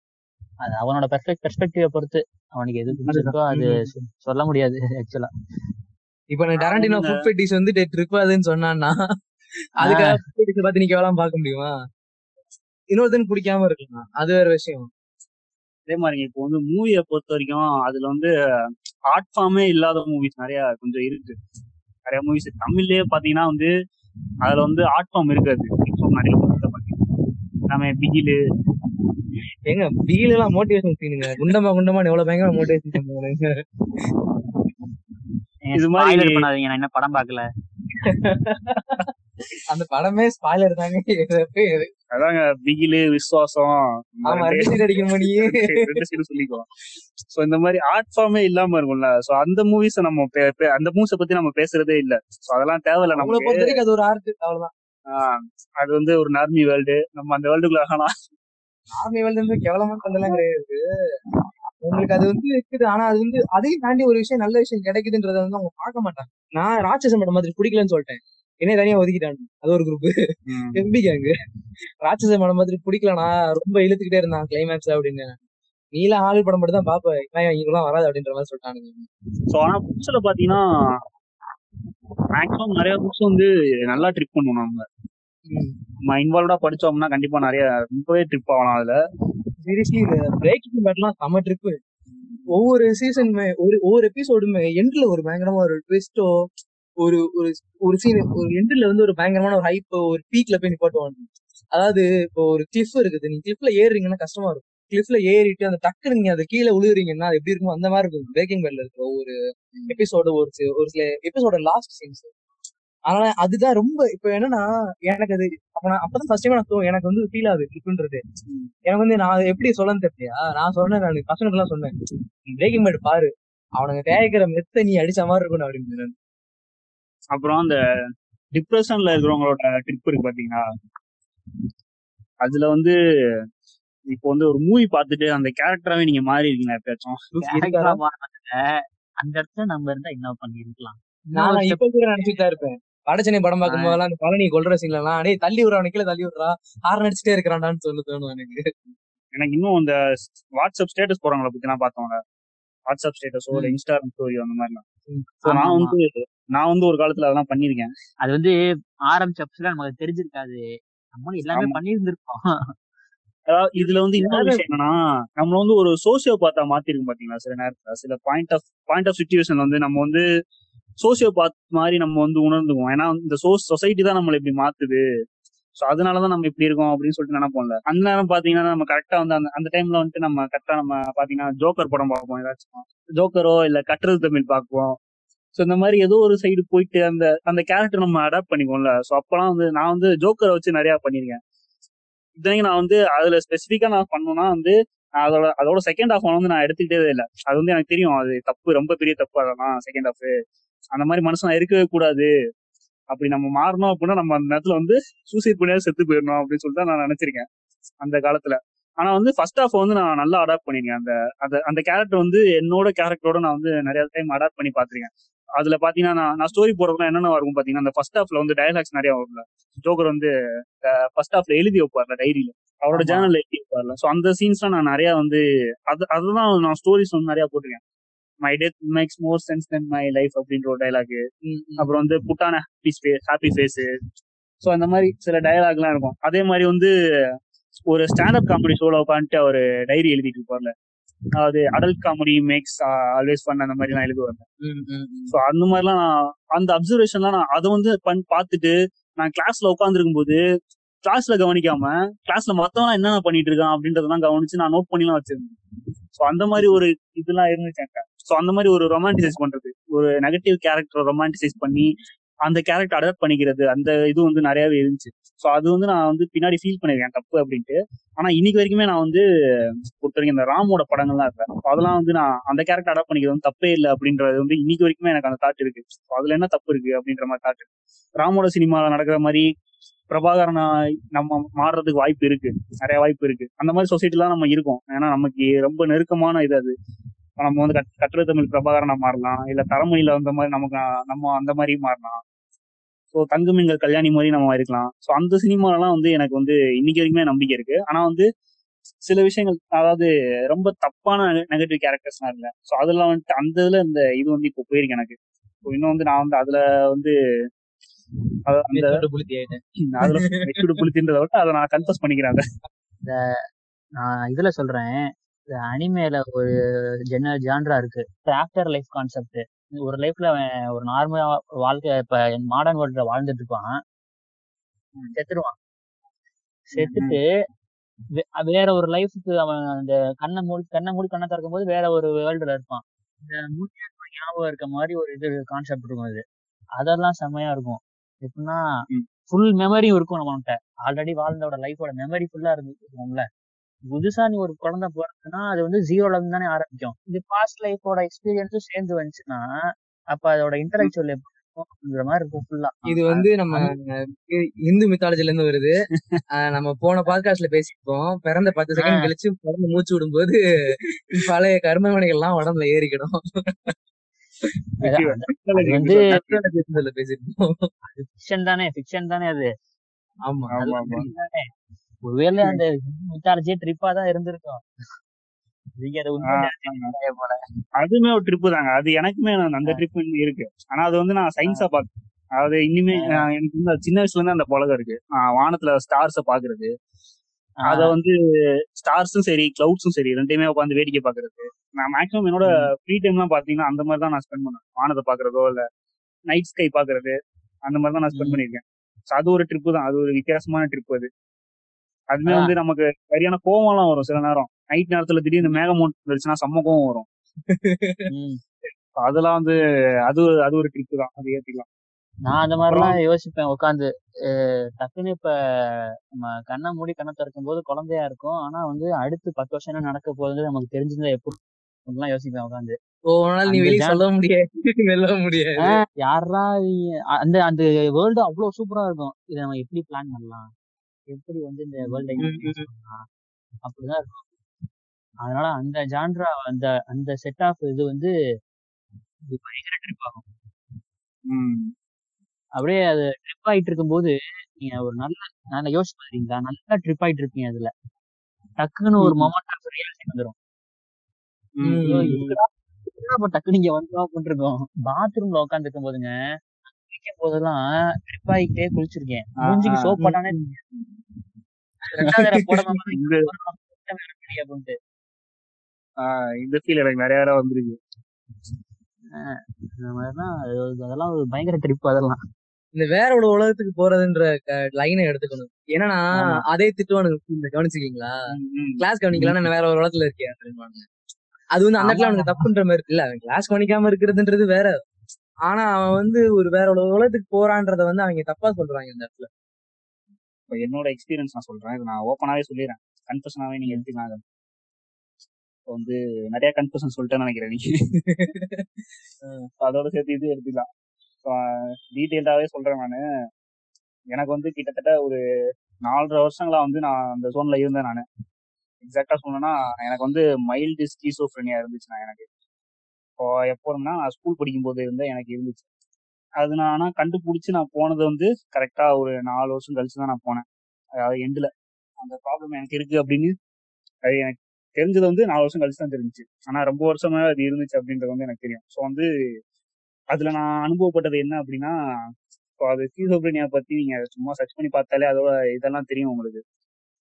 அது அவனோட பெர்ஸ்பெக்ட் பெர்ஸ்பெக்டிவ பொறுத்து அவனுக்கு எது பிடிச்சிருக்கோ அது சொல்ல முடியாது ஆக்சுவலா இப்ப நான் டேரண்டினோ ஃபுட் ஃபெட்டிஸ் வந்து ட்ரிப் அதுன்னு சொன்னான்னா அதுக்காக ஃபுட் ஃபெட்டிஸ் பார்த்து நீ கேவலாம் பார்க்க முடியுமா? இன்னொருத்தன் பிடிக்காம இருக்கலாம். அது வேற விஷயம். அதே மாதிரி இப்போ வந்து மூவியை பொறுத்த வரைக்கும் அதுல வந்து ஆர்ட் ஃபார்மே இல்லாத மூவிஸ் நிறைய கொஞ்சம் இருக்கு. நிறைய மூவிஸ் தமிழ்லயே பாத்தீங்கன்னா வந்து அதுல வந்து ஆர்ட் ஃபார்ம் இருக்காது. இப்போ நிறைய நம்ம பிகிலு. ஏங்க பீல் எல்லாம் மோட்டிவேஷன் சீனுங்க குண்டமா குண்டமா எவ்வளவு பயங்கர மோட்டிவேஷன் பண்ணுவானுங்க இது மாதிரி- பண்ணாதீங்க நான் என்ன படம் பார்க்கல. அந்த படமே ஸ்பாய்லர் தாங்க. அதாங்க பிகிலு விசுவாசம் சொல்லிக்குவோம். சோ இந்த மாதிரி ஆர்ட் ஃபார்மே இல்லாம இருக்கும்ல. சோ அந்த மூவிஸ் நம்ம அந்த மூவிஸ பத்தி நம்ம பேசுறதே இல்ல. சோ அதெல்லாம் தேவையில்ல நமக்கு. பொறுத்த வரைக்கும் அது ஒரு ஆர்ட் அவ்வளவுதான். அது வந்து ஒரு நார்மி வேர்ல்டு நம்ம அந்த வேர்ல்டுக்குள்ள ஆகலாம். ஆர்மி வந்து கேவலமா பண்ணலாம் கிடையாது. உங்களுக்கு அது வந்து இருக்குது. ஆனா அது வந்து அதையும் தாண்டி ஒரு விஷயம் நல்ல விஷயம் கிடைக்குதுன்றத வந்து அவங்க பார்க்க மாட்டாங்க. நான் ராட்சசன் படம் மாதிரி பிடிக்கலன்னு சொல்லிட்டேன். என்ன தனியா ஒதுக்கிட்டாங்க. அது ஒரு குரூப் எம்பி கேங்கு ராட்சச படம் மாதிரி பிடிக்கலனா ரொம்ப இழுத்துக்கிட்டே இருந்தான் கிளைமேக்ஸ் அப்படின்னு. நீலாம் ஹாலிவுட் படம் மட்டும் தான் பாப்ப. இவன் இவங்கெல்லாம் வராது அப்படின்ற மாதிரி சொல்லிட்டானுங்க. ஸோ ஆனா புக்ஸ்ல பாத்தீங்கன்னா மேக்ஸிமம் நிறைய புக்ஸ் வந்து நல்லா ட்ரிப் பண்ணுவோம் நம்ம. நம்ம இன்வால்வ்டா படிச்சோம்னா கண்டிப்பா நிறைய ரொம்பவே ட்ரிப் ஆகலாம் அதுல. சீரியஸ்லி இந்த பிரேக்கிங் பேட்லாம் செம ட்ரிப்பு ஒவ்வொரு சீசனுமே ஒரு ஒவ்வொரு எபிசோடுமே எண்ட்ல ஒரு பயங்கரமா ஒரு ட்விஸ்டோ ஒரு ஒரு ஒரு சீன் ஒரு எண்ட்ல வந்து ஒரு பயங்கரமான ஒரு ஹைப் ஒரு பீக்ல போய் நிப்பாட்டுவாங்க. அதாவது இப்போ ஒரு கிளிஃப் இருக்குது. நீங்க கிளிஃப்ல ஏறுறீங்கன்னா கஷ்டமா இருக்கும். கிளிஃப்ல ஏறிட்டு அந்த டக்கு நீங்க அந்த கீழே விழுகுறீங்கன்னா அது எப்படி இருக்கும் அந்த மாதிரி இருக்கும். பிரேக்கிங் பேட்ல இருக்கிற ஒவ்வொரு எபிசோடு ஒரு ஒரு சில எபிசோட லாஸ்ட் சீன்ஸ் அதனால அதுதான் ரொம்ப இப்போ என்னன்னா எனக்கு அது அப்ப நான் அப்பதான் ஃபர்ஸ்ட் டைம் நான் எனக்கு வந்து ஃபீல் ஆகுது கிளிப்ன்றது எனக்கு வந்து நான் அதை எப்படி சொல்லன்னு தெரியலையா? நான் சொன்னேன் நான் பசங்களுக்கு எல்லாம் சொன்னேன் பிரேக்கிங் பேட் பாரு. அவனுங்க தேய்க்கிற மெத்த நீ அடிச்ச மாதிரி இருக்கணும் அப்படின்னு. அப்புறம் அந்த டிப்ரெஷன்ல இருக்கிறவங்களோட ட்ரிப் இருக்கு பாத்தீங்களா? அதுல வந்து இப்போ வந்து ஒரு மூவி பார்த்துட்டு அந்த கேரக்டராவே நீங்க மாறி இருக்கீங்களா எப்பயாச்சும்? அந்த இடத்துல நம்ம இருந்தா என்ன பண்ணிருக்கலாம் நான் இப்ப கூட நினைச்சிட்டு தான் இருப்பேன். வடச்சென்னை படம் பார்க்கும் போதெல்லாம் அந்த பழனி கொல்ற சீன்ல எல்லாம் டேய் தள்ளி விடுறா கீழே தள்ளி விடுறா ஹார்ன் அடிச்சுட்டே இருக்கிறான்டான்னு சொல்லி தோணும் எனக்கு. எனக்கு இன்னும் இந்த வாட்ஸ்அப் ஸ்டேட்டஸ் போறவங்கள பத்தி நான் பார்த்தோம்ல வாட்ஸ்அப் ஸ்டேட்டஸோ இல்ல இன்ஸ்டாகிராம் ஸ்டோரி அந்த மாதிரிலாம். நான். வந்து நான் வந்து ஒரு காலத்துல அதெல்லாம் பண்ணிருக்கேன் அது வந்து ஆரம்பிச்ச நமக்கு தெரிஞ்சிருக்காது. நம்மளும் எல்லாமே ஆமா. பண்ணியிருந்திருப்போம் அதாவது இதுல வந்து இன்னொரு விஷயம் என்னன்னா நம்ம வந்து ஒரு சோசியோ பார்த்தா மாத்திருக்கும் பாத்தீங்களா சில நேரத்துல. சில point of point of situation வந்து நம்ம வந்து சோசியோ பாத் மாதிரி நம்ம வந்து உணர்ந்துக்குவோம். ஏன்னா இந்த சோ சொசைட்டி தான் நம்மளை இப்படி மாத்துது. ஸோ அதனாலதான் நம்ம இப்படி இருக்கோம் அப்படின்னு சொல்லிட்டு நினைப்போம்ல. அந்த நேரம் பாத்தீங்கன்னா நம்ம கரெக்டா வந்து அந்த அந்த டைம்ல வந்துட்டு நம்ம கரெக்டா நம்ம பாத்தீங்கன்னா ஜோக்கர் படம் பார்ப்போம் ஏதாச்சும். ஜோக்கரோ இல்ல கட்டுறது தமிழ் பார்ப்போம். ஸோ இந்த மாதிரி ஏதோ ஒரு சைடு போயிட்டு அந்த அந்த கேரக்டர் நம்ம அடாப்ட் பண்ணிக்குவோம்ல. ஸோ அப்பெல்லாம் வந்து நான் வந்து ஜோக்கரை வச்சு நிறைய பண்ணியிருக்கேன். இத்தனைக்கும் நான் வந்து அதுல ஸ்பெசிஃபிக்கா நான் பண்ணோம்னா வந்து அதோட அதோட செகண்ட் ஹாஃப் வந்து நான் எடுத்துக்கிட்டே இல்லை. அது வந்து எனக்கு தெரியும். அது தப்பு ரொம்ப பெரிய தப்பு அதெல்லாம் செகண்ட் ஹாஃப் அந்த மாதிரி மனுஷன் இருக்கவே கூடாது. அப்படி நம்ம மாறணும் அப்படின்னா நம்ம அந்த நேரத்துல வந்து சூசைட் பண்ணியாவது செத்து போயிடணும் அப்படின்னு சொல்லிட்டு நான் நினைச்சிருக்கேன் அந்த காலத்துல. ஆனா வந்து ஃபர்ஸ்ட் ஹாஃப் வந்து நான் நல்லா அடாப்ட் பண்ணிருக்கேன். அந்த அந்த அந்த கேரக்டர் வந்து என்னோட கேரக்டரோட நான் வந்து நிறைய டைம் அடாப்ட் பண்ணி பார்த்திருக்கேன். அதுல பாத்தீங்கன்னா நான் நான் ஸ்டோரி போடுறதுலாம் என்னென்ன வரும் பாத்தீங்கன்னா அந்த ஃபர்ஸ்ட் ஹாஃப்ல வந்து டயலாக்ஸ் நிறைய வரும்ல. ஜோக்கர் வந்து ஃபர்ஸ்ட் ஹாஃப்ல எழுதி வைப்பார்ல டைரியில அவரோட ஆமா. ஜேர்னல்ல எழுதி வைப்பார்ல. ஸோ அந்த சீன்ஸ்லாம் நான் நிறைய வந்து அது அதுதான் நான் ஸ்டோரிஸ் வந்து நிறைய போட்டிருக்கேன். My death makes more sense then my life அப்படின்ற ஒரு டைலாக். அப்புறம் வந்து புட்டான ஹாப்பி ஹாப்பி ஃபேஸ் ஸோ அந்த மாதிரி சில டயலாக்லாம் இருக்கும். அதே மாதிரி வந்து ஒரு ஸ்டாண்டப் காமெடி ஷோல உட்காந்துட்டு அவர் டைரி எழுதிட்டு இருப்பார்ல. அதாவது adult comedy makes always fun அந்த மாதிரிலாம் எழுதுவாங்க. ம், ம், ம். ஸோ அந்த மாதிரிலாம் நான் அந்த அப்சர்வேஷன்லாம் நான் அதை வந்து பண் பார்த்துட்டு நான் கிளாஸ்ல உட்காந்துருக்கும் போது கிளாஸ்ல கவனிக்காம கிளாஸ்ல மத்தவங்க என்னென்ன பண்ணிட்டு இருக்கான் அப்படின்றதெல்லாம் கவனிச்சு நான் நோட் பண்ணிலாம் வச்சிருந்தேன். ஸோ அந்த மாதிரி ஒரு இதெல்லாம் இருந்துச்சு ஸோ அந்த மாதிரி ஒரு ரொமான்டிசைஸ் பண்றது. ஒரு நெகட்டிவ் கேரக்டர் ரொமான்டிசைஸ் பண்ணி அந்த கேரக்டர் அடாப்ட் பண்ணிக்கிறது அந்த இது வந்து நிறையவே இருந்துச்சு. ஸோ அது வந்து நான் வந்து பின்னாடி ஃபீல் பண்ணிருக்கேன் தப்பு அப்படின்ட்டு. ஆனா இன்னைக்கு வரைக்குமே நான் வந்து பொறுத்த வரைக்கும் இந்த ராமோட படங்கள்லாம் இருக்கேன். அதெல்லாம் வந்து நான் அந்த கேரக்டர் அடாப்ட் பண்ணிக்கிறது வந்து தப்பே இல்லை அப்படின்றது வந்து இன்னைக்கு வரைக்குமே எனக்கு அந்த தாட் இருக்கு. ஸோ அதுல என்ன தப்பு இருக்கு அப்படின்ற மாதிரி தாட் ராமோட சினிமாவில் நடக்கிற மாதிரி பிரபாகரனா நம்ம மாறுறதுக்கு வாய்ப்பு இருக்கு. நிறைய வாய்ப்பு இருக்கு. அந்த மாதிரி சொசைட்டிலாம் நம்ம இருக்கோம். ஏன்னா நமக்கு ரொம்ப நெருக்கமான இது அது. நம்ம வந்து கட்- கட்டுரை தமிழ் பிரபாகரனா மாறலாம். இல்ல தரமொழியில வந்த மாதிரி நமக்கு நம்ம அந்த மாதிரி மாறலாம். ஸோ தங்குமிங்கள் கல்யாணி மாதிரி நம்ம இருக்கலாம். ஸோ அந்த சினிமாலாம் வந்து எனக்கு வந்து இன்னைக்கு வரைக்குமே நம்பிக்கை இருக்கு. ஆனா வந்து சில விஷயங்கள் அதாவது ரொம்ப தப்பான நெகட்டிவ் கேரக்டர்ஸ்லாம் இல்லை. ஸோ அதெல்லாம் வந்துட்டு அந்த இதுல இந்த இது வந்து இப்போ போயிருக்கு எனக்கு. So இன்னும் வந்து நான் வந்து அதுல வந்து. அதுல புளித்தின்றதை விட்டு அதை நான் கன்ஃபஸ் பண்ணிக்கிறேன் அதை. நான் இதுல சொல்றேன். இந்த அனிமேல ஒரு ஜென ஜான்ரா இருக்கு. ஆஃப்டர் லைஃப் கான்செப்ட் ஒரு லைஃப்ல அவன் ஒரு நார்மலா வாழ்க்கை இப்ப மாடர்ன் வேர்ல்ட்ல வாழ்ந்துட்டு இருப்பான். செத்துருவான். செத்துட்டு வே- வேற ஒரு லைஃப்க்கு அவன் அந்த கண்ணை மூடி கண்ணை மூடி கண்ணை திறக்கும் போது வேற ஒரு வேர்ல்டுல இருப்பான். இந்த மூஞ்சியாத்மா ஞாபகம் இருக்க மாதிரி ஒரு இது கான்செப்ட் இருக்கும் அது. அதெல்லாம் செம்மையா இருக்கும். எப்படின்னா. ஃபுல் மெமரியும் இருக்கும் நம்மகிட்ட ஆல்ரெடி வாழ்ந்தோட லைஃபோட மெமரி ஃபுல்லா இருக்கும்ல. புதுசா நீ ஒரு குழந்தை பிறக்குன்னா அது வந்து ஜீரோல இருந்து தானே ஆரம்பிக்கும். இது பாஸ்ட் லைஃபோட எக்ஸ்பீரியன்ஸும் சேர்ந்து வந்துச்சுன்னா அப்ப அதோட இன்டலெக்சுவல் எப்படி இருக்கும்ங்கிற மாதிரி இருக்கும் ஃபுல்லா இது வந்து நம்ம இந்து மித்தாலஜில இருந்து வருது. ஆஹ் நம்ம போன பாட்காஸ்ட்ல பேசியிருப்போம். பிறந்த பத்து செகண்ட் கழிச்சு பிறந்து மூச்சு விடும்போது பழைய கர்மவினைகள் எல்லாம் உடம்புல ஏறிக்கிடும். வந்து ஃபிக்ஷன் தானே ஃபிக்ஷன் தானே அது. ஆமா. ஒருவேளை அந்த மித்தாலஜியே ட்ரிப்பா தான் இருந்திருக்கும். அதை. அதுவுமே ஒரு ட்ரிப்பு தாங்க. அது எனக்குமே அந்த- ட்ரிப் இருக்கு. ஆனா அது வந்து நான் சயின்ஸா பாக்குறேன் அதாவது இனிமே எனக்கு வந்து அது சின்ன வயசுல இருந்து அந்த பழக்கம் இருக்கு. வானத்துல ஸ்டார்ஸ பாக்குறது. அத வந்து ஸ்டார்ஸும் சரி கிளவுட்ஸும் சரி ரெண்டையுமே உட்காந்து வேடிக்கை பாக்குறது. நான் மேக்ஸிமம் என்னோட ஃப்ரீ டைம்லாம் பாத்தீங்கன்னா அந்த மாதிரி தான் நான் ஸ்பெண்ட் பண்ணுவேன். வானத்தை பாக்குறதோ இல்ல நைட் ஸ்கை பாக்குறது அந்த மாதிரி தான் நான் ஸ்பெண்ட். பண்ணிருக்கேன் அது ஒரு ட்ரிப்பு தான். அது ஒரு வித்தியாசமான ட்ரிப் அது. அதுமே. வந்து நமக்கு சரியான கோவம்லாம் வரும் சில நேரம். நைட் நேரத்துல திடீர்னு மேகமூட்டம் வந்துருச்சுன்னா செம்ம கோவம் வரும். அதெல்லாம் வந்து அது அது ஒரு ட்ரிப்பு தான். அது ஏத்திக்கலாம். நான் அந்த மாதிரிலாம் யோசிப்பேன். உட்காந்து டக்குன்னு இப்ப நம்ம கண்ணை மூடி கண்ணை திறக்கும் போது குழந்தையா இருக்கும். ஆனா வந்து அடுத்து பத்து வருஷம் என்ன நடக்க போகுதுன்னு நமக்கு தெரிஞ்சிருந்தா எப்படி யோசிப்பேன் உட்காந்து ஒரு நாள் நீ அந்த வெளியே ஜான்- சொல்ல முடியாது. வெல்ல முடியாது. யாரா இவங்க- அ- அந்த அந்த வேர்ல்டு அவ்வளவு சூப்பரா இருக்கும். இதை நம்ம எப்படி பிளான் பண்ணலாம்? எப்படி வந்து இந்த வேர்ல்டை அப்படிதான் இருக்கும். அதனால அந்த ஜான்ரா அந்த அந்த செட் ஆஃப் இது வந்து பயங்கர ட்ரிப் ஆகும். அப்படியே அது ட்ரிப் ஆயிட்டு இருக்கும்போது நீங்க ஒரு நல்ல நல்ல யோசிச்சு பாத்தீங்களா நல்லா ட்ரிப் ஆயிட்டு இருப்பீங்க அதுல. டக்குன்னு ஒரு. மொமெண்ட் ஆஃப் ரியாலிட்டி வந்துடும் இங்க வந்தோம் அப்படின்னு இருக்கும். பாத்ரூம்ல உட்காந்துருக்கும் போதுங்க குளிக்கும் போதெல்லாம் ட்ரிப் குளிச்சிருக்கேன் மூஞ்சிக்கு. சோப் போட்டானே ரெண்டாவது தடவை போடாம பார்த்தா இந்த ஃபீல் எனக்கு நிறைய தடவை வந்திருக்கு. அதெல்லாம் ஒரு பயங்கர ட்ரிப் அதெல்லாம். இந்த வேற ஒரு உலகத்துக்கு போறதுன்ற லைனை எடுத்துக்கணும். என்னன்னா ஆமா. அதே திட்டுவானுங்க இந்த கவனிச்சிருக்கீங்களா. கிளாஸ் கவனிக்கலாம் நான் வேற ஒரு உலகத்துல இருக்கேன். அது வந்து அந்த இடத்துல அவனுக்கு தப்புன்ற மாதிரி இருக்குல்ல அவன் கிளாஸ் கவனிக்காம இருக்கிறதுன்றது வேற. ஆனா அவன் வந்து ஒரு வேற ஒரு உலகத்துக்கு போறான்றத வந்து அவங்க தப்பா சொல்றாங்க இந்த இடத்துல. இப்ப என்னோட எக்ஸ்பீரியன்ஸ் நான் சொல்றேன். இது நான் ஓப்பனாவே சொல்லிடுறேன். கன்ஃபர்ஷனாவே நீங்க எடுத்துக்கலாம் இப்போ வந்து நிறைய கன்ஃபர்ஷன் சொல்லிட்டேன்னு நினைக்கிறேன் நீங்க அதோட சேர்த்து இது எடுத்துக்கலாம். டீட்டெயில்டாவே சொல்றேன் நானு. எனக்கு வந்து கிட்டத்தட்ட ஒரு நாலரை வருஷங்களா வந்து நான் அந்த ஜோன்ல இருந்தேன் நானு. எக்ஸாக்டா சொல்லணும்னா எனக்கு வந்து மைல்டு ஸ்கீசோஃப்ரெனியா இருந்துச்சு நான் எனக்கு. இப்போ எப்போதும்னா நான் ஸ்கூல் படிக்கும்போது இருந்தால் எனக்கு இருந்துச்சு. அது நான் ஆனால் கண்டுபிடிச்சி நான் போனது வந்து கரெக்டாக ஒரு நாலு வருஷம் கழிச்சு தான் நான் போனேன். அதாவது எண்டில் அந்த ப்ராப்ளம் எனக்கு இருக்குது அப்படின்னு அது எனக்கு தெரிஞ்சது வந்து நாலு வருஷம் கழிச்சு தான் தெரிஞ்சிச்சு. ஆனால் ரொம்ப வருஷமா அது இருந்துச்சு அப்படின்றது வந்து எனக்கு தெரியும். ஸோ வந்து அதில் நான் அனுபவப்பட்டது என்ன அப்படின்னா இப்போ அது ஸ்கீசோப்ரேனியா பற்றி நீங்கள் சும்மா சர்ச் பண்ணி பார்த்தாலே அதோட இதெல்லாம் தெரியும் உங்களுக்கு.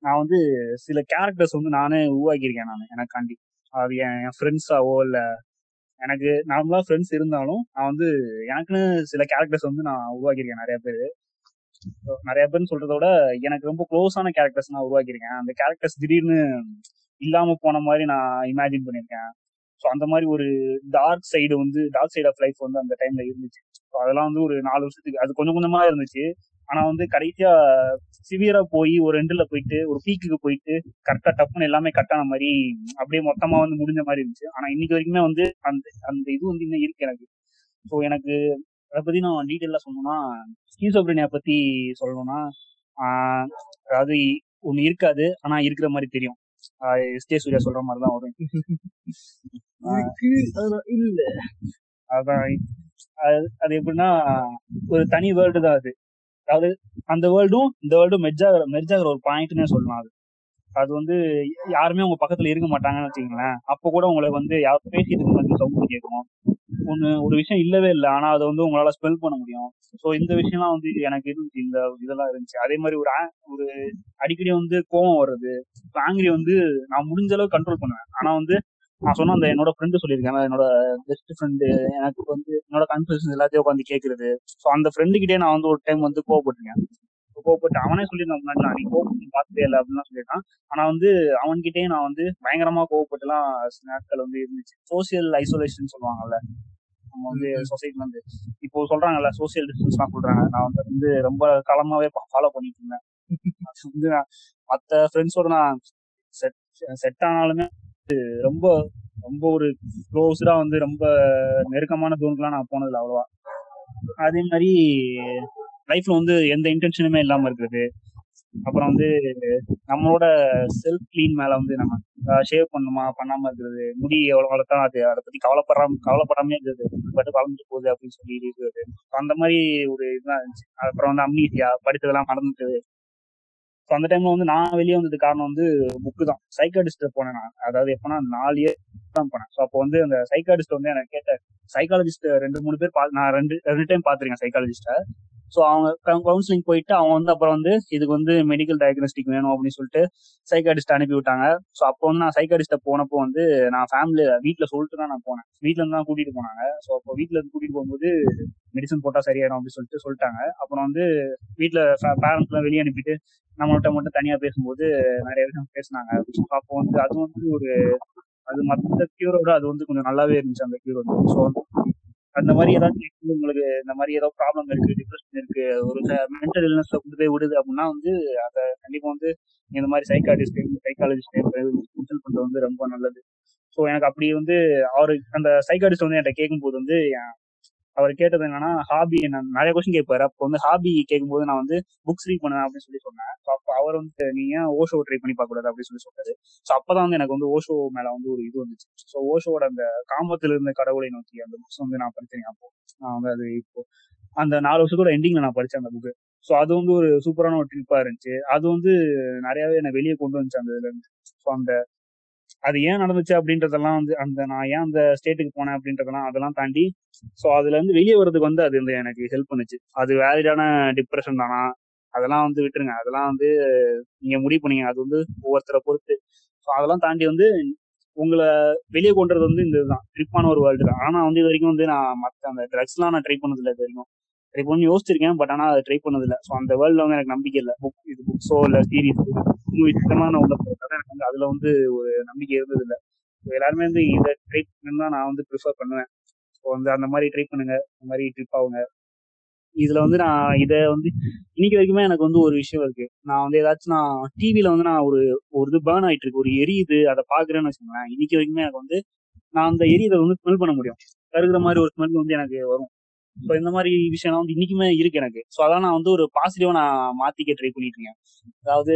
நான் வந்து சில கேரக்டர்ஸ் வந்து நானே உருவாக்கியிருக்கேன் நான் எனக்காண்டி. அது என் என் ஃப்ரெண்ட்ஸாவோ இல்லை எனக்கு நார்மலா ஃப்ரெண்ட்ஸ் இருந்தாலும் நான் வந்து எனக்குன்னு சில கேரக்டர்ஸ் வந்து நான் உருவாக்கியிருக்கேன் நிறைய பேர். நிறைய பேர்னு சொல்றதோட விட எனக்கு ரொம்ப க்ளோஸான கேரக்டர்ஸ் நான் உருவாக்கியிருக்கேன். அந்த கேரக்டர்ஸ் திடீர்னு இல்லாம போன மாதிரி நான் இமேஜின் பண்ணியிருக்கேன். ஸோ அந்த மாதிரி ஒரு டார்க் சைடு வந்து டார்க் சைடு ஆஃப் லைஃப் வந்து அந்த டைம்ல இருந்துச்சு. ஸோ அதெல்லாம் வந்து ஒரு நாலு வருஷத்துக்கு அது கொஞ்சம் கொஞ்சமா இருந்துச்சு. ஆனா வந்து கடைசியா சிவியரா போய் ஒரு எண்டுல போயிட்டு ஒரு பீக்குக்கு போயிட்டு கரெக்டா டப்புன்னு எல்லாமே கட்டான மாதிரி அப்படியே மொத்தமா வந்து முடிஞ்ச மாதிரி இருந்துச்சு. ஆனா இன்னைக்கு வரைக்குமே வந்து அந்த அந்த இது வந்து இன்னும் இருக்கு எனக்கு. ஸோ எனக்கு அதை பத்தி நான் டீட்டெயிலா சொல்லணும்னா ஸ்கீசோப்ரினியா பத்தி சொல்லணும்னா அதாவது ஒண்ணு இருக்காது ஆனா இருக்கிற மாதிரி தெரியும். எஸ்டே சூர்யா சொல்ற மாதிரி தான் வரும் இல்ல. அதான். அது- அது எப்படின்னா ஒரு தனி வேர்ல்டு தான் அது. அதாவது அந்த வேர்ல்டும் இந்த வேர்ல்டும் மெர்ஜ் ஆகிற மெர்ஜ் ஆகிற ஒரு பாயிண்ட்னே சொல்லலாம் அது. அது வந்து யாருமே உங்க பக்கத்துல இருக்க மாட்டாங்கன்னு வச்சுக்கோங்களேன். அப்போ கூட உங்களை வந்து யார் பேசிட்டு வந்து சவுண்ட் கேட்கும் ஒன்று ஒரு விஷயம் இல்லவே இல்லை. ஆனா அதை வந்து உங்களால ஸ்பெல் பண்ண முடியும். ஸோ இந்த விஷயம்லாம் வந்து எனக்கு இருந்துச்சு. இந்த இதெல்லாம் இருந்துச்சு. அதே மாதிரி ஒரு ஒரு அடிக்கடி வந்து கோவம் வர்றது ஆங்கிரி வந்து நான் முடிஞ்ச அளவு கண்ட்ரோல் பண்ணுவேன். ஆனா வந்து நான் சொன்ன அந்த என்னோட ஃப்ரெண்டு சொல்லியிருக்கேன். என்னோட பெஸ்ட் ஃப்ரெண்டு எனக்கு வந்து என்னோட கன்ஃபியூஷன் எல்லாத்தையும் உட்காந்து கேட்கறது ஸோ அந்த ஃப்ரெண்டு கிட்டே நான் வந்து ஒரு டைம் வந்து கோவப்பட்டிருக்கேன். கோவப்பட்டு அவனே சொல்லியிருந்தான் முன்னாடி நான் நீ கோவப்பட்டு பார்த்ததே இல்லை அப்படின்னு சொல்லியிருக்கான் ஆனா வந்து அவன்கிட்டயே நான் வந்து பயங்கரமா கோவப்பட்டுலாம் சில நாட்கள் வந்து இருந்துச்சு. சோசியல் ஐசோலேஷன் சொல்லுவாங்கல்ல நம்ம வந்து சொசைட்டில இருந்து இப்போ சொல்றாங்கல்ல சோசியல் டிஸ்டன்ஸ் எல்லாம் சொல்றாங்க. நான் வந்து வந்து ரொம்ப காலமாவே ஃபாலோ பண்ணிட்டு இருந்தேன். வந்து நான் மத்த ஃப்ரெண்ட்ஸோட நான் செட் செட் ஆனாலுமே ரொம்ப ரொம்ப ஒரு க்ளோஸ்டா வந்து ரொம்ப நெருக்கமான ஜோனுக்குலாம் நான் போனதில்லை அவ்வளவா. அதே மாதிரி லைஃப்ல வந்து எந்த இன்டென்ஷனுமே இல்லாம இருக்கிறது. அப்புறம் வந்து நம்மளோட செல்ஃப் கிளீன் மேல வந்து நம்ம ஷேவ் பண்ணுமா பண்ணாம இருக்கிறது. முடி எவ்வளவு வளர்த்தா அது அதை பத்தி கவலைப்படாம கவலைப்படாமே இருக்கிறது. பட்டு வளர்ந்துட்டு போகுது அப்படின்னு சொல்லி இருக்கிறது. அந்த மாதிரி ஒரு இதுதான் இருந்துச்சு. அப்புறம் வந்து அம்னீசியா படித்ததெல்லாம் மறந்துட்டு ஸோ அந்த டைம்ல வந்து நான் வெளியே வந்தது காரணம் வந்து புக்கு தான். சைக்காடிஸ்ட் போனேன் நான். அதாவது எப்போனா நாலு இயர் தான் போனேன். ஸோ அப்போ வந்து அந்த சைக்காடிஸ்ட் வந்து எனக்கு கேட்ட சைக்காலஜிஸ்ட் ரெண்டு மூணு பேர் நான் ரெண்டு ரெண்டு டைம் பார்த்துருக்கேன் சைக்காலஜிஸ்ட்டை ஸோ அவங்க கவுன்சிலிங் போயிட்டு அவங்க வந்து அப்புறம் வந்து இதுக்கு வந்து மெடிக்கல் டயக்னோஸ்டிக் வேணும் அப்படின்னு சொல்லிட்டு சைக்காடிஸ்ட் அனுப்பி விட்டாங்க. ஸோ அப்போ வந்து நான் சைக்காடிஸ்ட்டை போனப்போ வந்து நான் ஃபேமிலி வீட்டில் சொல்லிட்டு தான் நான் போனேன். வீட்டில் இருந்து தான் கூட்டிட்டு போனாங்க. ஸோ அப்போ வீட்டில் இருந்து கூட்டிட்டு போகும்போது மெடிசன் போட்டா சரியாயிடும் அப்படின்னு சொல்லிட்டு சொல்லிட்டாங்க. அப்புறம் வந்து வீட்டில் பேரண்ட்ஸ்லாம் வெளியே அனுப்பிட்டு நம்மள்ட்ட மட்டும் தனியா பேசும்போது நிறைய விஷயம் பேசினாங்க. அப்போ வந்து அது வந்து ஒரு அது மற்ற கியூரோட அது வந்து கொஞ்சம் நல்லாவே இருந்துச்சு அந்த கியூர் வந்து. ஸோ அந்த மாதிரி ஏதாச்சும் உங்களுக்கு இந்த மாதிரி ஏதோ ப்ராப்ளம் இருக்கு டிப்ரெஷன் இருக்கு ஒரு மென்டல் இல்னஸ்ல கொண்டு போய் விடுது அப்படின்னா வந்து அதை கண்டிப்பா வந்து இந்த மாதிரி சைக்காட்டிஸ்ட் சைக்காலஜிஸ்ட் கன்சல்ட் பண்றது வந்து ரொம்ப நல்லது. ஸோ எனக்கு அப்படி வந்து அவரு அந்த சைக்காட்டிஸ்ட் வந்து என்கிட்ட கேட்கும்போது வந்து அவர் கேட்டது என்னன்னா ஹாபி நான் நிறைய கொஸ்டின் கேட்பாரு. அப்போ வந்து ஹாபி கேட்கும்போது நான் வந்து புக்ஸ் ரீட் பண்ணுவேன் அப்படின்னு சொல்லி சொன்னேன் ஸோ அப்போ அவர் வந்து நீ ஏன் ஓஷோ ட்ரை பண்ணி பார்க்க கூடாது? அப்படின்னு சொல்லி சொன்னாரு. ஸோ அப்பதான் வந்து எனக்கு வந்து ஓஷோ மேல வந்து ஒரு இது வந்துச்சு. ஸோ ஓஷோட அந்த காமத்தில் இருந்த கடவுளை நோக்கி அந்த புக்ஸ் வந்து நான் படிச்சேன் அப்போ நான் வந்து அது இப்போ அந்த நாலு வருஷத்தோட எண்டிங்ல நான் படிச்சேன் அந்த புக்கு ஸோ அது வந்து ஒரு சூப்பரான ஒரு ட்ரிப்பா இருந்துச்சு. அது வந்து நிறையவே என்னை வெளியே கொண்டு வந்துச்சு அந்த இதுல இருந்து. ஸோ அந்த அது ஏன் நடந்துச்சு அப்படின்றதெல்லாம் வந்து அந்த நான் ஏன் அந்த ஸ்டேட்டுக்கு போனேன் அப்படின்றதெல்லாம் அதெல்லாம் தாண்டி ஸோ அதுல இருந்து வெளியே வர்றதுக்கு வந்து அது வந்து எனக்கு ஹெல்ப் பண்ணுச்சு. அது வேலிடான டிப்ரெஷன் தானா? அதெல்லாம் வந்து விட்டுருங்க. அதெல்லாம் வந்து நீங்க முடிவு பண்ணீங்க. அது வந்து ஒவ்வொருத்தரை பொறுத்து. ஸோ அதெல்லாம் தாண்டி வந்து உங்களை வெளியே கொண்டுறது வந்து இந்த இதுதான். ட்ரிப்பான ஒரு வேர்ல்டு தான். ஆனால் வந்து இது வரைக்கும் வந்து நான் மற்ற அந்த ட்ரக்ஸ்லாம் நான் ட்ரை பண்ணதில்லை இது வரைக்கும். ட்ரை பண்ணி யோசிச்சிருக்கேன் பட் ஆனால் அதை ட்ரை பண்ணதில்லை. ஸோ அந்த வேர்ல்டில் வந்து எனக்கு நம்பிக்கை இல்லை. புக் இது புக்ஸோ இல்லை சீரீஸ் நான் உள்ள போகிறதால எனக்கு வந்து அதில் வந்து ஒரு நம்பிக்கை இருந்தது இல்லை எல்லாருமே வந்து இதை ட்ரை பண்ணு தான் நான் வந்து ப்ரிஃபர் பண்ணுவேன். ஸோ வந்து அந்த மாதிரி ட்ரை பண்ணுங்க. அந்த மாதிரி ட்ரிப் ஆகுங்க. இதுல வந்து நான் இதை வந்து இன்னைக்கு வரைக்குமே எனக்கு வந்து ஒரு விஷயம் இருக்கு. நான் வந்து ஏதாச்சும் நான் டிவியில வந்து நான் ஒரு ஒரு இது பேர்ன் ஆயிட்டு இருக்கு. ஒரு எரியுது அதை பாக்குறேன்னு வச்சுக்கோங்களேன். இன்னைக்கு வரைக்குமே எனக்கு வந்து நான் அந்த எரியதை வந்து ஸ்மெல் பண்ண முடியும். கருகிற மாதிரி ஒரு ஸ்மெல் வந்து எனக்கு வரும். ஸோ இந்த மாதிரி விஷயம்லாம் வந்து இன்னைக்குமே இருக்கு எனக்கு. ஸோ அதான் நான் வந்து ஒரு பாசிட்டிவா நான் மாத்திக்க ட்ரை பண்ணிட்டு இருக்கேன். அதாவது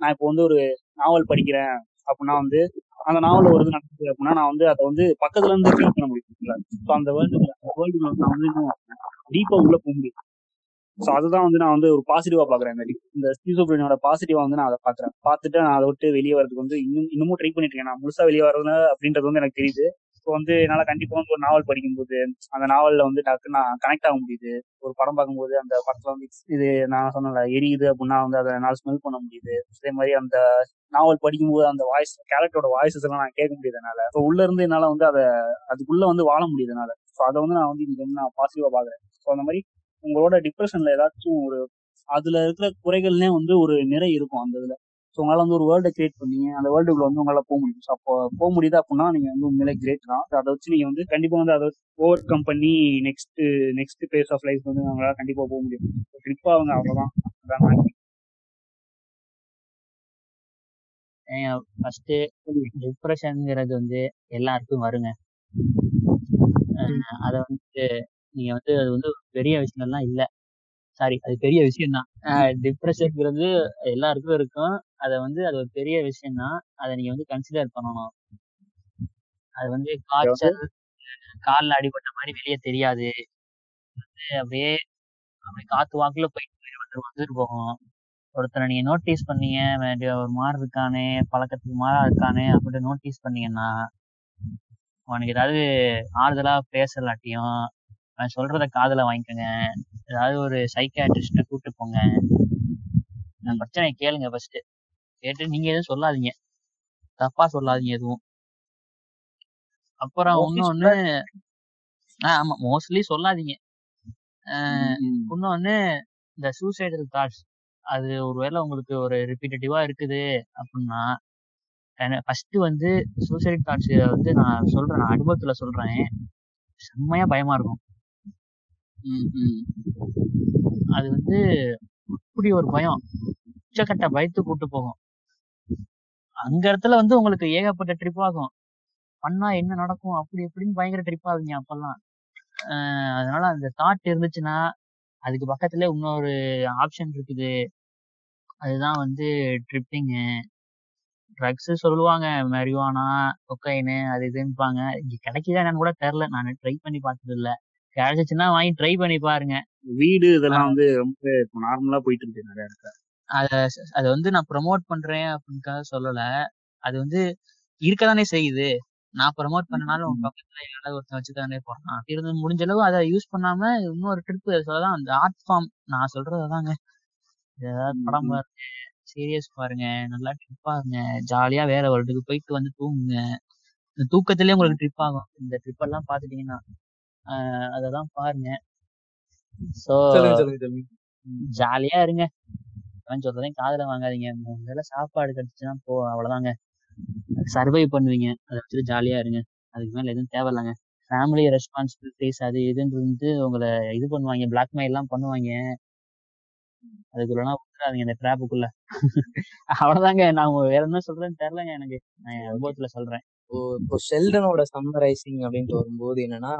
நான் இப்போ வந்து ஒரு நாவல் படிக்கிறேன் அப்படின்னா வந்து அந்த நாவல் ஒரு இது நடக்குது அப்படின்னா நான் வந்து அதை வந்து பக்கத்துல இருந்து ஃபீல் பண்ண முடியும். ஸோ அந்த வேர்ல்டு வேர்ல்டு நான் வந்து இன்னும் டீப்பா உள்ள போக முடியும். ஸோ அதுதான் வந்து நான் வந்து ஒரு பாசிட்டிவா பாக்குறேன் இந்த di- இந்த ஸ்கீசோப்ரீனோட பாசிட்டிவா வந்து நான் அதை பாக்குறேன் பார்த்துட்டு நான் அதை விட்டு வெளியே வரதுக்கு வந்து இன்னும் இன்னமும் ட்ரை பண்ணிட்டு இருக்கேன். நான் முழுசா வெளியே வரதுல அப்படின்றது வந்து எனக்கு தெரியுது. ஸோ வந்து என்னால் கண்டிப்பா வந்து ஒரு நாவல் படிக்கும்போது அந்த நாவல்ல வந்து டக்கு நான் கனெக்ட் ஆக முடியுது. ஒரு படம் பார்க்கும்போது அந்த படத்துல வந்து இது நான் சொன்னல எரியுது அப்படின்னா வந்து அதை என்னால் ஸ்மெல் பண்ண முடியுது. அதே மாதிரி அந்த நாவல் படிக்கும்போது அந்த வாய்ஸ் கேரக்டரோட வாய்ஸஸ் எல்லாம் நான் கேட்க முடியுது ஸோ உள்ள இருந்து என்னால வந்து அதை அதுக்குள்ள வந்து வாழ முடியுது ஸோ அதை வந்து நான் வந்து இன்னைக்கு வந்து நான் பாசிட்டிவாக பாக்குறேன் ஸோ அந்த மாதிரி உங்களோட டிப்ரெஷன்ல ஏதாச்சும் ஒரு அதுல இருக்கிற குறைகள்லேயே வந்து ஒரு நிறை இருக்கும் அந்த இதுல. ஸோ உங்களால வந்து ஒரு வேர்ல்டை கிரியேட் பண்ணீங்க அந்த வேர்ல்டுக்குள்ள வந்து உங்களால போக முடியும். ஸோ அப்போ போக முடியுது அப்படின்னா நீங்க வந்து உண்மையிலே கிரேட் தான். அதை வச்சு நீங்க வந்து கண்டிப்பா வந்து அதை ஓவர் கம் பண்ணி next next phase of life வந்து உங்களால கண்டிப்பா போக முடியும். ட்ரிப் ஆகுங்க அவ்வளவுதான். அதான் ஃபர்ஸ்ட் டிப்ரெஷன்ங்கிறது வந்து எல்லாருக்கும் வருங்க. அத வந்து நீங்க வந்து அது வந்து பெரிய விஷயம்லாம் இல்ல. சாரி அது பெரிய விஷயம் தான் டிப்ரெஷன்ங்கிறது எல்லாருக்கும் இருக்கும். அதை வந்து அது ஒரு பெரிய விஷயம் தான் அதை நீங்க வந்து கன்சிடர் பண்ணணும். அது வந்து காய்ச்சல் கால்ல அடிபட்ட மாதிரி வெளியே தெரியாது. வந்து அப்படியே அப்படியே காத்து வாக்குல போயிட்டு போயிட்டு வந்துட்டு போகும் ஒருத்தரை நீங்க நோட்டீஸ் பண்ணீங்க ஒரு மாறு இருக்கானே பழக்கத்துக்கு மாறா இருக்கானே அப்படின்னு நோட்டீஸ் பண்ணீங்கன்னா அவனுக்கு ஏதாவது ஆறுதலா பேசலாட்டியும் அவன் சொல்றத காதுல வாங்கிக்கோங்க. ஏதாவது ஒரு சைக்காட்ரிஸ்ட கூட்டு போங்க. அந்த பிரச்சனையை கேளுங்க ஃபர்ஸ்ட் கேட்டு நீங்க எதுவும் சொல்லாதீங்க. தப்பா சொல்லாதீங்க எதுவும். அப்புறம் இன்னொன்னு ஆஹ் ஆமா மோஸ்ட்லி சொல்லாதீங்க. இன்னொன்னு இந்த சூசைடல் தாட்ஸ் அது ஒருவேளை உங்களுக்கு ஒரு ரிப்பீட்டட்டிவா இருக்குது அப்படின்னா ஃபர்ஸ்ட் வந்து சூசைட் தாட்ஸ் வந்து நான் சொல்றேன் நான் அனுபவத்துல சொல்றேன். செம்மையா பயமா இருக்கும். அது வந்து அப்படி ஒரு பயம். உச்சக்கட்ட பயத்து கூட்டு போகும். அங்க இடத்துல வந்து உங்களுக்கு ஏகப்பட்ட ட்ரிப் ஆகும். பண்ணா என்ன நடக்கும்? அப்படி இப்படின்னு பயங்கர ட்ரிப் ஆகுங்க அப்பெல்லாம். ஆஹ் அதனால அந்த தாட் இருந்துச்சுன்னா அதுக்கு பக்கத்துல இன்னொரு ஆப்ஷன் இருக்குது. அதுதான் வந்து ட்ரிப்பிங்கு ட்ரக்ஸ் சொல்லுவாங்க. மரிவானா கொக்கைனு அது இதுன்னுப்பாங்க. இங்க கிடைக்குதா என்னன்னு கூட தெரில. நான் ட்ரை பண்ணி பார்த்தது இல்ல கிடைச்சிச்சுன்னா வாங்கி ட்ரை பண்ணி பாருங்க. வீடு இதெல்லாம் வந்து ரொம்ப நார்மலா போயிட்டு இருக்கு நிறைய இடத்துல. அத அத வந்து நான் ப்ரமோட் பண்றேன் அப்படின்னுக்காக சொல்லல. அது வந்து இருக்கதானே செய்யுது. நான் ப்ரமோட் பண்ணனால உங்க பக்கத்துல யாராவது ஒருத்தன் வச்சுதானே போறான். அப்படி இருந்து முடிஞ்ச அளவு அதை யூஸ் பண்ணாம இன்னொரு ட்ரிப் சொல்லலாம். அந்த ஆர்ட் ஃபார்ம் நான் சொல்றது அதாங்க. ஏதாவது படம் ம். பாருங்க சீரியஸ் பாருங்க நல்லா ட்ரிப் பாருங்க ஜாலியா வேற வேர்ல்டுக்கு போயிட்டு வந்து தூங்குங்க. இந்த தூக்கத்திலேயே உங்களுக்கு ட்ரிப் ஆகும். இந்த ட்ரிப் எல்லாம் பாத்துட்டீங்கன்னா ஆஹ் அதெல்லாம் பாருங்க. சோ சொல்லுங்க சொல்லுங்க சொல்லுங்க. ஜாலியா இருங்க. அவன் சொல்றதையும் காதுல வாங்காதீங்க. மூணு வேளை சாப்பாடு கிடைச்சுன்னா போ அவ்வளவுதாங்க. சர்வை பண்ணுவீங்க. அதை வச்சுட்டு ஜாலியா இருங்க. அதுக்கு மேல எதுவும் தேவையில்லைங்க. ஃபேமிலி ரெஸ்பான்சிபிலிட்டிஸ் அது இதுன்னு வந்து உங்களை இது பண்ணுவாங்க. பிளாக்மெயில் எல்லாம் பண்ணுவாங்க. அதுக்குள்ளலாம் விட்டுறாதீங்க இந்த ட்ராப்புக்குள்ள அவ்வளவுதாங்க. நான் வேற என்ன சொல்றேன்னு தெரியலங்க எனக்கு. நான் அனுபவத்துல சொல்றேன். இப்போ ஷெல்டனோட சம்மரைசிங் அப்படின்ட்டு வரும்போது என்னன்னா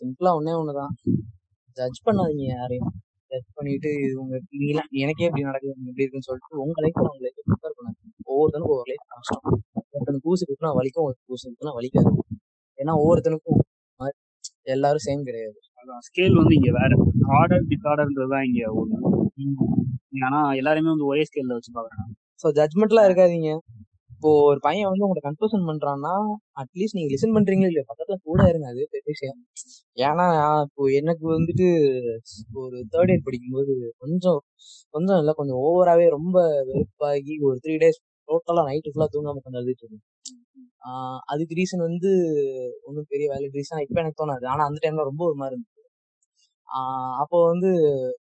சிம்பிளா ஒண்ணே ஒண்ணுதான். ஜட்ஜ் பண்ணாதீங்க யாரையும். ஜட்ஜ் பண்ணிட்டு இது உங்க நீலாம் எனக்கே இப்படி நடக்குது எப்படி இருக்குன்னு சொல்லிட்டு உங்க லைஃப் உங்க லைஃப் ப்ரிப்பேர் பண்ணாது ஒவ்வொருத்தனுக்கும் ஒவ்வொரு லைஃப் கஷ்டம் ஒருத்தனுக்கு ஊசி குத்துனா வலிக்கும் ஒரு ஊசி குத்துனா வலிக்காது. ஏன்னா ஒவ்வொருத்தனுக்கும் எல்லாரும் சேம் கிடையாது. அதான் ஸ்கேல் வந்து இங்க வேற. ஆர்டர் டிஸ்ஆர்டர்ன்றது தான் இங்க ஒண்ணு. ஆனா எல்லாருமே வந்து ஒரே ஸ்கேல்ல வச்சு பாக்குறாங்க ஸோ ஜட்மெண்ட்லாம் இருக்காதீங்க. இப்போ ஒரு பையன் வந்து உங்களை கன்ஃபியூஷன் பண்றான்னா அட்லீஸ்ட் நீங்க லிசன் பண்றீங்களா இல்லையா? பக்கத்துல கூட இருங்க அது பெரிய விஷயம். ஏன்னா இப்போ எனக்கு வந்துட்டு ஒரு தேர்ட் இயர் படிக்கும்போது கொஞ்சம் கொஞ்சம் இல்லை கொஞ்சம் ஓவராவே ரொம்ப வெறுப்பாகி ஒரு த்ரீ டேஸ் டோட்டலா நைட்டு ஃபுல்லா தூங்காம கொஞ்சம் அழுதுட்டு இருந்தேன் ஆஹ் அதுக்கு ரீசன் வந்து ஒன்றும் பெரிய வேலிட் ரீசன் இப்போ எனக்கு தோணாது. ஆனா அந்த டைம்ல ரொம்ப ஒரு மாதிரி இருந்துச்சு ஆஹ் அப்போ வந்து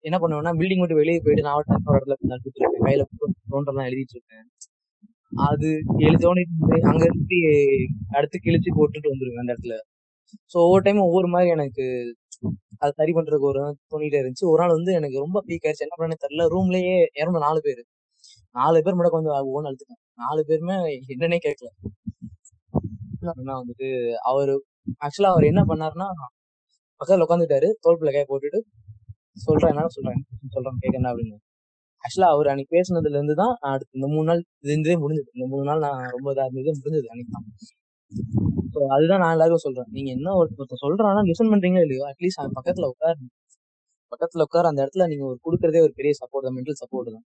என்ன பண்ணுவேன்னா பில்டிங் மட்டும் வெளியே போயிட்டு நான் ஒரு இடத்துல கையில தோன்றெல்லாம் எழுதிட்டு இருக்கேன் அது எழுதோனே அங்க இருந்து அடுத்து கிழிச்சு போட்டுட்டு வந்துருவேன் அந்த இடத்துல. ஸோ ஒவ்வொரு டைம் ஒவ்வொரு மாதிரி எனக்கு அது சரி பண்றதுக்கு ஒரு நாள் தோணிட்டே இருந்துச்சு. ஒரு நாள் வந்து எனக்கு ரொம்ப பீக் ஆயிடுச்சு. என்ன பண்ணேன்னு தெரியல. ரூம்லயே இறந்த நாலு பேர். நாலு பேர் மட்டும் கொஞ்சம் ஒவ்வொன்று அழுத்துட்டேன் நாலு பேருமே என்னன்னே கேட்கல வந்துட்டு அவரு ஆக்சுவலா அவர் என்ன பண்ணாருன்னா பக்கத்துல உட்காந்துட்டாரு தோல் கை போட்டுட்டு சொல்றேன் என்ன சொல்றேன். சொல்றேன் கேட்கணும் அப்படின்னு. ஆக்சுவலா அவர் அன்னைக்கு பேசுனதுல இருந்து தான் அடுத்து இந்த மூணு நாள் இது இருந்தே முடிஞ்சது. இந்த மூணு நாள் நான் ரொம்ப இதாக இருந்தது முடிஞ்சது அன்னைக்கு தான். ஸோ அதுதான் நான் எல்லாருக்கும் சொல்றேன். நீங்க என்ன ஒருத்தர் சொல்றானா லிசன் பண்றீங்களோ இல்லையோ அட்லீஸ்ட் அவன் பக்கத்துல உட்காரு. பக்கத்துல உட்கார அந்த இடத்துல நீங்க ஒரு கொடுக்கறதே ஒரு பெரிய சப்போர்ட் தான் மென்டல் சப்போர்ட் தான்.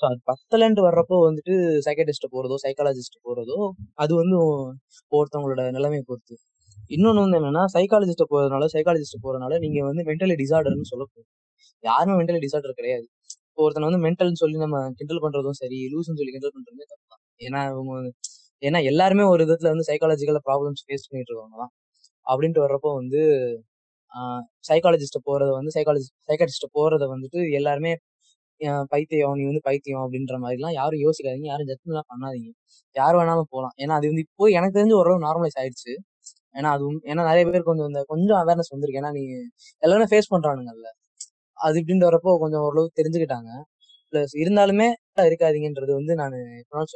ஸோ அது பத்தலன்ட்டு வர்றப்போ வந்துட்டு சைக்கட்டிஸ்ட் போறதோ சைக்காலஜிஸ்ட் போறதோ அது வந்து ஒருத்தவங்களோட நிலைமையை பொறுத்து. இன்னொன்னு வந்து என்னன்னா சைக்காலஜிஸ்ட் போறதுனால சைக்காலஜிஸ்ட் போறதுனால நீங்க வந்து மென்டலி டிசார்டர்னு சொல்ல போகுது யாருமே மென்டலி டிசார்டர் கிடையாது. ஒருத்தனை வந்து மென்டல்னு சொல்லி நம்ம கிண்டல் பண்றதும் சரி லூஸ்னு சொல்லி கிண்டல் பண்றதுமே தப்பு தான். ஏன்னா இவங்க வந்து ஏன்னா எல்லாருமே ஒரு விதத்துல வந்து சைக்காலஜிக்கல் ப்ராப்ளம்ஸ் ஃபேஸ் பண்ணிட்டு இருக்காங்க தான். அப்படின்ட்டு வர்றப்போ வந்து சைக்காலஜிஸ்ட போறத வந்து சைக்காலஜி சைக்காலஜிஸ்ட போறத வந்துட்டு எல்லாருமே பைத்தியம் நீ வந்து பைத்தியம் அப்படின்ற மாதிரிலாம் யாரும் யோசிக்காதீங்க யாரும் ஜட்மெண்ட்லாம் பண்ணாதீங்க. யார் வேணாலும் போகலாம் ஏன்னா அது வந்து இப்போ எனக்கு தெரிஞ்சு ஓரளவு நார்மலைஸ் ஆயிடுச்சு. ஏன்னா அது ஏன்னா நிறைய பேர் கொஞ்சம் இந்த கொஞ்சம் அவேர்னஸ் வந்திருக்கு. ஏன்னா நீ எல்லாருமே ஃபேஸ் பண்றானுங்கல்ல. அது இப்படின்னு வரப்போ கொஞ்சம் ஓரளவு தெரிஞ்சுக்கிட்டாங்க. பிளஸ் இருந்தாலுமே இருக்காதீங்கன்றது வந்து நான்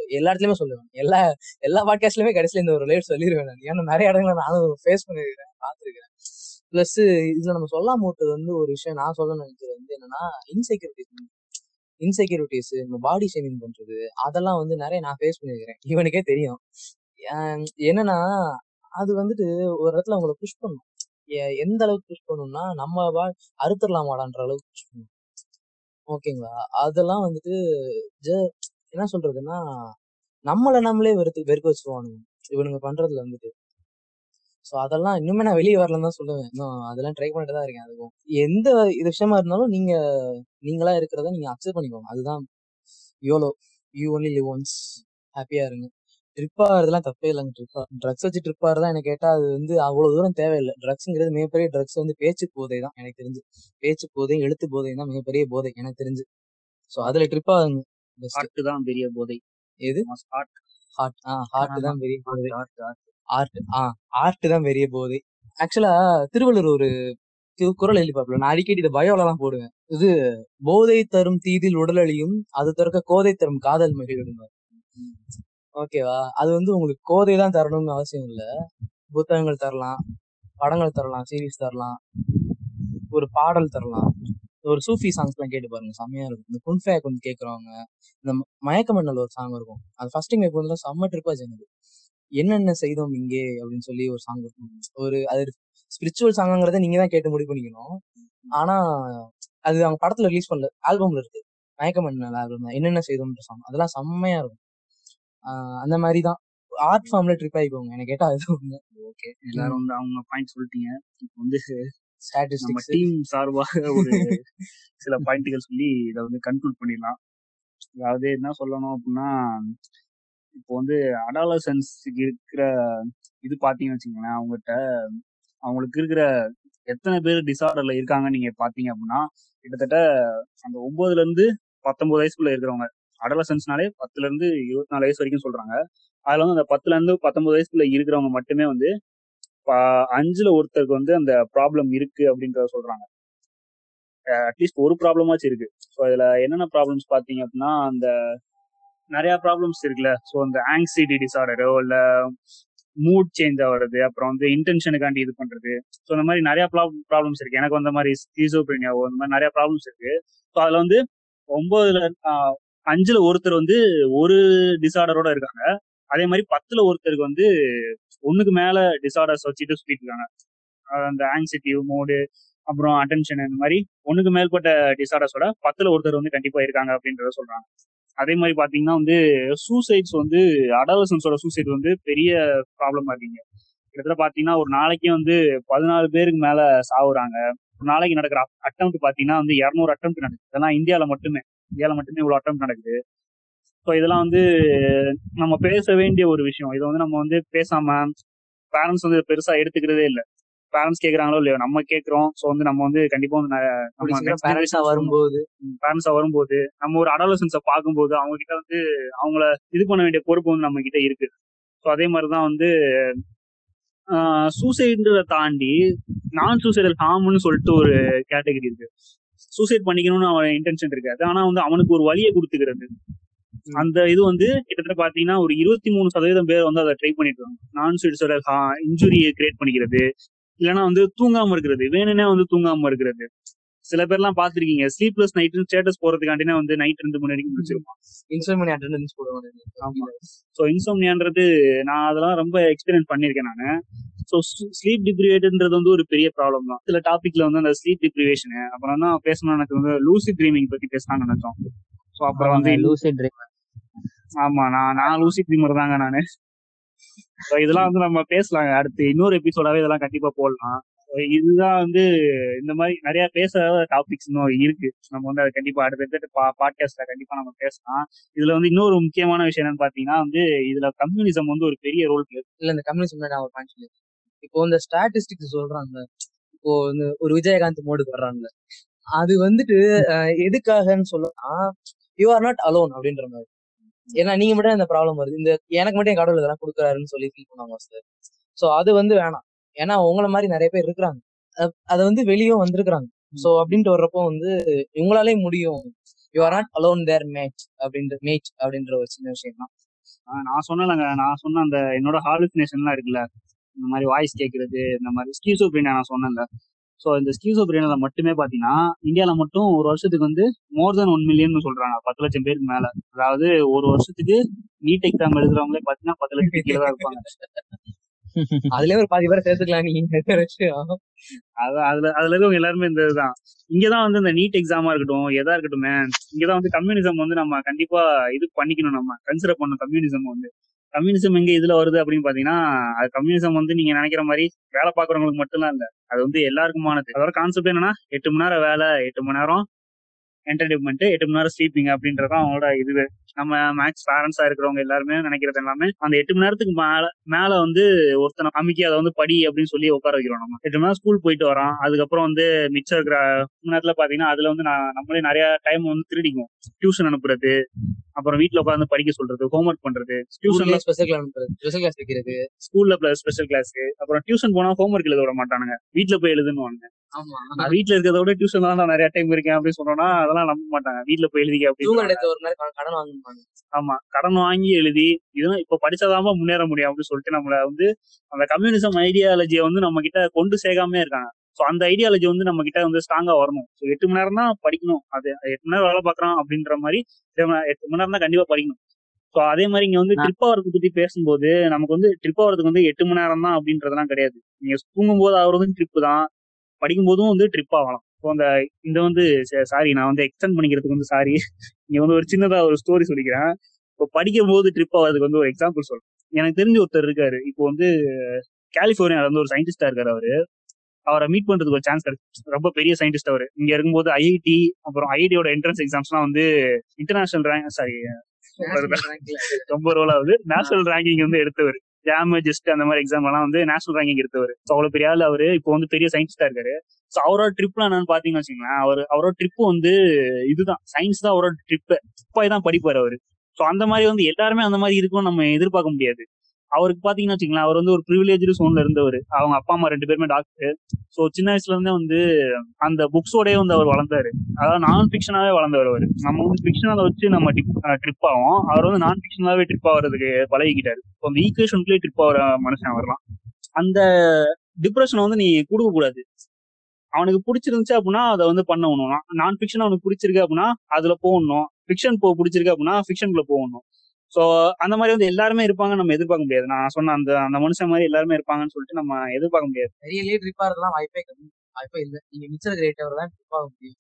எல்லா இடத்துலயுமே சொல்லுவேன். எல்லா எல்லா பாட்காஸ்ட்லயுமே கடைசியில இந்த ஒரு லைஃப் சொல்லிடுவேன் நான். ஏன்னா நிறைய இடங்களை நானும் ஃபேஸ் பண்ணிருக்கிறேன் பார்த்துருக்கிறேன். பிளஸ் இதுல நம்ம சொல்லாம விட்டது வந்து ஒரு விஷயம் நான் சொல்ல நினைக்கிறது வந்து என்னன்னா இன்செக்யூரிட்டிஸ் இன்செக்யூரிட்டிஸ் நம்ம பாடி ஷேமிங் பண்றது அதெல்லாம் வந்து நிறைய நான் ஃபேஸ் பண்ணிருக்கிறேன். இவனுக்கே தெரியும். என்னன்னா அது வந்துட்டு ஒரு இடத்துல உங்களை புஷ் பண்ணும். எந்த அளவுக்கு புஷ் பண்ணணும்னா நம்ம வா அறுத்துடலாமாடான்ற அளவுக்கு புஷ் பண்ணணும். ஓகேங்களா? அதெல்லாம் வந்துட்டு ஜ- என்ன சொல்றதுன்னா நம்மளை நம்மளே வெறுத்து வெறுக்க வச்சிருவானுங்க. இவனுங்க பண்றதுல வந்துட்டு ஸோ அதெல்லாம் இன்னுமே நான் வெளியே வரலன்னு தான் சொல்லுவேன். இன்னும் அதெல்லாம் ட்ரை பண்ணிட்டு தான் இருக்கேன். அதுக்கும் எந்த இது விஷயமா இருந்தாலும் நீங்க நீங்களா இருக்கிறத நீங்க அக்செப்ட் பண்ணிக்கோங்க. அதுதான் YOLO you only live once ஹாப்பியா இருங்க. ட்ரிப் ஆகிறதுலாம் தப்பே இல்லைங்க. ட்ரிப் ட்ரக்ஸ் வச்சு ட்ரிப் ஆகிறதா எனக்கு கேட்டா அது வந்து அவ்வளவு தூரம் தேவையில்லை. ட்ரக்ஸ்ங்கிறது மிகப்பெரிய ட்ரக்ஸ் வந்து பேச்சு போதை தான் எனக்கு தெரிஞ்சு. பேச்சு போதை எழுத்து போதை தான் மிகப்பெரிய போதை எனக்கு தெரிஞ்சு. ஸோ அதுல ட்ரிப் ஆகுங்க. ஆர்ட் தான் பெரிய போதை. எது? ஆர்ட் ஹார்ட் ஆ ஹார்ட் தான் பெரிய போதை. ஆர்ட் ஆ ஆர்ட் தான் பெரிய போதை. ஆக்சுவலா திருவள்ளுவர் ஒரு கு- குறள் எழுதிப்பாப்புல நான் அடிக்கடி இதை பயோலலாம் போடுவேன். இது போதை தரும் தீதில் உடலழியும் அது தவிர்க்க கோதை தரும் காதல் மகிழும் ஓகேவா அது வந்து உங்களுக்கு கோதை தான் தரணும்னு அவசியம் இல்லை. புத்தகங்கள் தரலாம் படங்கள் தரலாம் சீரிஸ் தரலாம் ஒரு பாடல் தரலாம். ஒரு சூஃபி சாங்ஸ்லாம் கேட்டு பாருங்க. செம்மையா இருக்கும். இந்த குன்ஃபேக் வந்து கேட்குறவங்க இந்த ம- ஒரு சாங் இருக்கும். அது ஃபர்ஸ்ட் இங்கே வந்து செம்ம ட்ரிப்பாக சேர்ந்தது என்னென்ன செய்தோம் இங்கே அப்படின்னு சொல்லி ஒரு சாங் இருக்கும். ஒரு அது ஸ்பிரிச்சுவல் சாங்கிறத நீங்க தான் கேட்டு முடிவு பண்ணிக்கணும். ஆனா அது அவங்க படத்துல ரிலீஸ் பண்ணல ஆல்பம்ல இருக்கு. மயக்கமன் ஆல்பம் என்னென்ன செய்தோம்ன்ற சாங் அதெல்லாம் செம்மையா இருக்கும். அந்த மாதிரி தான் ஆர்ட் ஃபார்ம்ல ட்ரிப் ஆகி போங்க எனக்கு கேட்டா அது ஓகே எல்லாரும் வந்து அவங்க பாயிண்ட் சொல்லிட்டீங்க. இப்போ வந்து நம்ம டீம் சார்பாக ஒரு சில பாயிண்ட்டுகள் சொல்லி இதை வந்து கன்க்ளூட் பண்ணிடலாம். அதாவது என்ன சொல்லணும் அப்படின்னா இப்போ வந்து அடாலசன்ஸுக்கு இருக்கிற இது பார்த்தீங்கன்னு வச்சுக்கோங்களேன் அவங்ககிட்ட அவங்களுக்கு இருக்கிற எத்தனை பேர் டிசார்டர்ல இருக்காங்கன்னு நீங்க பாத்தீங்க அப்படின்னா கிட்டத்தட்ட அந்த ஒன்பதுல இருந்து பத்தொன்பது வயசுக்குள்ள இருக்கிறவங்க அடலசன்ஸ்னாலே பத்துல இருந்து இருபத்தி நாலு வயசு வரைக்கும் சொல்றாங்க. அதுல வந்து அந்த பத்துல இருந்து பத்தொன்பது வயசுக்குள்ள இருக்கிறவங்க மட்டுமே வந்து அஞ்சுல ஒருத்தருக்கு வந்து அந்த ப்ராப்ளம் இருக்கு அப்படின்றத சொல்றாங்க. அட்லீஸ்ட் ஒரு ப்ராப்ளமாச்சும் இருக்கு. ஸோ இதுல என்னென்ன ப்ராப்ளம்ஸ் பாத்தீங்க அப்படின்னா அந்த நிறைய ப்ராப்ளம்ஸ் இருக்குல்ல. ஸோ அந்த ஆங்ஸைட்டி டிசார்டரோ இல்ல மூட் சேஞ்ச் ஆகிறது அப்புறம் வந்து இன்டென்ஷனுக்காண்டி இது பண்றது. ஸோ இந்த மாதிரி நிறைய ப்ராப்ளம்ஸ் இருக்கு. எனக்கு அந்த மாதிரி ஸ்கீசோப்ரினியாவோ இந்த மாதிரி நிறைய ப்ராப்ளம்ஸ் இருக்கு. ஸோ அதுல வந்து ஒன்பதுல ஆஹ், அஞ்சுல ஒருத்தர் வந்து ஒரு டிசார்டரோட இருக்காங்க. அதே மாதிரி பத்துல ஒருத்தருக்கு வந்து ஒண்ணுக்கு மேல டிசார்டர்ஸ் வச்சுட்டு சுத்திட்டு இருக்காங்க. அந்த ஆங்ஸைட்டி மூடு அப்புறம் அட்டென்ஷன் இந்த மாதிரி ஒண்ணுக்கு மேற்பட்ட டிசார்டர்ஸோட பத்துல ஒருத்தர் வந்து கண்டிப்பா இருக்காங்க அப்படின்றத சொல்றாங்க. அதே மாதிரி பாத்தீங்கன்னா வந்து சூசைட்ஸ் வந்து அடாலசன்ஸோட சூசைட் வந்து பெரிய ப்ராப்ளமா இருக்கீங்க கிட்டத்தட்ட பாத்தீங்கன்னா ஒரு நாளைக்கே வந்து பதினாலு பேருக்கு மேல சாவுறாங்க. ஒரு நாளைக்கு நடக்கிற அட்டம் பாத்தீங்கன்னா வந்து இரநூறு அட்டம் நடக்குது. இதெல்லாம் இந்தியாவில மட்டுமே. இந்தியால மட்டுமே இவ்வளவு அட்டம் நடக்குது. ஸோ இதெல்லாம் வந்து நம்ம பேச வேண்டிய ஒரு விஷயம். இதை வந்து நம்ம வந்து பேசாம பேரண்ட்ஸ் வந்து பெருசா எடுத்துக்கிறதே இல்லை. பேரண்ட்ஸ் கேக்குறாங்களோ இல்லையோ நம்ம கேக்குறோம். ஸோ வந்து நம்ம வந்து கண்டிப்பா வந்து பேரண்ட்ஸா வரும்போது. பேரண்ட்ஸா வரும்போது நம்ம ஒரு அடாலசன்ஸை பார்க்கும்போது அவங்க கிட்ட வந்து அவங்கள இது பண்ண வேண்டிய பொறுப்பு வந்து நம்ம கிட்ட இருக்கு. ஸோ அதே மாதிரிதான் வந்து சூசைடுன்றத தாண்டி நான் சூசைடல் ஹார்ம்னு சொல்லிட்டு ஒரு கேட்டகரி இருக்கு. சூசைட் பண்ணிக்கணும்னு அவன் இன்டென்ஷன் இருக்காது. ஆனா வந்து அவனுக்கு ஒரு வழியை கொடுத்துக்கிறது. அந்த இது வந்து கிட்டத்தட்ட பாத்தீங்கன்னா ஒரு இருபத்தி மூணு சதவீதம் பேர் வந்து அதை ட்ரை பண்ணிட்டு இருக்காங்க. நான் சூசைடல் இன்ஜுரியை கிரியேட் பண்ணிக்கிறது. இல்லைன்னா வந்து தூங்காம இருக்கிறது. வேணும்னே வந்து தூங்காம இருக்கிறது. சில பேர்லாம் பாத்திருக்கீங்க ஸ்லீப்லெஸ் நைட் ஸ்டேட்டஸ் போறதுக்காண்டினே வந்து நைட் ரெண்டு மணி வரைக்கும் முடிச்சிருப்பான் இன்ஸ்டால்மெண்ட் அட்டெண்டன்ஸ் போடுவாங்க. ஸோ இன்சோம்னியான்றது நான் அதெல்லாம் ரொம்ப எக்ஸ்பீரியன்ஸ் பண்ணியிருக்கேன் நான். ஸோ ஸ்லீப் டிப்ரிவேட்ன்றது வந்து ஒரு பெரிய ப்ராப்ளம் தான். சில டாபிக்ல வந்து அந்த ஸ்லீப் டிப்ரிவேஷன் அப்புறம் தான் பேசணும் எனக்கு வந்து லூசி ட்ரீமிங் பத்தி பேசலாம்னு நினைச்சோம். ஸோ அப்புறம் வந்து லூசிட் ட்ரீம் ஆமா நான் நான் லூசி ட்ரீமர் தாங்க நானு. இதெல்லாம் வந்து நம்ம பேசலாங்க. அடுத்து இன்னொரு எபிசோடாவே இதெல்லாம் கண்டிப்பா போடலாம். இதுதான் வந்து இந்த மாதிரி நிறைய பேசுற டாபிக்ஸ் இன்னும் இருக்கு. நம்ம வந்து அதை கண்டிப்பா அடுத்தடுத்து பாட்காஸ்ட்ல கண்டிப்பா நம்ம பேசலாம். இதுல வந்து இன்னொரு முக்கியமான விஷயம் என்னன்னு பாத்தீங்கன்னா வந்து இதுல கம்யூனிசம் வந்து ஒரு பெரிய ரோல் பிளே இல்ல இந்த கம்யூனிசம் நான் ஒரு பாயிண்ட் சொல்லி இப்போ இந்த ஸ்டாட்டிஸ்டிக்ஸ் சொல்றாங்க. இப்போ வந்து ஒரு விஜயகாந்த் மோடுக்கு வர்றாங்க. அது வந்துட்டு எதுக்காகன்னு சொல்லனா யூ ஆர் நாட் அலோன் அப்படின்ற மாதிரி. ஏன்னா நீங்க மட்டும் இந்த ப்ராப்ளம் வருது. இந்த எனக்கு மட்டும் என் கடவுள் இதெல்லாம் கொடுக்குறாருன்னு சொல்லி ஃபீல் பண்ணுவாங்க சார் ஸோ அது வந்து வேணாம். ஏன்னா உங்களை மாதிரி நிறைய பேர் இருக்கிறாங்க. அதை வந்து வெளியும் வந்திருக்கிறாங்க. ஸோ அப்படின்ட்டு வர்றப்போ வந்து இவங்களாலே முடியும். You are not alone there mate அப்படின்ற மேட் அப்படின்ற ஒரு சின்ன விஷயம் தான். நான் சொன்னேன்லங்க. நான் சொன்ன அந்த என்னோட ஹாலுசினேஷன்லாம் இருக்குல்ல. இந்த மாதிரி வாய்ஸ் கேட்கறது இந்த மாதிரி ஸ்கீசோப்ரீனியா நான் சொன்னேன்ல. ஸோ இந்த ஸ்கீசோப்ரீனியால மட்டுமே பாத்தீங்கன்னா இந்தியால மட்டும் ஒரு வருஷத்துக்கு வந்து மோர் தென் ஒன் மில்லியன் சொல்றாங்க. பத்து லட்சம் பேருக்கு மேல. அதாவது ஒரு வருஷத்துக்கு நீட் எக்ஸாம் எழுதுறவங்களே பாத்தீங்கன்னா பத்து லட்சத்துக்கு கீழே தான் இருப்பாங்க. அதுலயே ஒரு பாதி பேரை சேர்த்துக்கலாம் நீங்க அதுல அதுல இருக்கவங்க எல்லாருமே இந்த இதுதான். இங்கதான் வந்து இந்த நீட் எக்ஸாமா இருக்கட்டும் எதா இருக்கட்டுமே இங்கதான் வந்து கம்யூனிசம் வந்து நம்ம கண்டிப்பா இது பண்ணிக்கணும் நம்ம. கன்சிடர் பண்ணணும் கம்யூனிசம் வந்து. கம்யூனிசம் எங்க இதுல வருது அப்படின்னு பாத்தீங்கன்னா அது கம்யூனிசம் வந்து நீங்க நினைக்கிற மாதிரி வேலை பாக்குறவங்களுக்கு மட்டும்தான் இல்ல. அது வந்து எல்லாருக்குமானது. அதோட கான்செப்ட் என்னன்னா எட்டு மணி நேரம் வேலை எட்டு மணி நேரம் என்டர்டைன்மெண்ட் எட்டு மணி நேரம் ஸ்லீப்பிங் அப்படின்றது அவங்களோட இது நம்ம மேக்ஸ் பேரண்ட்ஸா இருக்கிறவங்க எல்லாருமே நினைக்கிறது எல்லாமே அந்த எட்டு மணி நேரத்துக்கு மேல மேல வந்து ஒருத்தனை அமைக்கி அதை வந்து படி அப்படின்னு சொல்லி உட்கார வைக்கிறோம் நம்ம. எட்டு மணி நேரம் ஸ்கூல் போயிட்டு வரோம் அதுக்கப்புறம் வந்து மிச்சம் இருக்கிற மணி நேரத்துல பாத்தீங்கன்னா அதுல வந்து நான் நம்மளே நிறைய டைம் வந்து திருடிக்கும் டியூஷன் அனுப்புறது அப்புறம் வீட்ல உட்காந்து படிக்க சொல்றது ஹோம்ஒர்க் பண்றது டியூஷன்ல ஸ்பெஷல் கிளாஸ் வைக்கிறது. ஸ்கூல்ல பிளஸ் ஸ்பெஷல் கிளாஸ் அப்புறம் டியூஷன் போனா ஹோம்ஒர்க் எழுத விட மாட்டானுங்க. வீட்ல போய் எழுதுன்னு ஆமா. நான் வீட்ல இருக்கிறத விட டியூஷன் தான் நான் நிறைய டைம் இருக்கேன் அப்படின்னு சொன்னோம்னா அதெல்லாம் நம்ப மாட்டாங்க. வீட்ல போய் எழுதிக்க அப்படின்னு ஆமா. கடன் வாங்கி எழுதி இதெல்லாம் இப்ப படிச்சாதாம முன்னேற முடியும் அப்படின்னு சொல்லிட்டு நம்மள வந்து அந்த கம்யூனிசம் ஐடியாலஜியை வந்து நம்ம கிட்ட கொண்டு சேர்க்காம இருக்காங்க. சோ அந்த ஐடியாலஜி வந்து நம்ம கிட்ட வந்து ஸ்ட்ராங்கா வரணும். ஸோ எட்டு மணி நேரம் தான் படிக்கணும். அது எட்டு மணி நேரம் வேலை பார்க்கறான் அப்படின்ற மாதிரி எட்டு மணி நேரம் தான் கண்டிப்பா படிக்கணும். சோ அதே மாதிரி இங்க வந்து ட்ரிப் ஆகிறத பத்தி பேசும்போது நமக்கு வந்து ட்ரிப் ஆகிறதுக்கு வந்து எட்டு மணி நேரம் தான் அப்படின்றதெல்லாம் கிடையாது. நீங்க தூங்கும் போது ஆகுறதும் ட்ரிப் தான். படிக்கும் போதும் வந்து ட்ரிப் ஆகலாம். இப்போ அந்த இந்த வந்து சாரி நான் வந்து எக்ஸ்டெண்ட் பண்ணிக்கிறதுக்கு வந்து சாரி இங்க வந்து ஒரு சின்னதா ஒரு ஸ்டோரி சொல்லிக்கிறேன். இப்போ படிக்கும் போது ட்ரிப் ஆகிறதுக்கு வந்து ஒரு எக்ஸாம்பிள் சொல்றேன். எனக்கு தெரிஞ்ச ஒருத்தர் இருக்காரு. இப்போ வந்து கலிபோர்னியால வந்து ஒரு சயின்டிஸ்டா இருக்காரு அவரு. அவரை மீட் பண்றதுக்கு ஒரு சான்ஸ் கிடைச்சு ரொம்ப பெரிய சயின்டிஸ்ட் அவரு. இங்க இருக்கும்போது ஐஐடி அப்புறம் ஐஐடியோட என்ட்ரன்ஸ் எக்ஸாம்ஸ்லாம் வந்து இன்டர்நேஷனல் ரேங்க் சாரி ரொம்ப ரோல் ஆகுது நேஷனல் ரேங்கிங் வந்து எடுத்தவர். ஜாம் ஜஸ்ட் அந்த மாதிரி எக்ஸாம் எல்லாம் வந்து நேஷனல் ரேங்கிங் எடுத்தவர். ஸோ அவ்வளவு பெரிய ஆள் அவரு. இப்போ வந்து பெரிய சயின்டிஸ்டா இருக்காரு. ஸோ அவரோட ட்ரிப்லாம் என்னன்னு பாத்தீங்கன்னு வச்சுங்களேன் அவர் அவரோட ட்ரிப் வந்து இதுதான். சயின்ஸ் தான் அவரோட ட்ரிப் துப்பாய் தான் படிப்பாரு அவரு. ஸோ அந்த மாதிரி வந்து எல்லாருமே அந்த மாதிரி இருக்கும்னு நம்ம எதிர்பார்க்க முடியாது. அவருக்கு பாத்தீங்கன்னா வச்சுங்களேன் அவர் வந்து ஒரு ப்ரிவிலேஜ் சோன்ல இருந்தவர். அவங்க அப்பா அம்மா ரெண்டு பேருமே டாக்டர் ஸோ சின்ன வயசுல இருந்தே வந்து அந்த புக்ஸோடய வந்து அவர் வளர்ந்தாரு. அதாவது நான் ஃபிக்ஷனாவே வளர்ந்தவர் அவர். நம்ம வந்து ஃபிக்ஷனால வச்சு நம்ம ட்ரிப் ஆகும் அவர் வந்து நான் ஃபிக்ஷனாவே ட்ரிப் ஆகிறதுக்கு பழகிக்கிட்டாரு. இப்போ அந்த ஈக்குவேஷனுக்குள்ளே ட்ரிப் ஆகிற மனுஷன் வரலாம் அந்த டிப்ரெஷனை வந்து நீ கொடுக்க கூடாது. அவனுக்கு பிடிச்சிருந்துச்சு அப்படின்னா அதை வந்து பண்ணணும் நான் ஃபிக்ஷன் அவனுக்கு பிடிச்சிருக்கு அப்படின்னா அதுல போகணும். ஃபிக்ஷன் போ பிடிச்சிருக்கு அப்படின்னா ஃபிக்ஷனுக்குள்ள போகணும். ஸோ அந்த மாதிரி வந்து எல்லாருமே இருப்பாங்க நம்ம எதிர்பார்க்க முடியாது. நான் சொன்ன அந்த அந்த மனுஷன் மாதிரி எல்லாருமே இருப்பாங்கன்னு சொல்லிட்டு நம்ம எதிர்பார்க்க முடியாது. பெரிய ட்ரிப் ஆகிறதுலாம் வாய்ப்பே வாய்ப்பே இல்லை. நீங்க மிச்சர் கிரியேட்டர் தான் ட்ரிப் ஆக முடியும்.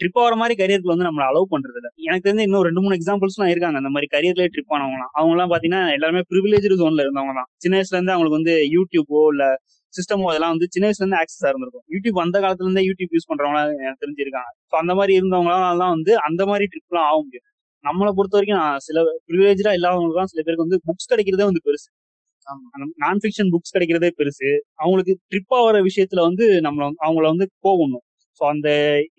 ட்ரிப் ஆகிற மாதிரி கரியருக்கு வந்து நம்மள அலோவ் பண்றது இல்ல எனக்கு தெரிஞ்சு இன்னும் ரெண்டு மூணு எக்ஸாம்பிள்ஸ்லாம் இருக்காங்க. அந்த மாதிரி கரியர்லேயே ட்ரிப் ஆனவங்களாம் அவங்க எல்லாம் பாத்தீங்கன்னா எல்லாருமே ப்ரிவிலேஜ் ஜோன்ல இருந்தவங்க தான் சின்ன வயசுல இருந்து அவங்களுக்கு வந்து யூடியூபோ இல்ல சிஸ்டமோ அதெல்லாம் வந்து சின்ன வயசுல இருந்து ஆக்சஸா இருந்திருக்கும் யூடியூப் அந்த காலத்துல இருந்தே யூடியூப் யூஸ் பண்றவங்க எனக்கு தெரிஞ்சிருக்காங்க. ஸோ அந்த மாதிரி இருந்தவங்களாம் வந்து அந்த மாதிரி ட்ரிப்லாம் ஆக முடியும். நம்மளை பொறுத்த வரைக்கும் நான் சில ப்ரிவிலேஜா இல்லாதவங்களுக்கு சில பேருக்கு வந்து புக்ஸ் கிடைக்கிறதே வந்து பெருசு. நான் ஃபிக்ஷன் புக்ஸ் கிடைக்கிறதே பெருசு. அவங்களுக்கு ட்ரிப் ஆகிற விஷயத்துல வந்து நம்மள அவங்கள வந்து போகணும். ஸோ அந்த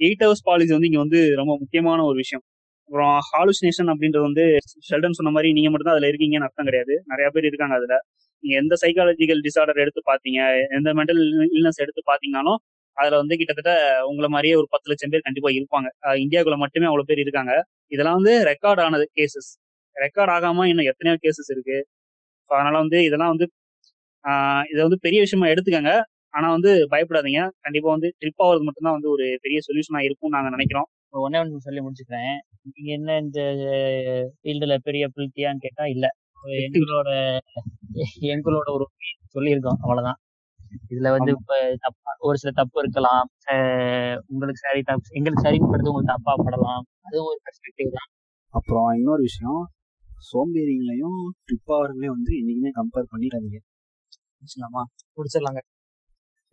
எயிட் ஹவர்ஸ் பாலிசி வந்து இங்க வந்து ரொம்ப முக்கியமான ஒரு விஷயம். அப்புறம் ஹாலுசினேஷன் அப்படின்றது வந்து ஷெல்டன் சொன்ன மாதிரி நீங்க மட்டும் தான் அதுல இருக்கீங்கன்னு அர்த்தம் கிடையாது. நிறைய பேர் இருக்காங்க அதுல. நீங்க எந்த சைக்காலஜிக்கல் டிசார்டர் எடுத்து பாத்தீங்க எந்த மென்டல் இல்னஸ் எடுத்து பாத்தீங்கன்னாலும் அதுல வந்து கிட்டத்தட்ட உங்களை மாதிரியே ஒரு பத்து லட்சம் பேர் கண்டிப்பா இருப்பாங்க. இந்தியாவுக்குள்ள மட்டுமே அவ்வளவு பேர் இருக்காங்க. இதெல்லாம் வந்து ரெக்கார்ட் ஆனது கேசஸ் ரெக்கார்ட் ஆகாம இன்னும் எத்தனையோ கேசஸ் இருக்கு. அதனால வந்து இதெல்லாம் வந்து இதை வந்து பெரிய விஷயமா எடுத்துக்கங்க. ஆனா வந்து பயப்படாதீங்க. கண்டிப்பா வந்து ட்ரிப் ஆகிறது மட்டும்தான் வந்து ஒரு பெரிய சொல்யூஷனா இருக்கும் நாங்க நினைக்கிறோம். ஒன்னே ஒன்று சொல்லி முடிச்சுக்கிறேன். நீங்க என்ன இந்த ஃபீல்டுல பெரிய பிள்த்தியான்னு கேட்டா இல்ல. எங்களோட எங்களோட ஒரு சொல்லியிருக்கோம். அவ்வளவுதான். இதுல வந்து இப்ப தப்பா ஒரு சில தப்பு இருக்கலாம். உங்களுக்கு சரி தப்பு எங்களுக்கு சரின்னு படுத்து உங்களுக்கு தப்பா படலாம். அதுவும் ஒரு பெர்ஸ்பெக்டிவ் தான். அப்புறம் இன்னொரு விஷயம். சோம்பேறிங்களையும் ட்ரிப் ஆகிறவங்களையும் வந்து என்னைக்குமே கம்பேர் பண்ணிடாதீங்க. முடிச்சிடலாமா முடிச்சிடலாங்க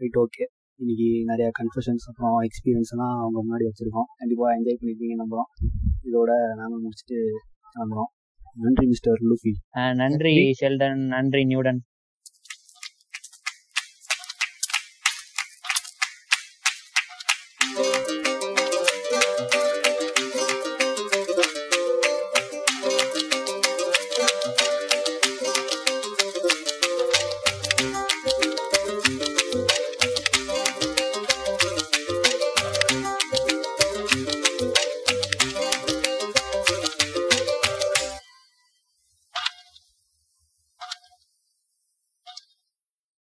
ரைட் ஓகே இன்னைக்கு நிறைய கன்ஃபஷன்ஸ் அப்புறம் எக்ஸ்பீரியன்ஸ் எல்லாம் அவங்க முன்னாடி வச்சிருக்கோம். கண்டிப்பாக என்ஜாய் பண்ணிருக்கீங்க நம்புறோம். இதோட நாங்கள் முடிச்சுட்டு கிளம்புறோம். நன்றி மிஸ்டர் லூஃபி நன்றி ஷெல்டன் நன்றி நியூடன்